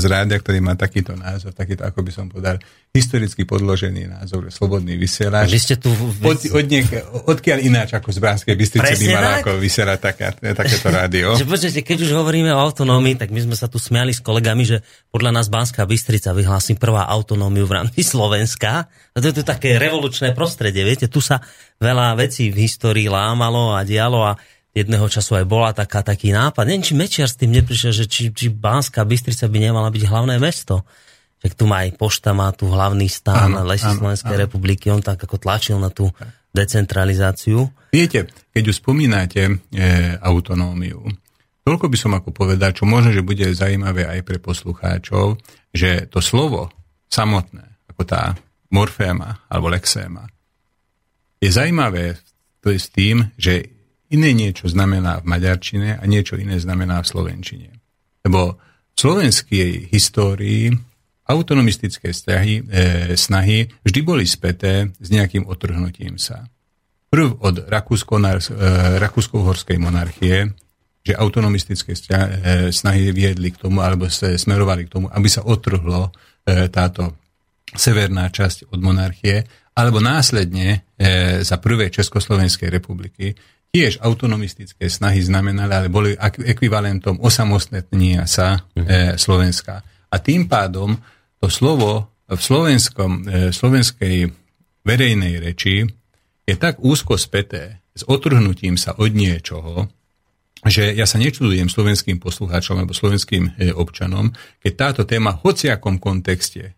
z rádia, ktorý má takýto názor, takýto, ako by som povedal, historicky podložený názor, slobodný vysielač. vy ste tu... Od, od niek- odkiaľ ináč ako z Bránskej Bystrice by mala ako vysielať taká, takéto rádio. [laughs] Že počujete, keď už hovoríme o autonómii, tak my sme sa tu smiali s kolegami, že podľa nás Banská Bystrica vyhlási prvá autonómiu v rámci Slovenska. A to je to také revolučné prostredie, viete, tu sa veľa vecí v histórii lámalo a dialo a jedného času aj bola taká, taký nápad. Neviem, či Mečiar s tým neprišiel, že či, či Banská Bystrica by nemala byť hlavné mesto. Že tu má aj pošta, má tu hlavný stán Áno, Lesy áno, Slovenskej áno. republiky, on tak ako tlačil na tú decentralizáciu. Viete, keď už spomínate e, autonómiu, toľko by som ako povedal, čo možno, že bude zaujímavé aj pre poslucháčov, že to slovo samotné, ako tá morféma alebo lexéma, je zaujímavé to je s tým, že iné niečo znamená v maďarčine a niečo iné znamená v slovenčine. Lebo slovenskej histórii autonomistické snahy, e, snahy vždy boli späté s nejakým otrhnutím sa. Prv od Rakúsko-Uhorskej e, monarchie, že autonomistické e, snahy viedli k tomu, alebo sa smerovali k tomu, aby sa otrhlo e, táto severná časť od monarchie, alebo následne e, za prvé Československej republiky tiež autonomistické snahy znamenali, ale boli ekvivalentom osamostatnenia sa e, Slovenska. A tým pádom to slovo v slovenskom, e, slovenskej verejnej reči je tak úzko späté s otrhnutím sa od niečoho, že ja sa nečudujem slovenským poslucháčom alebo slovenským e, občanom, keď táto téma v hociakom kontexte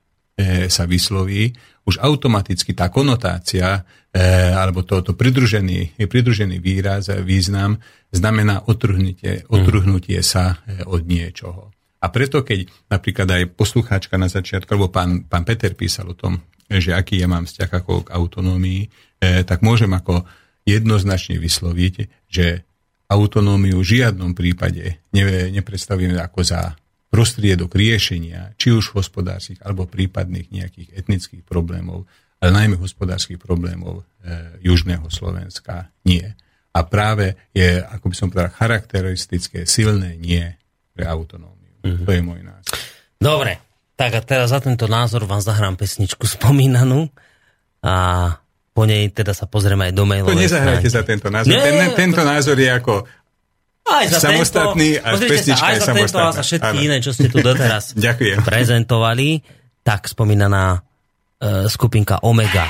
sa vysloví, už automaticky tá konotácia e, alebo toto to pridružený, pridružený výraz, e, význam znamená otrhnutie, otrhnutie sa e, od niečoho. A preto, keď napríklad aj poslucháčka na začiatku, alebo pán, pán Peter písal o tom, že aký ja mám vzťah ako k autonómii, e, tak môžem ako jednoznačne vysloviť, že autonómiu v žiadnom prípade ne, nepredstavíme ako za prostriedok riešenia, či už hospodárskych alebo prípadných nejakých etnických problémov, ale najmä hospodárskych problémov e, južného Slovenska nie. A práve je, ako by som povedal, charakteristické silné nie pre autonómiu. Mm-hmm. To je môj názor. Dobre, tak a teraz za tento názor vám zahrám pesničku spomínanú a po nej teda sa pozrieme aj do To mailovej nezahrajte stránky. za tento názor. Nie, ten, to- tento názor je ako Aj za samostatný tento, a pesnička aj je za tento a za všetky Áno. iné, čo ste tu doteraz [laughs] Ďakujem. prezentovali, tak spomínaná e, skupinka Omega.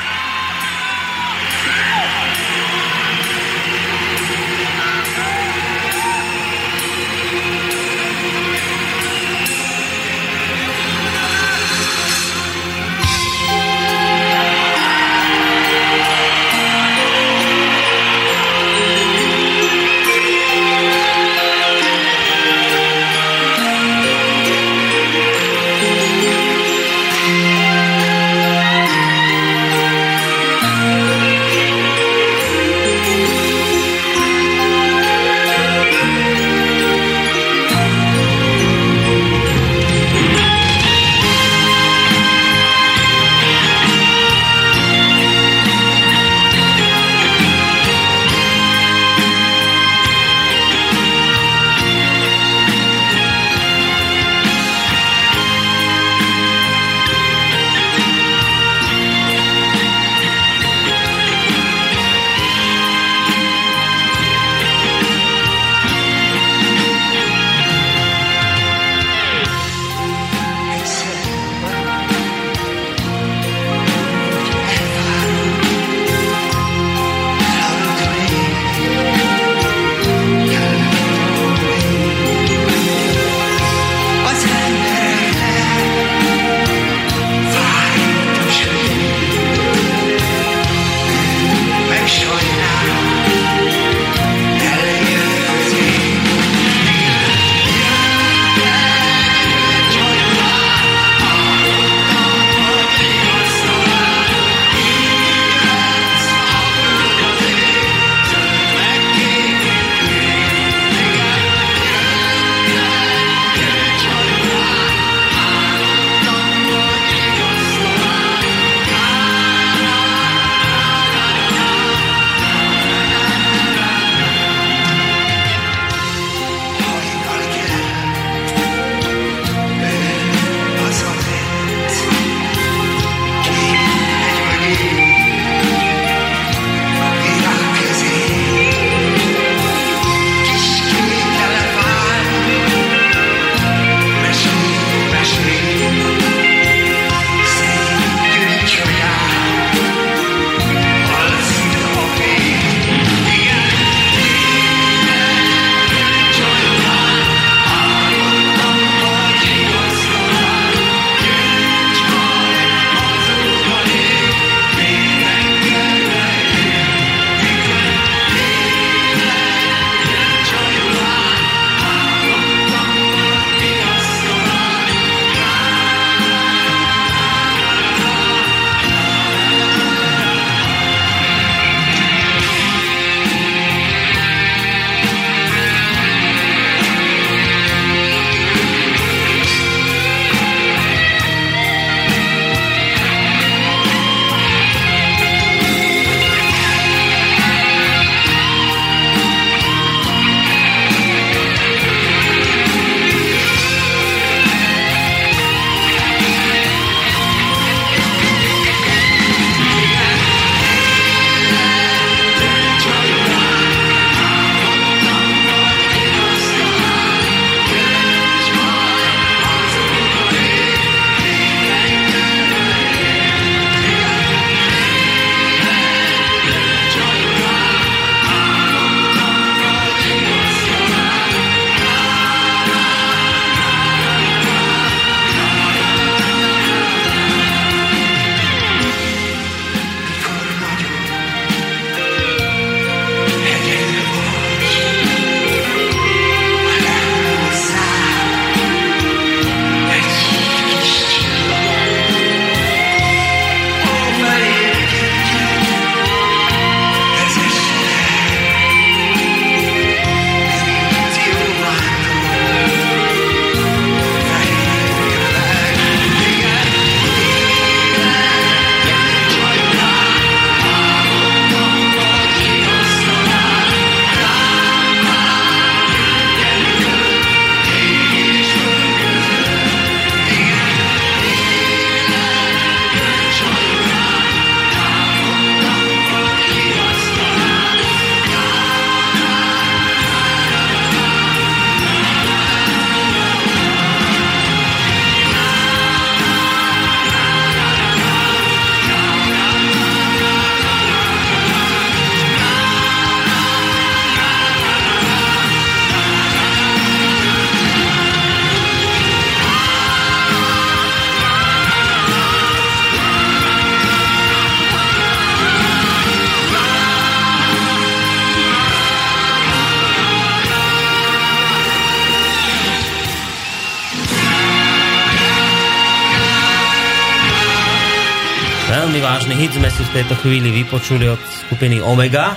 Tejto chvíli vypočuli od skupiny Omega.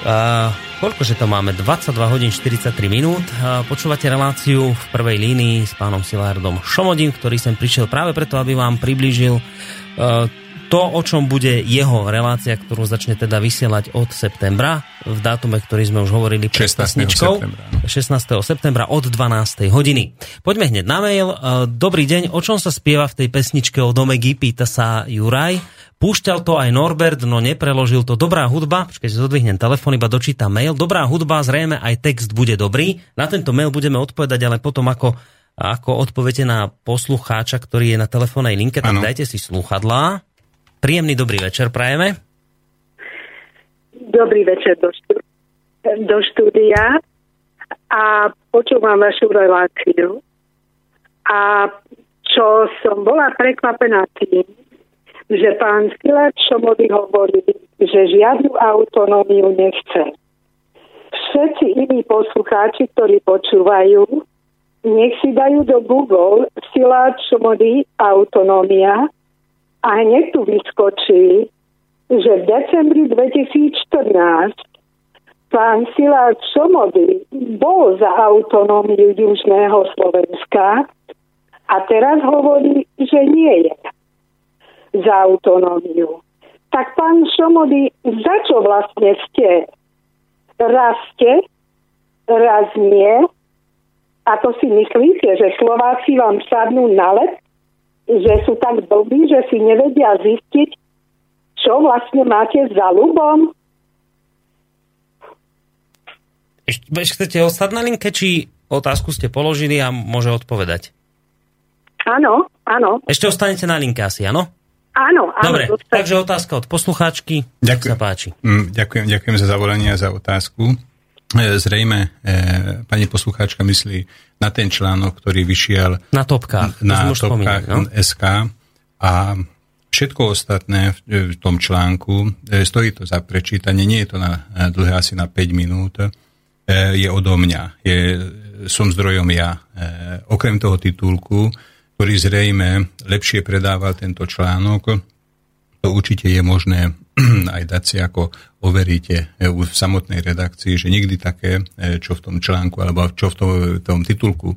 Uh, koľkože to máme? 22 hodín 43 minút. Uh, počúvate reláciu v prvej línii s pánom Silárdom Šomodím, ktorý sem prišiel práve preto, aby vám priblížil uh, to, o čom bude jeho relácia, ktorú začne teda vysielať od septembra, v dátume, ktorý sme už hovorili pred 16. pesničkou. septembra, no. 16. septembra od 12. hodiny. Poďme hneď na mail. E, Dobrý deň, o čom sa spieva v tej pesničke od Omegy, pýta sa Juraj. Púšťal to aj Norbert, no nepreložil to. Dobrá hudba, počkaj, si zodvihnem telefón, iba dočítam mail. Dobrá hudba, zrejme aj text bude dobrý. Na tento mail budeme odpovedať, ale potom ako, ako odpoviete na poslucháča, ktorý je na telefónnej linke, tak Áno. dajte si slúchadlá. Príjemný dobrý večer prajeme. Dobrý večer do, štú, do štúdia a počúvam vašu reláciu. A čo som bola prekvapená tým, že pán Skilár Šomody hovorí, že žiadnu autonómiu nechce. Všetci iní poslucháči, ktorí počúvajú, nech si dajú do Google Szilárd Šomody autonómia a hneď tu vyskočí, že v decembri 2014 pán Šomody bol za autonómiu Južného Slovenska a teraz hovorí, že nie je za autonómiu. Tak pán Šomody, za čo vlastne ste? Raz ste, raz nie. A to si myslíte, že Slováci vám sadnú na lep? Že sú tak blbí, že si nevedia zistiť, čo vlastne máte za ľubom? Ešte, chcete ostať na linke, či otázku ste položili a môže odpovedať? Áno, áno, Ešte ostanete na linke asi, áno? Áno. áno Dobre, dostať- takže otázka od poslucháčky. Ďakujem. sa páči. Mm, Ďakujem, ďakujem za zavolanie a za otázku. E, Zrejme e, pani poslucháčka myslí na ten článok, ktorý vyšiel Na topkách. to na topkách no? SK a všetko ostatné v, v tom článku, e, stojí to za prečítanie, nie je to na e, dlhé asi na 5 minút, e, je odo mňa, je, som zdrojom ja. E, Okrem toho titulku, ktorý zrejme lepšie predával tento článok, to určite je možné [clears throat] aj dať si ako overíte e, v samotnej redakcii, že nikdy také, e, čo v tom článku alebo čo v tom, tom titulku e,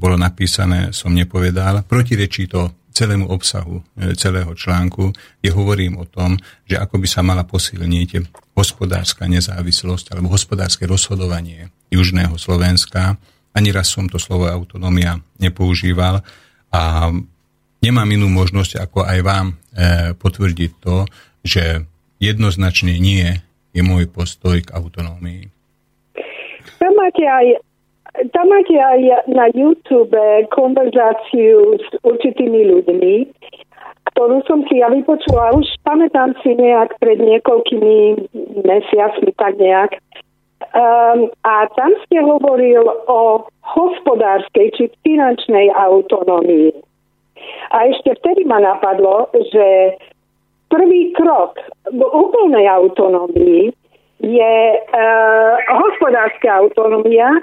bolo napísané, som nepovedal. Protirečí to celému obsahu celého článku, kde hovorím o tom, že ako by sa mala posilniť hospodárska nezávislosť alebo hospodárske rozhodovanie Južného Slovenska. Ani raz som to slovo autonómia nepoužíval a nemám inú možnosť, ako aj vám e, potvrdiť to, že jednoznačne nie je môj postoj k autonómii. Tam máte aj tam máte aj na YouTube konverzáciu s určitými ľuďmi, ktorú som si ja vypočula, už pamätám si nejak pred niekoľkými mesiacmi, tak nejak. Um, a tam ste hovoril o hospodárskej či finančnej autonómii. A ešte vtedy ma napadlo, že prvý krok v úplnej autonómii je uh, hospodárska autonómia,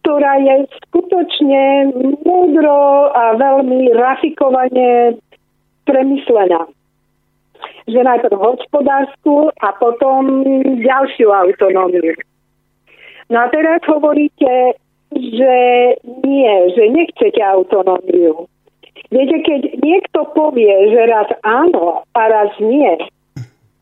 ktorá je skutočne múdro a veľmi rafikovane premyslená. Že najprv hospodárskú a potom ďalšiu autonómiu. No a teraz hovoríte, že nie, že nechcete autonómiu. Viete, keď niekto povie, že raz áno a raz nie,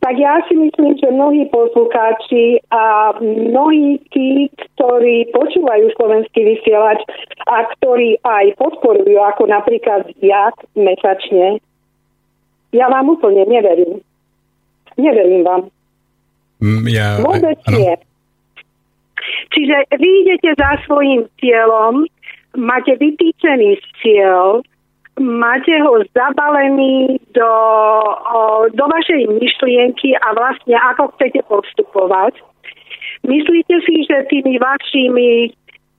tak ja si myslím, že mnohí poslucháči a mnohí tí, ktorí počúvajú slovenský vysielač a ktorí aj podporujú, ako napríklad ja mesačne, ja vám úplne neverím. Neverím vám. Mm, Ja, Vôbec áno. nie. Čiže vy idete za svojím cieľom, máte vytýčený cieľ, máte ho zabalený do, do vašej myšlienky a vlastne ako chcete postupovať. Myslíte si, že tými vašimi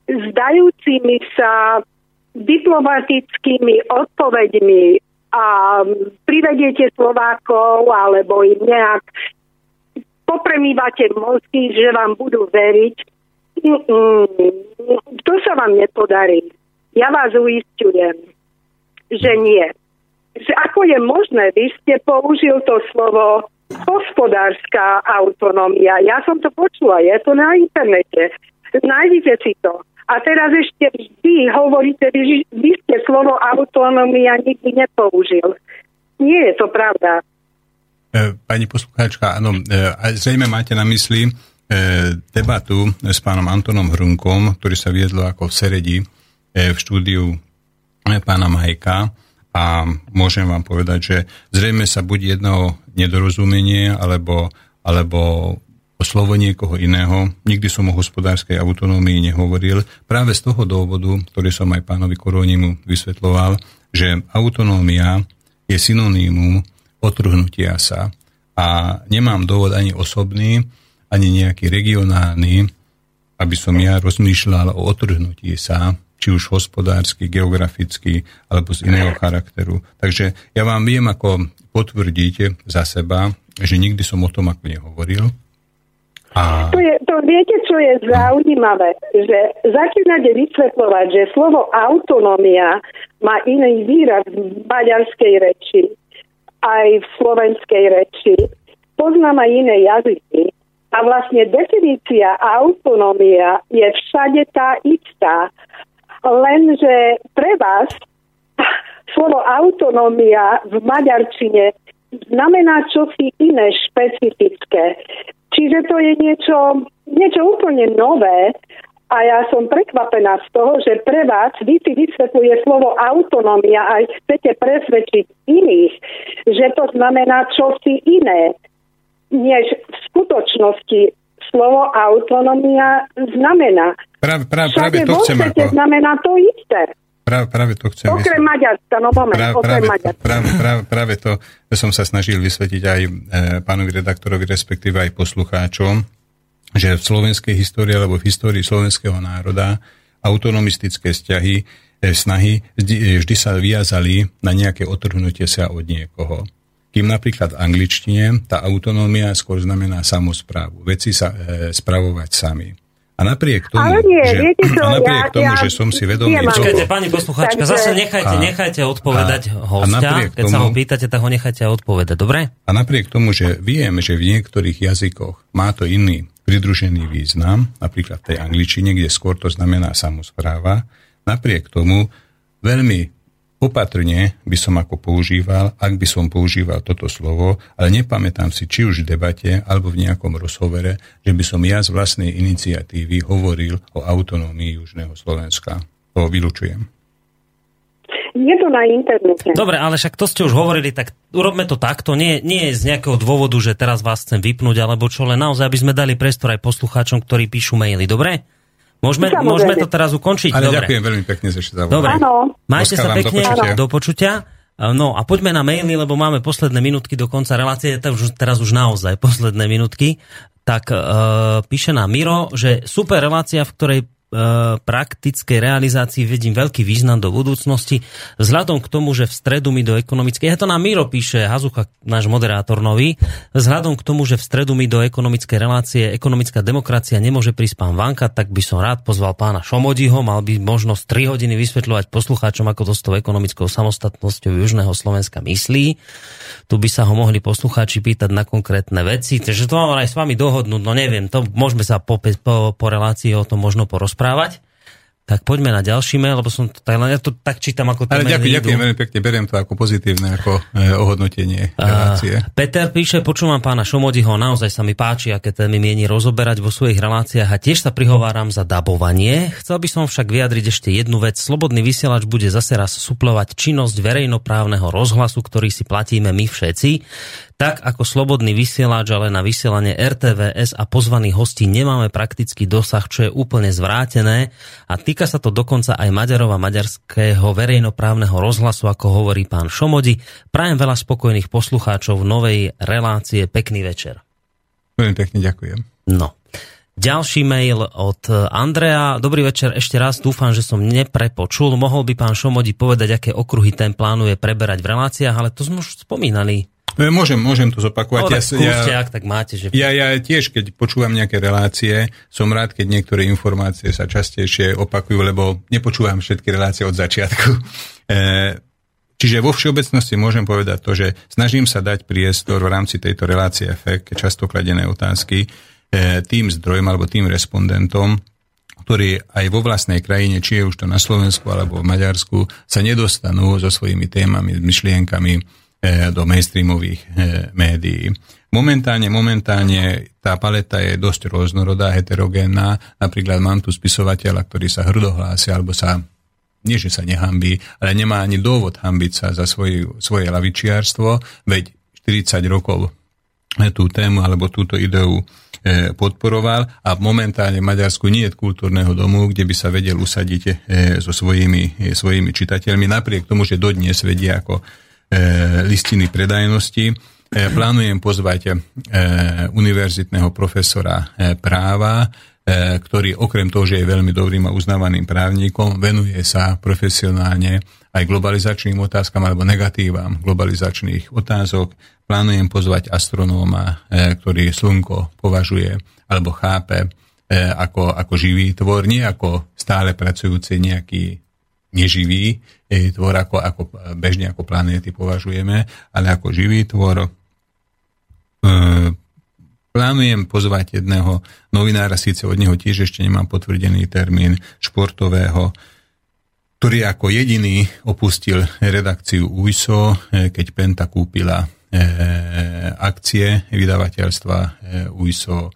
zdajúcimi sa diplomatickými odpoveďmi a privediete Slovákov alebo im nejak popremývate mozky, že vám budú veriť. Mm-mm. To sa vám nepodarí. Ja vás uistujem, že nie. že ako je možné, vy ste použil to slovo hospodárska autonómia. Ja som to počula, je to na internete. Nájdite si to. A teraz ešte vy hovoríte, vy, vy ste slovo autonómia nikdy nepoužil. Nie je to pravda. E, Pani poslucháčka, áno, e, zrejme máte na mysli debatu s pánom Antonom Hrunkom, ktorý sa viedlo ako v Seredi e, v štúdiu e, pána Majka a môžem vám povedať, že zrejme sa buď jedno nedorozumenie alebo, alebo slovo niekoho iného. Nikdy som o hospodárskej autonómii nehovoril. Práve z toho dôvodu, ktorý som aj pánovi Koronimu vysvetloval, že autonómia je synonymum otrhnutia sa a nemám dôvod ani osobný, ani nejaký regionálny, aby som ja rozmýšľal o otrhnutí sa, či už hospodársky, geograficky, alebo z iného charakteru. Takže ja vám viem ako potvrdiť za seba, že nikdy som o tom ako nehovoril. A To, je, to viete, čo je zaujímavé, že začínate vysvetľovať, že slovo autonómia má iný výraz v maďarskej reči, aj v slovenskej reči. Poznám aj iné jazyky. A vlastne definícia autonómia je všade tá istá. Lenže pre vás slovo autonómia v maďarčine znamená čosi iné špecifické. Čiže to je niečo, niečo úplne nové a ja som prekvapená z toho, že pre vás vy si vysvetľuje slovo autonómia a chcete presvedčiť iných, že to znamená čosi iné, než v skutočnosti slovo autonómia znamená. práve, práve, práve to chcem ako... znamená to isté. Práve, práve to chcem Okrem. Maďarska, no moment, Práve, okrem práve, práve, práve, práve to som sa snažil vysvetliť aj e, pánovi redaktorovi, respektíve aj poslucháčom, že v slovenskej histórii alebo v histórii slovenského národa autonomistické vzťahy, e, snahy vždy, e, vždy sa viazali na nejaké otrhnutie sa od niekoho. Kým napríklad v angličtine tá autonómia skôr znamená samozprávu, veci sa e, spravovať sami. A napriek tomu, Ale nie, že, viete čo, a napriek ja- tomu, ja že som si vedomý toho, Počkajte, pani poslucháčka, Takže- zase nechajte, A- nechajte odpovedať a- a hostia. napriek Keď sa ho tomu- pýtate, tak ho nechajte odpovedať, dobre? A napriek tomu, že viem, že v niektorých jazykoch má to iný pridružený význam, napríklad v tej angličtine, kde skôr to znamená samozpráva, napriek tomu veľmi opatrne by som ako používal, ak by som používal toto slovo, ale nepamätám si, či už v debate alebo v nejakom rozhovore, že by som ja z vlastnej iniciatívy hovoril o autonómii Južného Slovenska. To vylučujem. Je to na internete. Dobre, ale však to ste už hovorili, tak urobme to takto. Nie, nie z nejakého dôvodu, že teraz vás chcem vypnúť, alebo čo, len naozaj, aby sme dali priestor aj poslucháčom, ktorí píšu maily, dobre? Môžeme, môžeme to teraz ukončiť? Ale dobre. ďakujem veľmi pekne za všetko. Dobre. Áno. Majte sa Oskávam, do pekne, počutia. do počutia. No a poďme na maily, lebo máme posledné minútky do konca relácie, to už, teraz už naozaj posledné minútky. Tak e, píše nám Miro, že super relácia, v ktorej praktickej realizácii vidím veľký význam do budúcnosti. Vzhľadom k tomu, že v stredu mi do ekonomickej... Ja to nám Miro píše, Hazucha, náš moderátor nový. Vzhľadom k tomu, že v stredu mi do ekonomickej relácie ekonomická demokracia nemôže prísť pán Vanka, tak by som rád pozval pána Šomodiho. Mal by možnosť 3 hodiny vysvetľovať poslucháčom, ako to s tou ekonomickou samostatnosťou Južného Slovenska myslí. Tu by sa ho mohli poslucháči pýtať na konkrétne veci. Takže to mám aj s vami dohodnúť, no neviem, to môžeme sa po, po, po relácii o tom možno porozprávať. Tak poďme na ďalší mail, lebo som to, tak, ja to tak čítam, ako maily ďakujem, ďakujem veľmi pekne, beriem to ako pozitívne, ako e, ohodnotenie relácie. A Peter píše, počúvam pána Šomodiho, naozaj sa mi páči, aké témy mieni rozoberať vo svojich reláciách a tiež sa prihováram za dabovanie. Chcel by som však vyjadriť ešte jednu vec. Slobodný vysielač bude zase raz suplovať činnosť verejnoprávneho rozhlasu, ktorý si platíme my všetci. Tak ako slobodný vysielač, ale na vysielanie RTVS a pozvaných hostí nemáme praktický dosah, čo je úplne zvrátené a týka sa to dokonca aj Maďarova maďarského verejnoprávneho rozhlasu, ako hovorí pán Šomodi. Prajem veľa spokojných poslucháčov novej relácie. Pekný večer. Veľmi pekne ďakujem. No. Ďalší mail od Andrea. Dobrý večer ešte raz. Dúfam, že som neprepočul. Mohol by pán Šomodi povedať, aké okruhy ten plánuje preberať v reláciách, ale to sme už spomínali. E, Môžem, môžem to zopakovať. No, ja, skúste, ja, ak tak máte. Že... ja, ja tiež, keď počúvam nejaké relácie, som rád, keď niektoré informácie sa častejšie opakujú, lebo nepočúvam všetky relácie od začiatku. [laughs] E, Čiže vo všeobecnosti môžem povedať to, že snažím sa dať priestor v rámci tejto relácie efekt, často kladené otázky, e, tým zdrojom alebo tým respondentom, ktorí aj vo vlastnej krajine, či je už to na Slovensku alebo v Maďarsku, sa nedostanú so svojimi témami, myšlienkami do mainstreamových e, médií. Momentálne, momentálne tá paleta je dosť rôznorodá, heterogénna. Napríklad mám tu spisovateľa, ktorý sa hrdohlási alebo sa nie že sa nehambí, ale nemá ani dôvod hambiť sa za svoje, svoje lavičiarstvo, veď 40 rokov tú tému alebo túto ideu e, podporoval a momentálne v Maďarsku nie je kultúrneho domu, kde by sa vedel usadiť e, so svojimi, e, svojimi čitateľmi, napriek tomu, že dodnes vedie ako listiny predajnosti. Plánujem pozvať univerzitného profesora práva, E, ktorý okrem toho, že je veľmi dobrým a uznávaným právnikom, venuje sa profesionálne aj globalizačným otázkam alebo negatívam globalizačných otázok. Plánujem pozvať astronóma, e, ktorý slnko považuje alebo chápe e, ako, ako živý tvor, nie ako stále pracujúci nejaký neživý tvor, ako, ako bežne ako planéty považujeme, ale ako živý tvor Plánujem pozvať jedného novinára, síce od neho tiež ešte nemám potvrdený termín športového, ktorý ako jediný opustil redakciu UISO, eh, keď Penta kúpila e, akcie vydavateľstva e, UISO. E,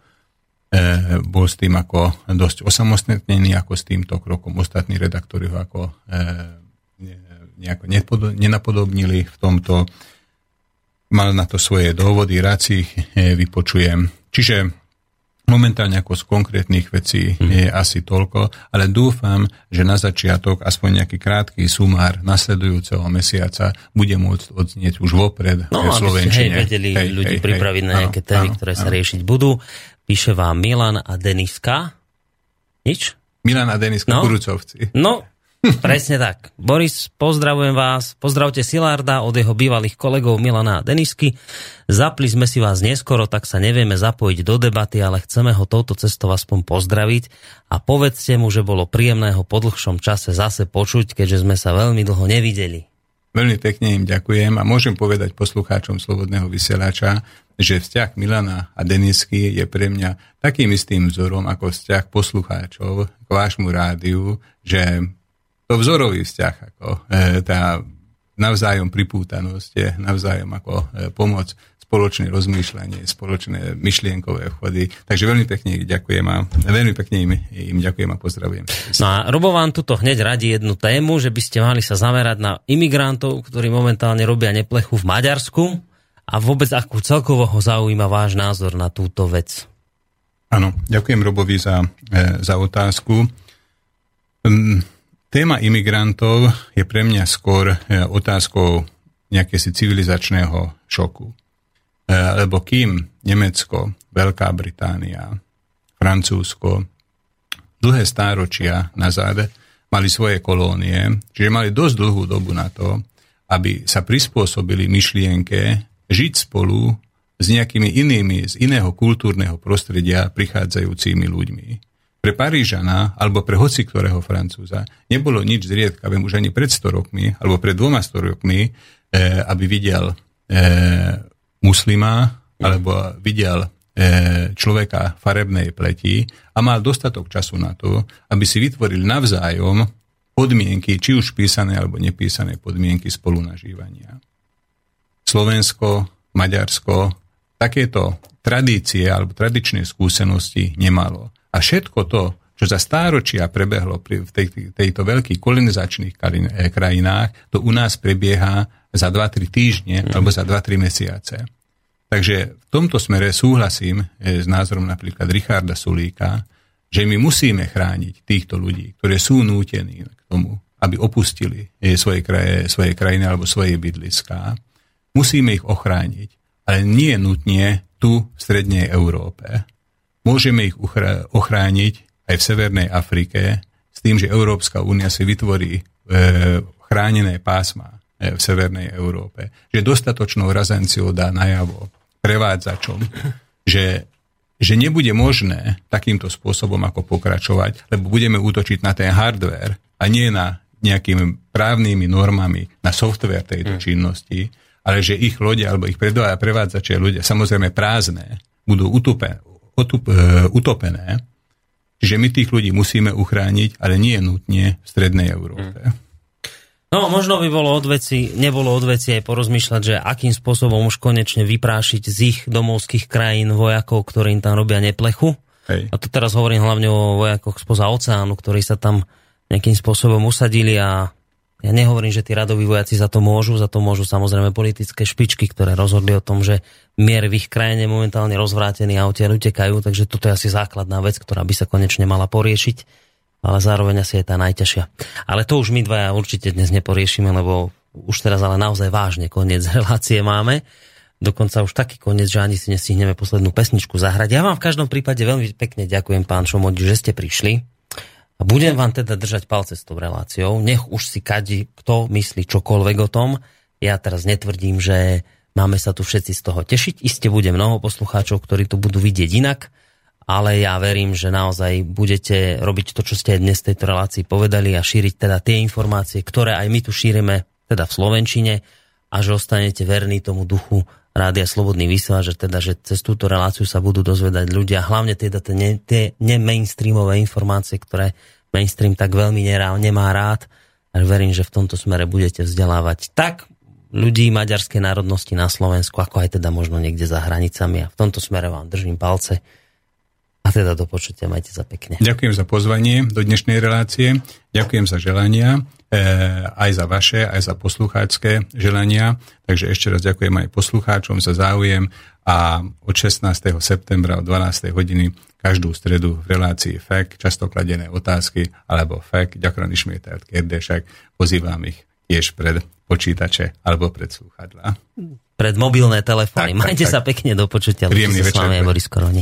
bol s tým ako dosť osamostatnený, ako s týmto krokom ostatní redaktori ho ako e, nejako nenapodobnili v tomto mal na to svoje dôvody, rád si ich e, vypočujem. Čiže momentálne ako z konkrétnych vecí hmm. je asi toľko, ale dúfam, že na začiatok aspoň nejaký krátky sumár nasledujúceho mesiaca bude môcť odznieť už vopred no, v Slovenčine. Hej, vedeli hej, ľudí hej, pripraviť hej, na nejaké áno, témy, áno, ktoré áno. sa riešiť budú. Píše vám Milan a Deniska. Nič? Milan a Deniska, no? Kurucovci. No, [laughs] Presne tak. Boris, pozdravujem vás. Pozdravte Silarda od jeho bývalých kolegov Milana a Denisky. Zapli sme si vás neskoro, tak sa nevieme zapojiť do debaty, ale chceme ho touto cestou aspoň pozdraviť a povedzte mu, že bolo príjemné ho po dlhšom čase zase počuť, keďže sme sa veľmi dlho nevideli. Veľmi pekne im ďakujem a môžem povedať poslucháčom Slobodného vysielača, že vzťah Milana a Denisky je pre mňa takým istým vzorom ako vzťah poslucháčov k vášmu rádiu, že to vzorový vzťah, ako e, tá navzájom pripútanosť je navzájom ako e, pomoc, spoločné rozmýšľanie, spoločné myšlienkové vchody. Takže veľmi pekne ďakujem a veľmi pekne im, im ďakujem a pozdravujem. No a Robo vám tuto hneď radí jednu tému, že by ste mali sa zamerať na imigrantov, ktorí momentálne robia neplechu v Maďarsku a vôbec ako celkovo ho zaujíma váš názor na túto vec. Áno, ďakujem Robovi za, e, za otázku. Um, Téma imigrantov je pre mňa skôr e, otázkou si civilizačného šoku. E, lebo kým Nemecko, Veľká Británia, Francúzsko dlhé stáročia nazad mali svoje kolónie, čiže mali dosť dlhú dobu na to, aby sa prispôsobili myšlienke žiť spolu s nejakými inými z iného kultúrneho prostredia prichádzajúcimi ľuďmi. Pre Parížana alebo pre hoci ktorého Francúza nebolo nič zriedkavé už ani pred 100 rokmi alebo pred dvoma 100 rokmi, e, aby videl e, muslima alebo videl e, človeka farebnej pleti a mal dostatok času na to, aby si vytvoril navzájom podmienky, či už písané alebo nepísané podmienky spolunažívania. Slovensko, Maďarsko takéto tradície alebo tradičné skúsenosti nemalo. A všetko to, čo za stáročia prebehlo pri, v tej, tejto veľkých kolonizačných eh, krajinách, to u nás prebieha za 2-3 týždne mm. alebo za 2-3 mesiace. Takže v tomto smere súhlasím eh, s názorom napríklad Richarda Sulíka, že my musíme chrániť týchto ľudí, ktorí sú nútení k tomu, aby opustili eh, svoje, kraje, svoje krajiny alebo svoje bydliská. Musíme ich ochrániť, ale nie nutne tu v strednej Európe. Môžeme ich ochrániť aj v Severnej Afrike s tým, že Európska únia si vytvorí e, chránené pásma e, v Severnej Európe. Že dostatočnou razenciou dá najavo prevádzačom, že, že nebude možné takýmto spôsobom ako pokračovať, lebo budeme útočiť na ten hardware a nie na nejakými právnymi normami na software tejto Hm. činnosti, ale že ich lode alebo ich predová prevádzačia ľudia, samozrejme prázdne, budú utupe, otup, e, utopené, Čiže my tých ľudí musíme uchrániť, ale nie nutne v strednej Európe. No, možno by bolo odveci, nebolo odveci aj porozmýšľať, že akým spôsobom už konečne vyprášiť z ich domovských krajín vojakov, ktorí im tam robia neplechu. Hej. A to teraz hovorím hlavne o vojakoch spoza oceánu, ktorí sa tam nejakým spôsobom usadili a ja nehovorím, že tí radoví vojaci za to môžu, za to môžu samozrejme politické špičky, ktoré rozhodli o tom, že mier v ich krajine momentálne rozvrátený a odtiaľ utekajú, takže toto je asi základná vec, ktorá by sa konečne mala poriešiť, ale zároveň asi je tá najťažšia. Ale to už my dvaja určite dnes neporiešime, lebo už teraz ale naozaj vážne koniec [laughs] relácie máme. Dokonca už taký koniec, že ani si nestihneme poslednú pesničku zahrať. Ja vám v každom prípade veľmi pekne ďakujem, pán Šomodi, že ste prišli. A budem vám teda držať palce s tou reláciou. Nech už si kadí, kto myslí čokoľvek o tom. Ja teraz netvrdím, že máme sa tu všetci z toho tešiť. Iste bude mnoho poslucháčov, ktorí to budú vidieť inak, ale ja verím, že naozaj budete robiť to, čo ste aj dnes v tejto relácii povedali a šíriť teda tie informácie, ktoré aj my tu šírime teda v Slovenčine a že ostanete verní tomu duchu Rádia Slobodný vysielač, teda, že cez túto reláciu sa budú dozvedať ľudia, hlavne teda tie, ne, informácie, ktoré mainstream tak veľmi nerá, nemá rád. A verím, že v tomto smere budete vzdelávať tak ľudí maďarskej národnosti na Slovensku, ako aj teda možno niekde za hranicami. A v tomto smere vám držím palce. A teda do počutia, majte sa pekne. Ďakujem za pozvanie do dnešnej relácie. Ďakujem za želania, aj za vaše, aj za poslucháčské želania. Takže ešte raz ďakujem aj poslucháčom za záujem a od 16. septembra o 12. hodiny každú stredu v relácii FEK, často kladené otázky, alebo FEK, ďakujem Išmietajat Kerdešak, pozývam ich tiež pred počítače alebo pred slúchadla. Pred mobilné telefóny. Tak, tak, Majte tak. sa pekne do počutia. Príjemný sa s večer. vami Boris Koroni.